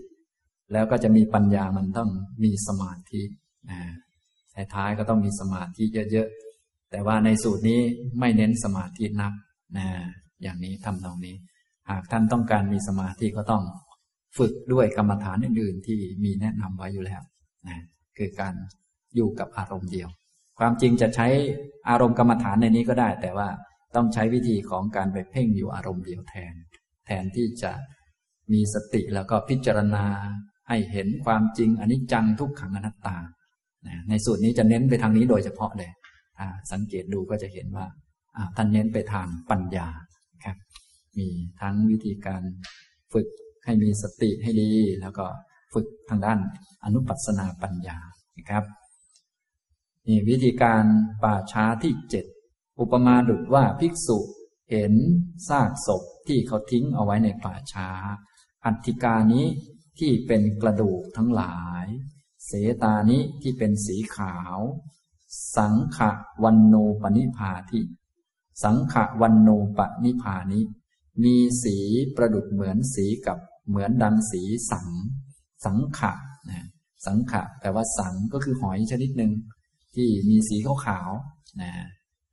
แล้วก็จะมีปัญญามันต้องมีสมาธินะท้ายๆก็ต้องมีสมาธิเยอะๆ แต่ว่าในสูตรนี้ไม่เน้นสมาธินักนะอย่างนี้ทำตรงนี้ หากท่านต้องการมีสมาธิก็ต้องฝึกด้วยกรรมฐานอื่นๆ ที่มีแนะนำไว้อยู่แล้ว นะคือการอยู่กับอารมณ์เดียว ความจริงจะใช้อารมณ์กรรมฐานในนี้ก็ได้ แต่ว่าต้องใช้วิธีของการไปเพ่งอยู่อารมณ์เดียวแทน แทนที่จะมีสติแล้วก็พิจารณาให้เห็นความจริงอนิจจังทุกขังอนัตตา ในสูตรนี้จะเน้นไปทางนี้โดยเฉพาะเลยสังเกตดูก็จะเห็นว่าท่านเน้นไปทางปัญญาครับ มีทั้งวิธีการฝึกให้มีสติให้ดีแล้วก็ ฝึกทางด้านอนุปัสนาปัญญานะครับนี่วิธีการป่าช้าที่เจ็ดอุปมาดุดว่าภิกษุเห็นซากศพที่เขาทิ้งเอาไว้ในป่าช้า อัติกานี้ที่เป็นกระดูกทั้งหลาย เสตานิที่เป็นสีขาว สังขวันโนปนิพาทิสังขวันโนปนิพานิมีสีประดุดเหมือนสีกับเหมือนดังสีสัง สังขะนะสังขะแต่ว่าสังก็คือหอยชนิดหนึ่งที่มีสีขาวขาวนะ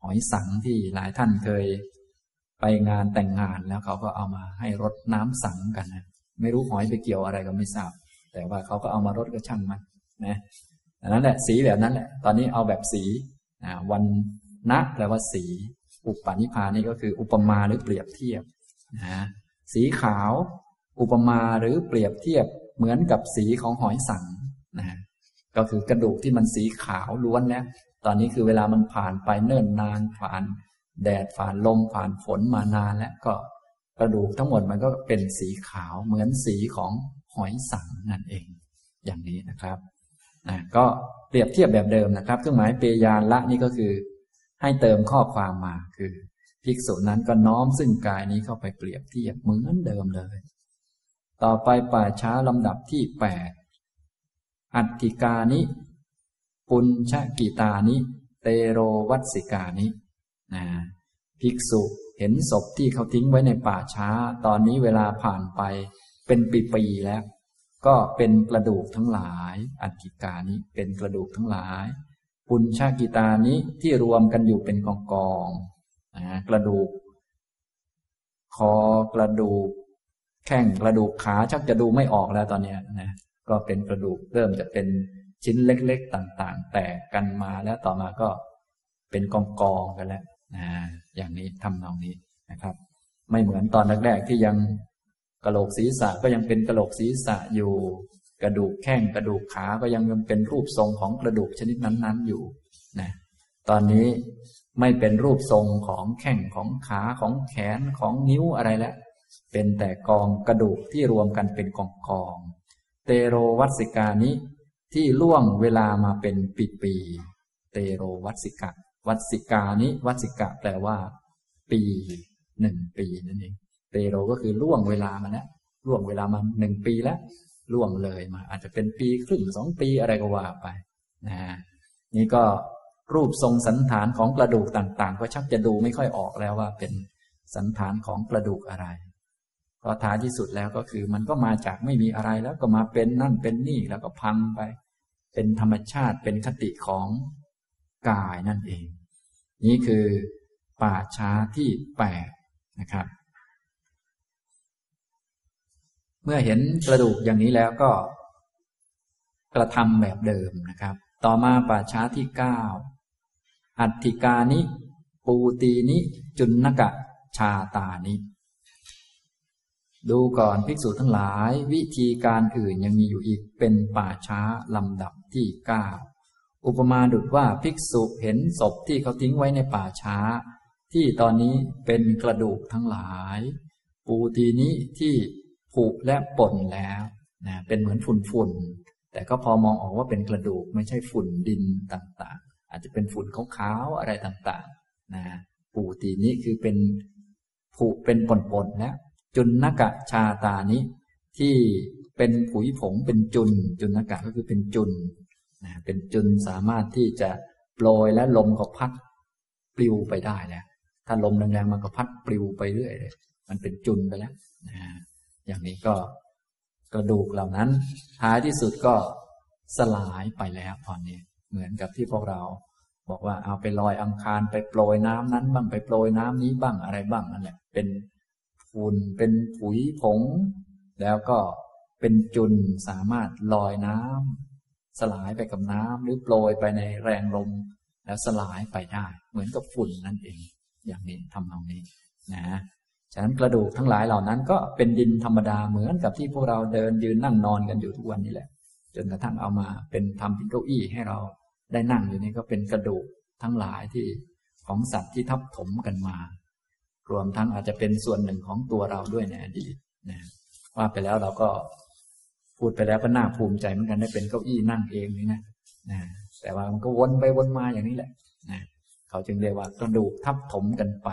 หอยสังที่หลายท่านเคย ไปงานแต่งงานแล้วเขาก็เอามาให้รดน้ำสังกันนะไม่รู้หอยไปเกี่ยวอะไรก็ไม่ทราบ แต่ว่าเขาก็เอามารดก็ช่างมันนะนั้นแหละสีแบบนั้นแหละ ตอนนี้เอาแบบสีวันนะแปลว่าสี อุปนิพานี่ก็คือ อุปมาหรือเปรียบเทียบนะสีขาว อุปมาหรือเปรียบเทียบ เหมือนกับสีของหอยสังนะก็คือกระดูกที่มันสีขาวล้วนแล้ว ตอนนี้คือเวลามันผ่านไปเนิ่นนานผ่าน แดดผ่านลมผ่านฝนมานานแล้วก็กระดูกทั้งหมดมันก็เป็นสีขาวเหมือนสีของหอยสังนั่นเอง อย่างนี้นะครับนะก็เปรียบเทียบแบบเดิมนะครับเครื่องหมายเปยานละนี่ก็คือ ให้เติมข้อความมาคือ ภิกษุนั้นก็น้อมซึ่งกายนี้เข้าไปเปรียบเทียบเหมือนเดิมเลย ต่อไปป่าช้าลำดับที่แปดอัตติกานิ ปุญชกิตานิ เตโรวัตสิกานินะภิกษุเห็นศพที่เขาทิ้งไว้ในป่าช้า ตอนนี้เวลาผ่านไปเป็นปีๆแล้ว ก็เป็นกระดูกทั้งหลาย อัตติกานี้เป็นกระดูกทั้งหลาย ปุญชากิตานี้ที่รวมกันอยู่เป็นกองกองนะกระดูก คอกระดูก แข้งกระดูกขาชักจะดูไม่ออกแล้วตอนนี้นะก็เป็นกระดูกเริ่มจะเป็นชิ้นเล็กๆต่างๆ แตกกันมาแล้วต่อมาก็เป็นกองกองกันแล้วนะอย่างนี้ทำนองนี้นะครับ ไม่เหมือนตอนแรกๆที่ยังกระโหลกศีรษะก็ยังเป็นกระโหลกศีรษะอยู่ กระดูกแข้งกระดูกขาก็ยังยังเป็นรูปทรงของกระดูกชนิดนั้นๆอยู่นะตอนนี้ไม่เป็นรูปทรงของแข้งของขาของแขนของนิ้วอะไรแล้ว เป็นแต่กองกระดูกที่รวมกันเป็นกองกอง เตโรวัสิกานี้ที่ล่วงเวลามาเป็นปีปีเตโรวัสิกะ วัสิกานี้วัสิกะแปลว่า ปีหนึ่งปีนั่นเองเตโรก็คือล่วงเวลามาแล้วล่วงเวลามาหนึ่งปีแล้วล่วงเลยมา อาจจะเป็นปีครึ่งสองปีอะไรก็ว่าไปนะนี่ก็รูปทรงสันฐานของกระดูกต่าง ๆ ก็ชักจะดูไม่ค่อยออกแล้วว่าเป็นสันฐานของกระดูกอะไร เพราะท้ายที่สุดแล้วก็คือ มันก็มาจากไม่มีอะไรแล้วก็มาเป็นนั่นเป็นนี่แล้วก็พังไป เป็นธรรมชาติเป็นคติของกายนั่นเอง นี่คือป่าช้าที่แปดนะครับ เมื่อเห็นกระดูกอย่างนี้แล้วก็กระทำแบบเดิมนะครับ ต่อมาป่าช้าที่เก้าอัติกานิ ปูตีนิ จุนนกะชาตานิ ดูก่อนภิกษุทั้งหลาย วิธีการอื่นยังมีอยู่อีกเป็นป่าช้าลำดับที่เก้าอุปมาดุดว่าภิกษุเห็นศพที่เขาทิ้งไว้ในป่าช้า ที่ตอนนี้เป็นกระดูกทั้งหลาย ปูตีนี้ที่ผุและป่นแล้วนะเป็นเหมือนฝุ่นฝุ่นแต่ก็พอมองออกว่าเป็นกระดูกไม่ใช่ฝุ่นดินต่างๆ อาจจะเป็นฝุ่นขาวๆอะไรต่างๆนะปูตีนี้คือเป็นผุเป็นป่นๆแล้ว จุนนกะชาตานิที่เป็นผุยผงเป็นจุน จุนนกะก็คือเป็นจุนนะเป็นจุนสามารถที่จะโปรยและลมก็พัดปลิวไปได้แล้วถ้าลมแรงๆมันก็พัดปลิวไปเรื่อยเลย มันเป็นจุนไปแล้วนะอย่างนี้ก็กระดูกเหล่านั้นท้ายที่สุดก็สลายไปแล้วตอนนี้ เหมือนกับที่พวกเรา บอกว่าเอาไปลอยอังคารไปโปรยน้ำนั้นบ้างไปโปรยน้ำนี้บ้างอะไรบ้างนั่นแหละเป็น ฝุ่น เป็นผุยผง แล้วก็เป็นจุนสามารถลอยน้ำสลายไปกับน้ำหรือโปรยไปในแรงลมแล้วสลายไปได้ เหมือนกับฝุ่นนั่นเอง อย่างนี้ทำตรงนี้นะฉะนั้นกระดูกทั้งหลายเหล่านั้นก็เป็นดินธรรมดาเหมือนกับที่พวกเราเดินยืนนั่งนอนกันอยู่ทุกวันนี้แหละ จนกระทั่งเอามาเป็นทำเป็นเก้าอี้ให้เราได้นั่งอยู่นี่ก็เป็นกระดูกทั้งหลายที่ของสัตว์ที่ทับถมกันมา รวมทั้งอาจจะเป็นส่วนหนึ่งของตัวเราด้วยในอดีตนะว่าไปแล้วเราก็พูดไปแล้วก็น่าภูมิใจเหมือนกันได้เป็นเก้าอี้นั่งเองนี่นะนะแต่ว่ามันก็วนไปวนมาอย่างนี้แหละนะเขาจึงเรียกว่ากระดูกทับถมกันไป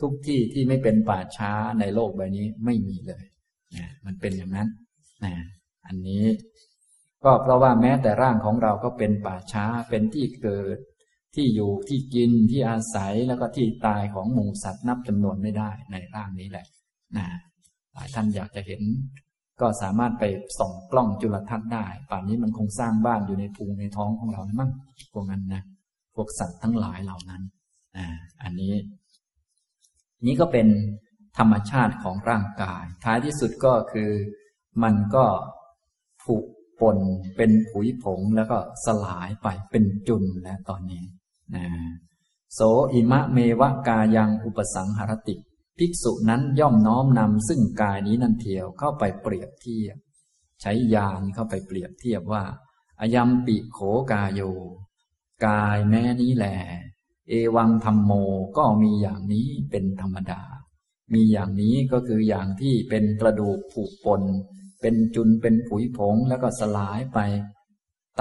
ทุกที่ที่ไม่เป็นป่าช้าในโลกใบนี้ไม่มีเลยนะมันเป็นอย่างนั้นนะอันนี้ ก็เพราะว่าแม้แต่ร่างของเราก็เป็นป่าช้าเป็นที่เกิด ที่อยู่ที่กินที่อาศัยแล้วก็ที่ตายของหมูสัตว์นับจำนวนไม่ได้ในร่างนี้แหละนะหลายท่านอยากจะเห็น ก็สามารถไปส่องกล้องจุลทรรศน์ได้ ป่านนี้มันคงสร้างบ้านอยู่ในพุงในท้องของเรานะมั้งพวกนั้นนะพวกสัตว์ทั้งหลายเหล่านั้นอ่าอันนี้ นี้ก็เป็นธรรมชาติของร่างกาย ท้ายที่สุดก็คือ มันก็ผุปนเป็นผุยผงแล้วก็สลายไปเป็นจุนแล้วตอนนี้ นะโสอิมะเมวะกายังอุปสังหรติ ภิกษุนั้นย่อมน้อมนำซึ่งกายนี้นั่นเทียวเข้าไปเปรียบเทียบ ใช้ยานเข้าไปเปรียบเทียบว่าอายัมปิโขกายโย กายแม้นี้แหลเอวังธรรมโมก็มีอย่างนี้เป็นธรรมดา มีอย่างนี้ก็คืออย่างที่เป็นกระดูกผุปน เป็นจุนเป็นผุยผงแล้วก็สลายไป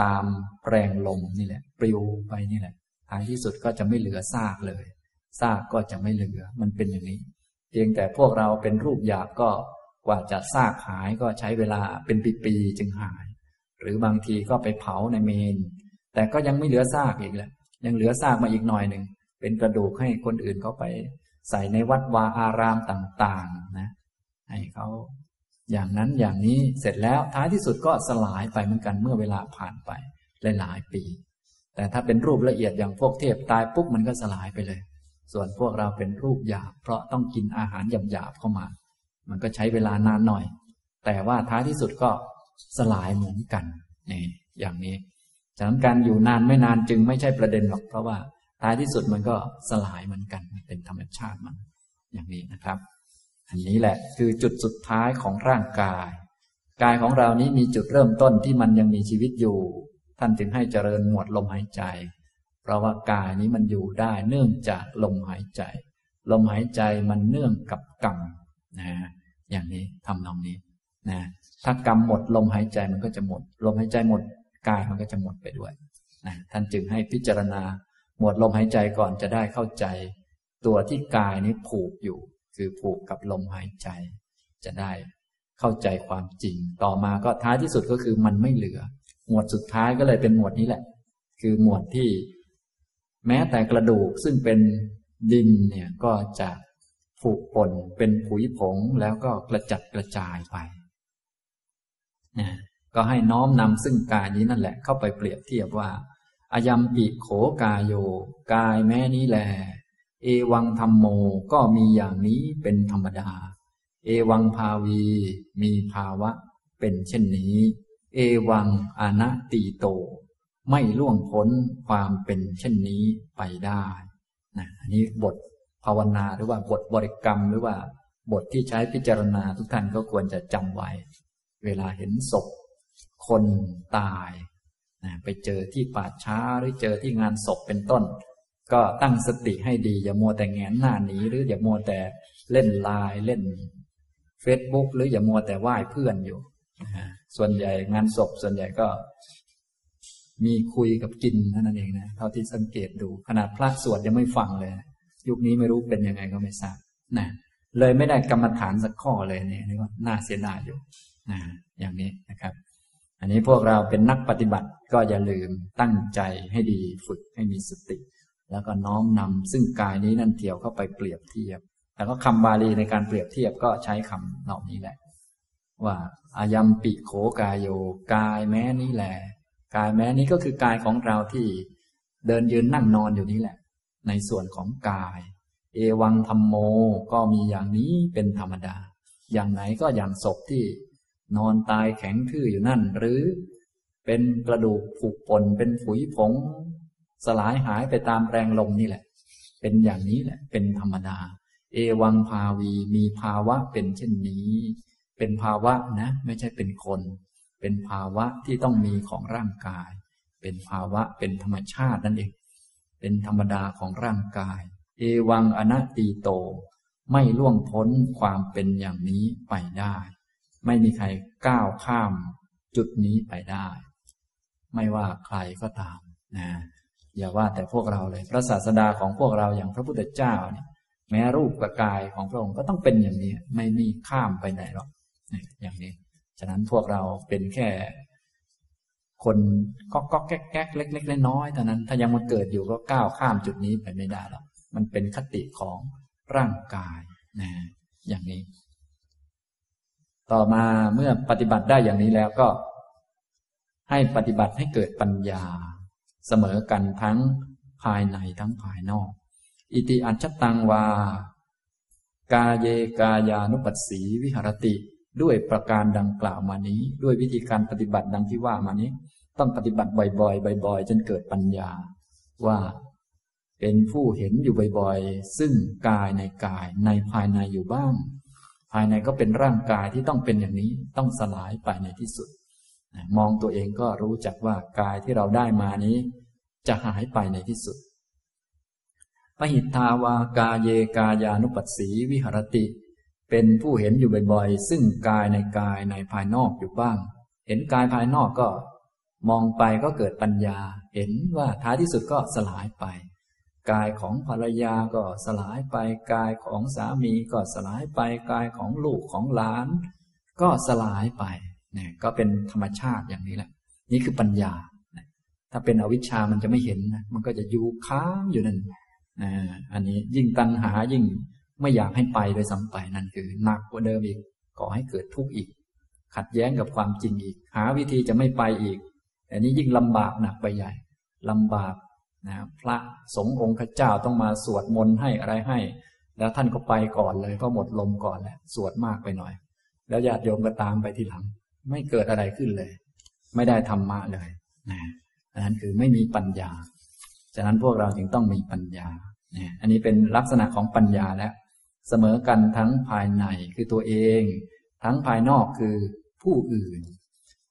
ตามแรงลมนี่แหละ ปลิวไปนี่แหละ ท้ายที่สุดก็จะไม่เหลือซากเลยซากก็จะไม่เหลือ มันเป็นอย่างนี้ เพียงแต่พวกเราเป็นรูปหยาบก็กว่าจะซากหายก็ใช้เวลาเป็นปีๆจึงหาย หรือบางทีก็ไปเผาในเมน แต่ก็ยังไม่เหลือซากอีกแหละ ยังเหลือซากมาอีกหน่อยหนึ่ง เป็นกระดูกให้คนอื่นเขาไปใส่ในวัดวาอารามต่างๆ นะ ให้เขาอย่างนั้นอย่างนี้เสร็จแล้วท้ายที่สุดก็สลายไปเหมือนกันเมื่อเวลาผ่านไปหลายๆปี แต่ถ้าเป็นรูปละเอียดอย่างพวกเทพตายปุ๊บมันก็สลายไปเลย ส่วนพวกเราเป็นรูปหยาบเพราะต้องกินอาหารหยาบๆเข้ามา มันก็ใช้เวลานานหน่อย แต่ว่าท้ายที่สุดก็สลายเหมือนกันนี่อย่างนี้ฉะนั้นการอยู่นานไม่นานจึงไม่ใช่ประเด็นหรอกเพราะว่าท้ายที่สุดมันก็สลายเหมือนกันเป็นธรรมชาติมัน อย่างนี้นะครับ อันนี้แหละคือจุดสุดท้ายของร่างกาย กายของเรานี้มีจุดเริ่มต้นที่มันยังมีชีวิตอยู่ ท่านจึงให้เจริญหมวดลมหายใจ เพราะว่ากายนี้มันอยู่ได้เนื่องจากลมหายใจ ลมหายใจมันเนื่องกับกรรมนะอย่างนี้ทำนองนี้นะถ้ากรรมหมดลมหายใจมันก็จะหมด ลมหายใจหมดกายมันก็จะหมดไปด้วยนะท่านจึงให้พิจารณาหมวดลมหายใจก่อนจะได้เข้าใจ ตัวที่กายนี้ผูกอยู่ คือผูกกับลมหายใจ จะได้เข้าใจความจริง ต่อมาก็ท้ายที่สุดก็คือมันไม่เหลือ หมวดสุดท้ายก็เลยเป็นหมวดนี้แหละ คือหมวดที่ แม้แต่กระดูกซึ่งเป็นดินเนี่ยก็จะผูกปนเป็นผุยผงแล้วก็กระจัดกระจายไปนะก็ให้น้อมนำซึ่งกายนี้นั่นแหละ เข้าไปเปรียบเทียบว่าอายัมปิโขกายโย กายแม้นี้แล เอวังธรรมโมก็มีอย่างนี้เป็นธรรมดา เอวังภาวี มีภาวะเป็นเช่นนี้ เอวังอนัตติโต ไม่ล่วงพ้นความเป็นเช่นนี้ไปได้นะอันนี้บทภาวนาหรือว่าบทบริกรรมหรือว่า บทที่ใช้พิจารณาทุกท่านก็ควรจะจำไว้ เวลาเห็นศพ คนตายนะไปเจอที่ป่าช้าหรือเจอที่งานศพเป็นต้น ก็ตั้งสติให้ดี อย่ามัวแต่แงนหน้าหนีหรืออย่ามัวแต่เล่นไลน์เล่นเฟซบุ๊กหรืออย่ามัวแต่ไหว้เพื่อนอยู่ ส่วนใหญ่งานศพส่วนใหญ่ก็ มีคุยกับกินนั่นเองนะเท่าที่สังเกตดูขนาดพระสวดยังไม่ฟังเลย ยุคนี้ไม่รู้เป็นยังไงก็ไม่ทราบนะเลยไม่ได้กรรมฐานสักข้อเลยเนี่ยนี่ก็น่าเสียดายอยู่นะอย่างนี้นะครับ อันนี้พวกเราเป็นนักปฏิบัติก็อย่าลืมตั้งใจให้ดีฝึกให้มีสติ แล้วก็น้อมนำซึ่งกายนี้นั่นเที่ยวเข้าไปเปรียบเทียบ แล้วก็คำบาลีในการเปรียบเทียบก็ใช้คำเหล่านี้แหละ ว่าอายัมปิโขกายโยกายแม้นี้แหละกายแม้นี้ก็คือกายของเราที่เดินยืนนั่งนอนอยู่นี้แหละ ในส่วนของกาย เอวังธรรมโมก็มีอย่างนี้เป็นธรรมดา อย่างไหนก็อย่างศพที่นอนตายแข็งทื่ออยู่นั่น หรือเป็นกระดูกผุปนเป็นผุยผง สลายหายไปตามแรงลมนี่แหละ เป็นอย่างนี้แหละ เป็นธรรมดา เอวังภาวีมีภาวะเป็นเช่นนี้ เป็นภาวะนะ ไม่ใช่เป็นคน เป็นภาวะที่ต้องมีของร่างกาย เป็นภาวะเป็นธรรมชาตินั่นเอง เป็นธรรมดาของร่างกาย เอวังอนัตติโต ไม่ล่วงพ้นความเป็นอย่างนี้ไปได้ ไม่มีใครก้าวข้ามจุดนี้ไปได้ ไม่ว่าใครก็ตามนะอย่าว่าแต่พวกเราเลย พระศาสดาของพวกเราอย่างพระพุทธเจ้าเนี่ยแม้รูปกายของพระองค์ก็ต้องเป็นอย่างนี้ ไม่มีข้ามไปไหนหรอก อย่างนี้ ฉะนั้นพวกเราเป็นแค่ คนก็ก็แก๊กแก๊กเล็กๆน้อยๆเท่านั้น ถ้ายังมาเกิดอยู่ก็ก้าวข้ามจุดนี้ไปไม่ได้หรอกมันเป็นคติของร่างกายนะอย่างนี้ ต่อมาเมื่อปฏิบัติได้อย่างนี้แล้วก็ ให้ปฏิบัติให้เกิดปัญญา เสมอกันทั้งภายในทั้งภายนอก อิติอัจฉตังวากาเยกายานุปัสสีวิหรติ ด้วยประการดังกล่าวมานี้ ด้วยวิธีการปฏิบัติดังที่ว่ามานี้ ต้องปฏิบัติบ่อยๆบ่อยๆจนเกิดปัญญา ว่าเป็นผู้เห็นอยู่บ่อยๆ ซึ่งกายในกายในภายในอยู่บ้าง ภายในก็เป็นร่างกายที่ต้องเป็นอย่างนี้ต้องสลายไปในที่สุด มองตัวเองก็รู้จักว่ากายที่เราได้มานี้ จะหายไปในที่สุดปหิทธาวากาเยกายานุปัสสีวิหรติ เป็นผู้เห็นอยู่บ่อยๆ ซึ่งกายในกายในภายนอกอยู่บ้าง เห็นกายภายนอกก็ มองไปก็เกิดปัญญา เห็นว่าท้ายที่สุดก็สลายไป กายของภรรยาก็สลายไป กายของสามีก็สลายไป กายของลูกของหลาน ก็สลายไปเนี่ยก็เป็นธรรมชาติอย่างนี้แหละ นี่คือปัญญา ถ้าเป็นอวิชชามันจะไม่เห็นนะ มันก็จะอยู่ค้างอยู่นั่นอันนี้ยิ่งตัณหายิ่ง ไม่อยากให้ไปโดยซ้ำไปนั่นคือหนักกว่าเดิมอีกก่อให้เกิดทุกข์อีก ขัดแย้งกับความจริงอีก หาวิธีจะไม่ไปอีกอันนี้ยิ่งลำบากหนักไปใหญ่ลำบากนะพระสงฆ์องค์เจ้าต้องมาสวดมนต์ให้อะไรให้ แล้วท่านก็ไปก่อนเลยเพราะหมดลมก่อนแล้วสวดมากไปหน่อย แล้วญาติโยมก็ตามไปทีหลัง ไม่เกิดอะไรขึ้นเลย ไม่ได้ธรรมะเลยนะอันนั้นคือไม่มีปัญญาฉะนั้นพวกเราจึงต้องมีปัญญาเนี่ยอันนี้เป็นลักษณะของปัญญาแล้ว เสมอกันทั้งภายในคือตัวเอง ทั้งภายนอกคือผู้อื่น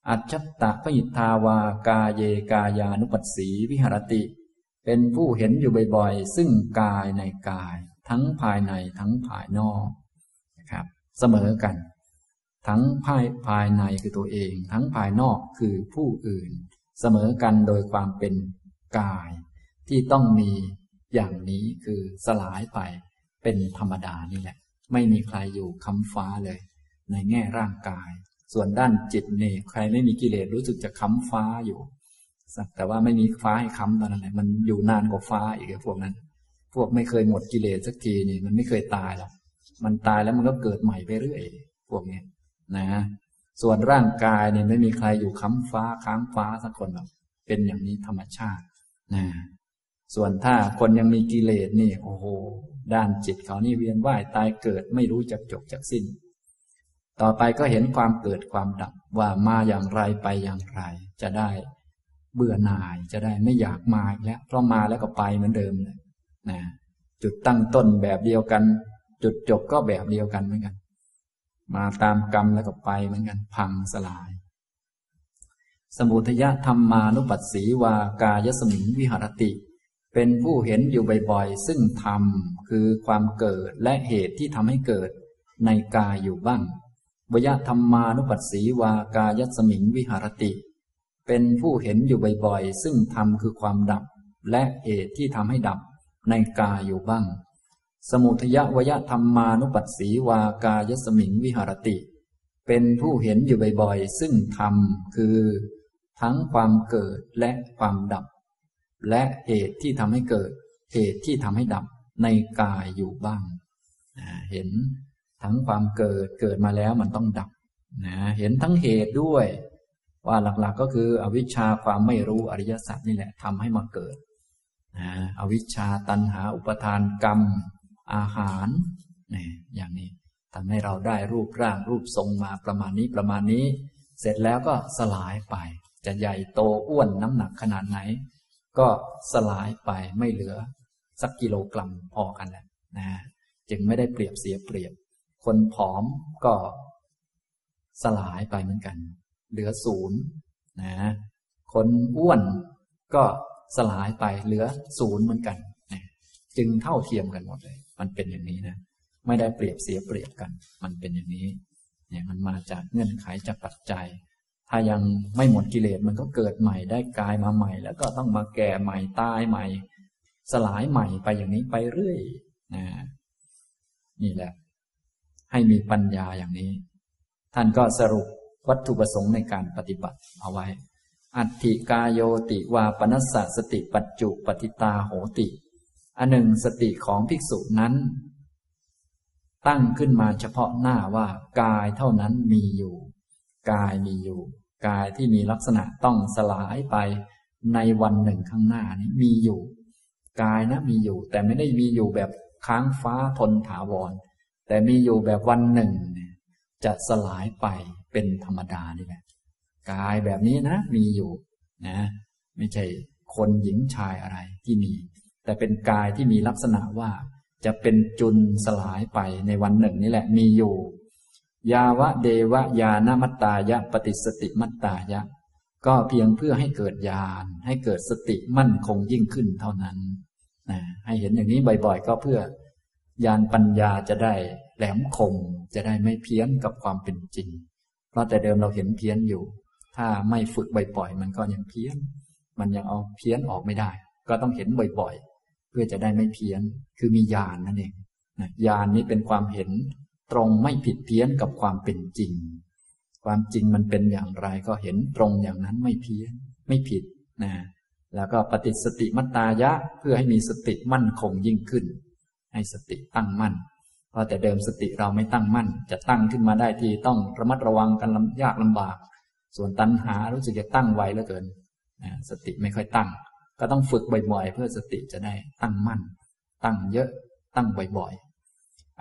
อัจฉตะพยิทาวากาเยกายานุปัสสีวิหรติ เป็นผู้เห็นอยู่บ่อยๆ ซึ่งกายในกาย ทั้งภายในทั้งภายนอกนะครับ เสมอกัน ทั้งภายภายในคือตัวเอง ทั้งภายนอกคือผู้อื่น เสมอกันโดยความเป็นกาย ที่ต้องมีอย่างนี้คือสลายไป เป็นธรรมดานี่แหละ ไม่มีใครอยู่ค้ำฟ้าเลย ในแง่ร่างกาย ส่วนด้านจิตนี่ใครไม่มีกิเลสรู้สึกจะค้ำฟ้าอยู่สักแต่ว่าไม่มีฟ้าให้ค้ำตอนนั้นแหละมันอยู่นานกว่าฟ้าอีกพวกนั้น พวกไม่เคยหมดกิเลสสักทีนี่มันไม่เคยตายหรอกมันตายแล้วมันก็เกิดใหม่ไปเรื่อย พวกนี้นะส่วนร่างกายเนี่ยไม่มีใครอยู่ค้ำฟ้าค้างฟ้าสักคนหรอกเป็นอย่างนี้ธรรมชาตินะ ส่วนถ้าคนยังมีกิเลสนี่โอ้โหด้านจิตเขานี่เวียนว่ายตายเกิดไม่รู้จักจบจักสิ้น ต่อไปก็เห็นความเกิดความดับว่ามาอย่างไรไปอย่างไร จะได้เบื่อหน่ายจะได้ไม่อยากมาอีกแล้วเพราะมาแล้วก็ไปเหมือนเดิมเลยนะจุดตั้งต้นแบบเดียวกัน จุดจบก็แบบเดียวกันเหมือนกัน มาตามกรรมแล้วก็ไปเหมือนกัน พังสลาย สมุทยธรรมานุปัสสีวากายสมิงวิหรติ เป็นผู้เห็นอยู่บ่อยๆ ซึ่งธรรมคือความเกิดและเหตุที่ทำให้เกิดในกายอยู่บ้างวยธรรมานุปัสสีวากายสมิงวิหารติ เป็นผู้เห็นอยู่บ่อยๆ ซึ่งธรรมคือความดับ และเหตุที่ทำให้ดับในกายอยู่บ้าง สมุทยวยธรรมานุปัสสีวากายสมิงวิหารติ เป็นผู้เห็นอยู่บ่อยๆ ซึ่งธรรมคือ ทั้งความเกิดและความดับ และเหตุที่ทำให้เกิด เหตุที่ทำให้ดับในกายอยู่บ้างเห็นทั้งความเกิดเกิดมาแล้วมันต้องดับนะเห็นทั้งเหตุด้วย ว่าหลักๆก็คืออวิชชาความไม่รู้อริยสัจนี่แหละทำให้มาเกิดนะอวิชชาตันหาอุปทานกรรม อาหารนี่อย่างนี้ทำให้เราได้รูปร่างรูปทรงมาประมาณนี้ประมาณนี้ เสร็จแล้วก็สลายไป จะใหญ่โตอ้วนน้ำหนักขนาดไหน ก็สลายไปไม่เหลือ สักกิโลกรัมพอกันแหละนะจึงไม่ได้เปรียบเสียเปรียบ คนผอมก็สลายไปเหมือนกัน เหลือศูนย์นะคนอ้วนก็สลายไปเหลือศูนย์เหมือนกันนะจึงเท่าเทียมกันหมดเลย มันเป็นอย่างนี้นะไม่ได้เปรียบเสียเปรียบกัน มันเป็นอย่างนี้เนี่ยมันมาจากเงื่อนไขจากปัจจัย ถ้ายังไม่หมดกิเลสมันก็เกิดใหม่ได้กายมาใหม่ แล้วก็ต้องมาแก่ใหม่ตายใหม่ สลายใหม่ไปอย่างนี้ไปเรื่อยนะนี่แหละ ให้มีปัญญาอย่างนี้ ท่านก็สรุปวัตถุประสงค์ในการปฏิบัติเอาไว้ อัตถิกายโยติวาปนัสสะสติปัจจุปฏิตาโหติ อันหนึ่งสติของภิกษุนั้น ตั้งขึ้นมาเฉพาะหน้าว่ากายเท่านั้นมีอยู่ กายมีอยู่ กายที่มีลักษณะต้องสลายไปในวันหนึ่งข้างหน้านี้มีอยู่ กายนะมีอยู่ แต่ไม่ได้มีอยู่แบบค้างฟ้าทนถาวร แต่มีอยู่แบบวันหนึ่ง จะสลายไปเป็นธรรมดานี่แหละกายแบบนี้นะ มีอยู่นะ ไม่ใช่คนหญิงชายอะไรที่มี แต่เป็นกายที่มีลักษณะว่าจะเป็นจุนสลายไปในวันหนึ่งนี่แหละมีอยู่ ยาวะเดวะยานมัตตายะ ปฏิสติมัตตายะ ก็เพียงเพื่อให้เกิดญาณให้เกิดสติมั่นคงยิ่งขึ้นเท่านั้นนะให้เห็นอย่างนี้บ่อยๆ ก็เพื่อญาณปัญญาจะได้แหลมคมจะได้ไม่เพี้ยนกับความเป็นจริง เพราะแต่เดิมเราเห็นเพี้ยนอยู่ ถ้าไม่ฝึกบ่อยๆ มันก็ยังเพี้ยน มันยังเอาเพี้ยนออกไม่ได้ ก็ต้องเห็นบ่อยๆ เพื่อจะได้ไม่เพี้ยน คือมีญาณนนั่นเองญาณนนี้เป็นความเห็น ตรงไม่ผิดเพี้ยนกับความเป็นจริง ความจริงมันเป็นอย่างไรก็เห็นตรงอย่างนั้นไม่เพี้ยนไม่ผิดนะแล้วก็ปฏิสติมัตตายะเพื่อให้มีสติมั่นคงยิ่งขึ้น ให้สติตั้งมั่น เพราะแต่เดิมสติเราไม่ตั้งมั่น จะตั้งขึ้นมาได้ทีต้องระมัดระวังกันยากลำบาก ส่วนตัณหารู้สึกจะตั้งไวเหลือเกินสติไม่ค่อยตั้ง ก็ต้องฝึกบ่อยๆ เพื่อสติจะได้ตั้งมั่น ตั้งเยอะตั้งบ่อย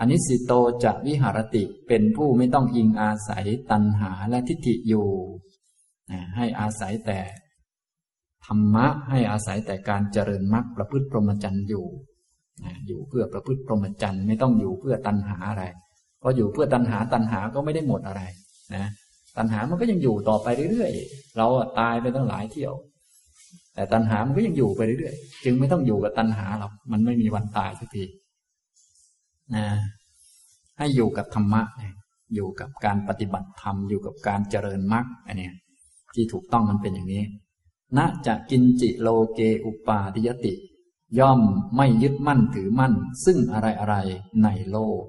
อนนี้สิโตจะวิหารติเป็นผู้ไม่ต้องอิงอาศัยตัณหาและทิฏฐิอยู่ ให้อาศัยแต่ธรรมะให้อาศัยแต่การเจริญมรรคประพฤติพรหมจรรย์อยู่ อยู่เพื่อประพฤติพรหมจรรย์ไม่ต้องอยู่เพื่อตัณหาอะไร เพราะอยู่เพื่อตัณหาตัณหาก็ไม่ได้หมดอะไรนะตัณหามันก็ยังอยู่ต่อไปเรื่อยๆ เราตายไปตั้งหลายเที่ยว แต่ตัณหามันก็ยังอยู่ไปเรื่อยๆ จึงไม่ต้องอยู่กับตัณหาหรอกมันไม่มีวันตายสักที นะให้อยู่กับธรรมะอยู่กับการปฏิบัติธรรมอยู่กับการเจริญมรรคอันนี้ที่ถูกต้องมันเป็นอย่างนี้ณจะกินจิโลเกอุปาทิยติ ย่อมไม่ยึดมั่นถือมั่น ซึ่งอะไรอะไรในโลก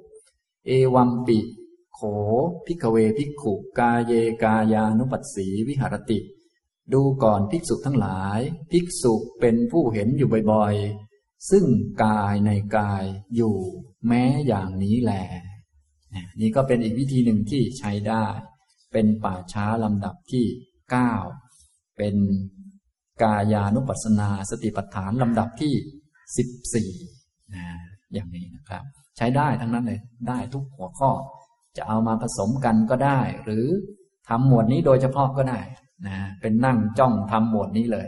เอวัมปิ โขพิกเวภิกขุกาเยกายานุปัสสีวิหารติ ดูก่อนภิกษุทั้งหลาย ภิกษุเป็นผู้เห็นอยู่บ่อยๆ ซึ่งกายในกายอยู่ แม้อย่างนี้แหลนี่ก็เป็นอีกวิธีหนึ่งที่ใช้ได้ เป็นป่าช้าลำดับที่เก้าเป็นกายานุปัสสนาสติปัฏฐานลำดับที่สิบสี่นะอย่างนี้นะครับ ใช้ได้ทั้งนั้นเลยได้ทุกหัวข้อ จะเอามาผสมกันก็ได้ หรือทำหมวดนี้โดยเฉพาะก็ได้นะเป็นนั่งจ้องทำหมวดนี้เลย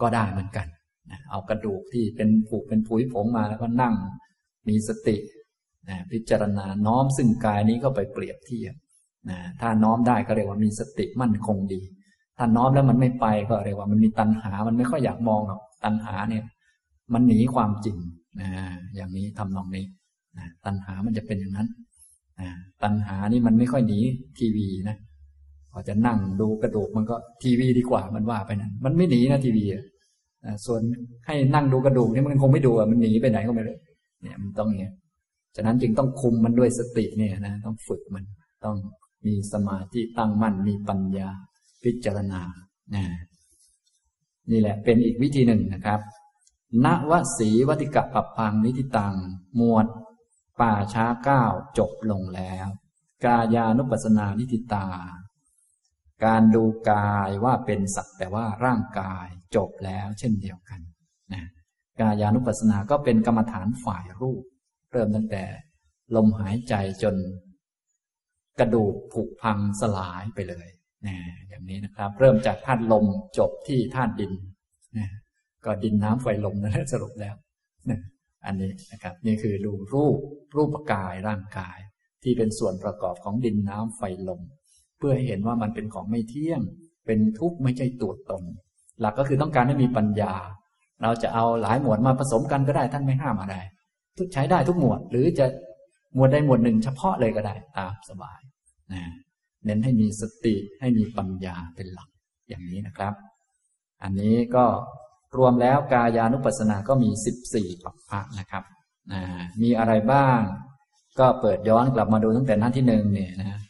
ก็ได้เหมือนกันนะเอากระดูกที่เป็นผุเป็นผุยผงมาแล้วก็นั่งมีสติ นะพิจารณาน้อมซึ่งกายนี้ก็ไปเปรียบเทียบนะถ้าน้อมได้ก็เรียกว่ามีสติมั่นคงดี ถ้าน้อมแล้วมันไม่ไปก็เรียกว่ามันมีตัณหา มันไม่ค่อยอยากมองหรอกตัณหาเนี่ย มันหนีความจริงนะอย่างนี้ทำนองนี้นะตัณหามันจะเป็นอย่างนั้นนะตัณหานี่มันไม่ค่อยหนีทีวีนะพอจะนั่งดูกระดูกมันก็ทีวีดีกว่ามันว่าไปนั้นมันไม่หนีนะทีวีอะส่วนให้นั่งดูกระดูกนี่มันคงไม่ดูอะมันหนีไปไหนก็ไม่รู้เนี่ยมันต้องเนี่ย ฉะนั้นจึงต้องคุมมันด้วยสติเนี่ยนะต้องฝึกมัน ต้องมีสมาธิตั้งมั่นมีปัญญาพิจารณานี่แหละเป็นอีกวิธีหนึ่งนะครับณวสีวัติกะปับพังนิติตังหมวด ป่าช้าเก้าจบลงแล้ว กายานุปัสนานิติตา การดูกายว่าเป็นสักแต่ว่าร่างกายจบแล้วเช่นเดียวกันนะกายานุปัสสนาก็เป็นกรรมฐานฝ่ายรูป เริ่มตั้งแต่ลมหายใจจน กระดูกผุพังสลายไปเลยนะอย่างนี้นะครับ เริ่มจากธาตุลมจบที่ธาตุดินนะก็ดินน้ำไฟลมนั่นแหละสรุปแล้วนะอันนี้นะครับ นี่คือดูรูปรูปกายร่างกาย ที่เป็นส่วนประกอบของดินน้ำไฟลม เพื่อให้เห็นว่ามันเป็นของไม่เที่ยง เป็นทุกข์ไม่ใช่ตัวตน หลักก็คือต้องการให้มีปัญญา เราจะเอาหลายหมวดมาผสมกันก็ได้ท่านไม่ห้ามอะไร ทุกใช้ได้ทุกหมวด หรือจะหมวดใดหมวดหนึ่งเฉพาะเลยก็ได้ ตามสบายนะเน้นให้มีสติให้มีปัญญาเป็นหลักอย่างนี้นะครับ อันนี้ก็รวมแล้วกายานุปัสสนาก็มีสิบสี่ปัปพะนะครับมีอะไรบ้าง ก็เปิดย้อนกลับมาดูตั้งแต่หน้าที่หนึ่งเนี่ยนะ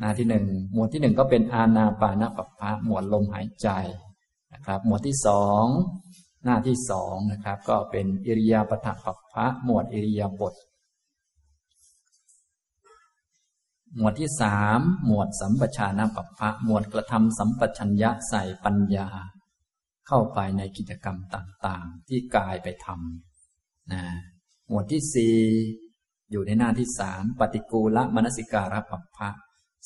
หน้าที่หนึ่งหมวดที่หนึ่งก็เป็นอาณาปานปัปพะหมวดลมหายใจนะครับ หมวดที่สอง หน้าที่สองนะครับ ก็เป็นอิริยาปถปัปพะหมวดอิริยาบถหมวดที่สามหมวดสัมปชานะปัปพะหมวดกระทำสัมปชัญญะใส่ปัญญา เข้าไปในกิจกรรมต่างๆ ที่กายไปทำนะหมวดที่สี่อยู่ในหน้าที่สามปฏิกูลมนสิการะปัปพะ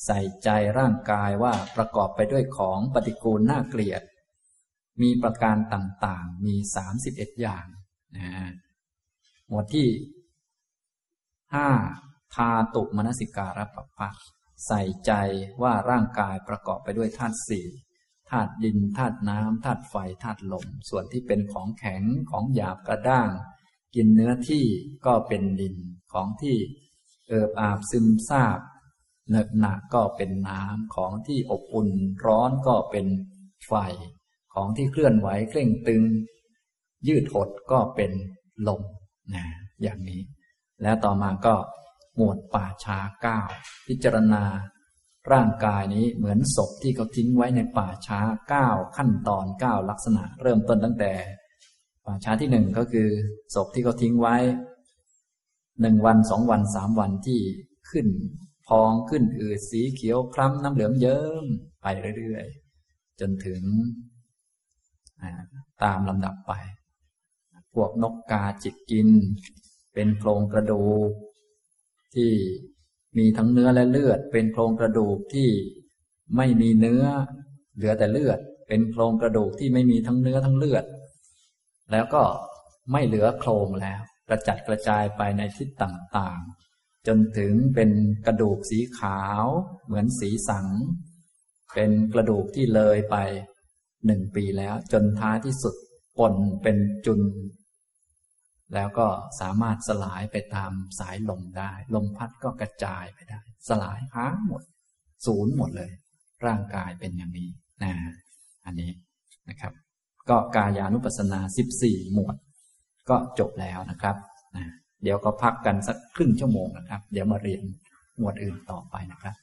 ใส่ใจร่างกายว่าประกอบไปด้วยของปฏิกูลน่าเกลียด มีประการต่างๆ มีสามสิบเอ็ดอย่างนะหมวดที่ห้าทาตุมนสิการะปะปะใส่ใจว่าร่างกายประกอบไปด้วยธาตุสี่ธาตุดินธาตุน้ำธาตุไฟธาตุลม ส่วนที่เป็นของแข็งของหยาบกระด้าง กินเนื้อที่ก็เป็นดินของที่เอิบอาบซึมซาบเนกหนักก็เป็นน้ำของที่อบอุ่นร้อนก็เป็นไฟ ของที่เคลื่อนไหวเคร่งตึง ยืดหดก็เป็นลมนะอย่างนี้ แล้วต่อมาก็หมวดป่าช้าเก้าพิจารณา ร่างกายนี้เหมือนศพที่เขาทิ้งไว้ในป่าช้าเก้าขั้นตอนเก้าลักษณะ เริ่มต้นตั้งแต่ ป่าช้าที่หนึ่งก็คือศพที่เขาทิ้งไว้หนึ่งวันสองวันสามวันที่ขึ้น พองขึ้นอืดสีเขียวคล้ำน้ำเหลืองเยิ้มไปเรื่อยๆ จนถึง ตามลำดับไป พวกนกกาจิกกิน เป็นโครงกระดูก ที่มีทั้งเนื้อและเลือด เป็นโครงกระดูกที่ไม่มีเนื้อ เหลือแต่เลือด เป็นโครงกระดูกที่ไม่มีทั้งเนื้อทั้งเลือด แล้วก็ไม่เหลือโครงแล้ว กระจัดกระจายไปในทิศต่างๆ จนถึงเป็นกระดูกสีขาว เหมือนสีสัง เป็นกระดูกที่เลยไป หนึ่งปีแล้ว จนท้ายที่สุดปนเป็นจุน แล้วก็สามารถสลายไปตามสายลมได้ ลมพัดก็กระจายไปได้ สลายหาหมด ศูนย์หมดเลย ร่างกายเป็นอย่างนี้นะอันนี้นะครับ ก็กายานุปัสสนาสิบสี่หมวด ก็จบแล้วนะครับนะเดี๋ยวก็พักกันสักครึ่งชั่วโมงนะครับ เดี๋ยวมาเรียนหมวดอื่นต่อไปนะครับ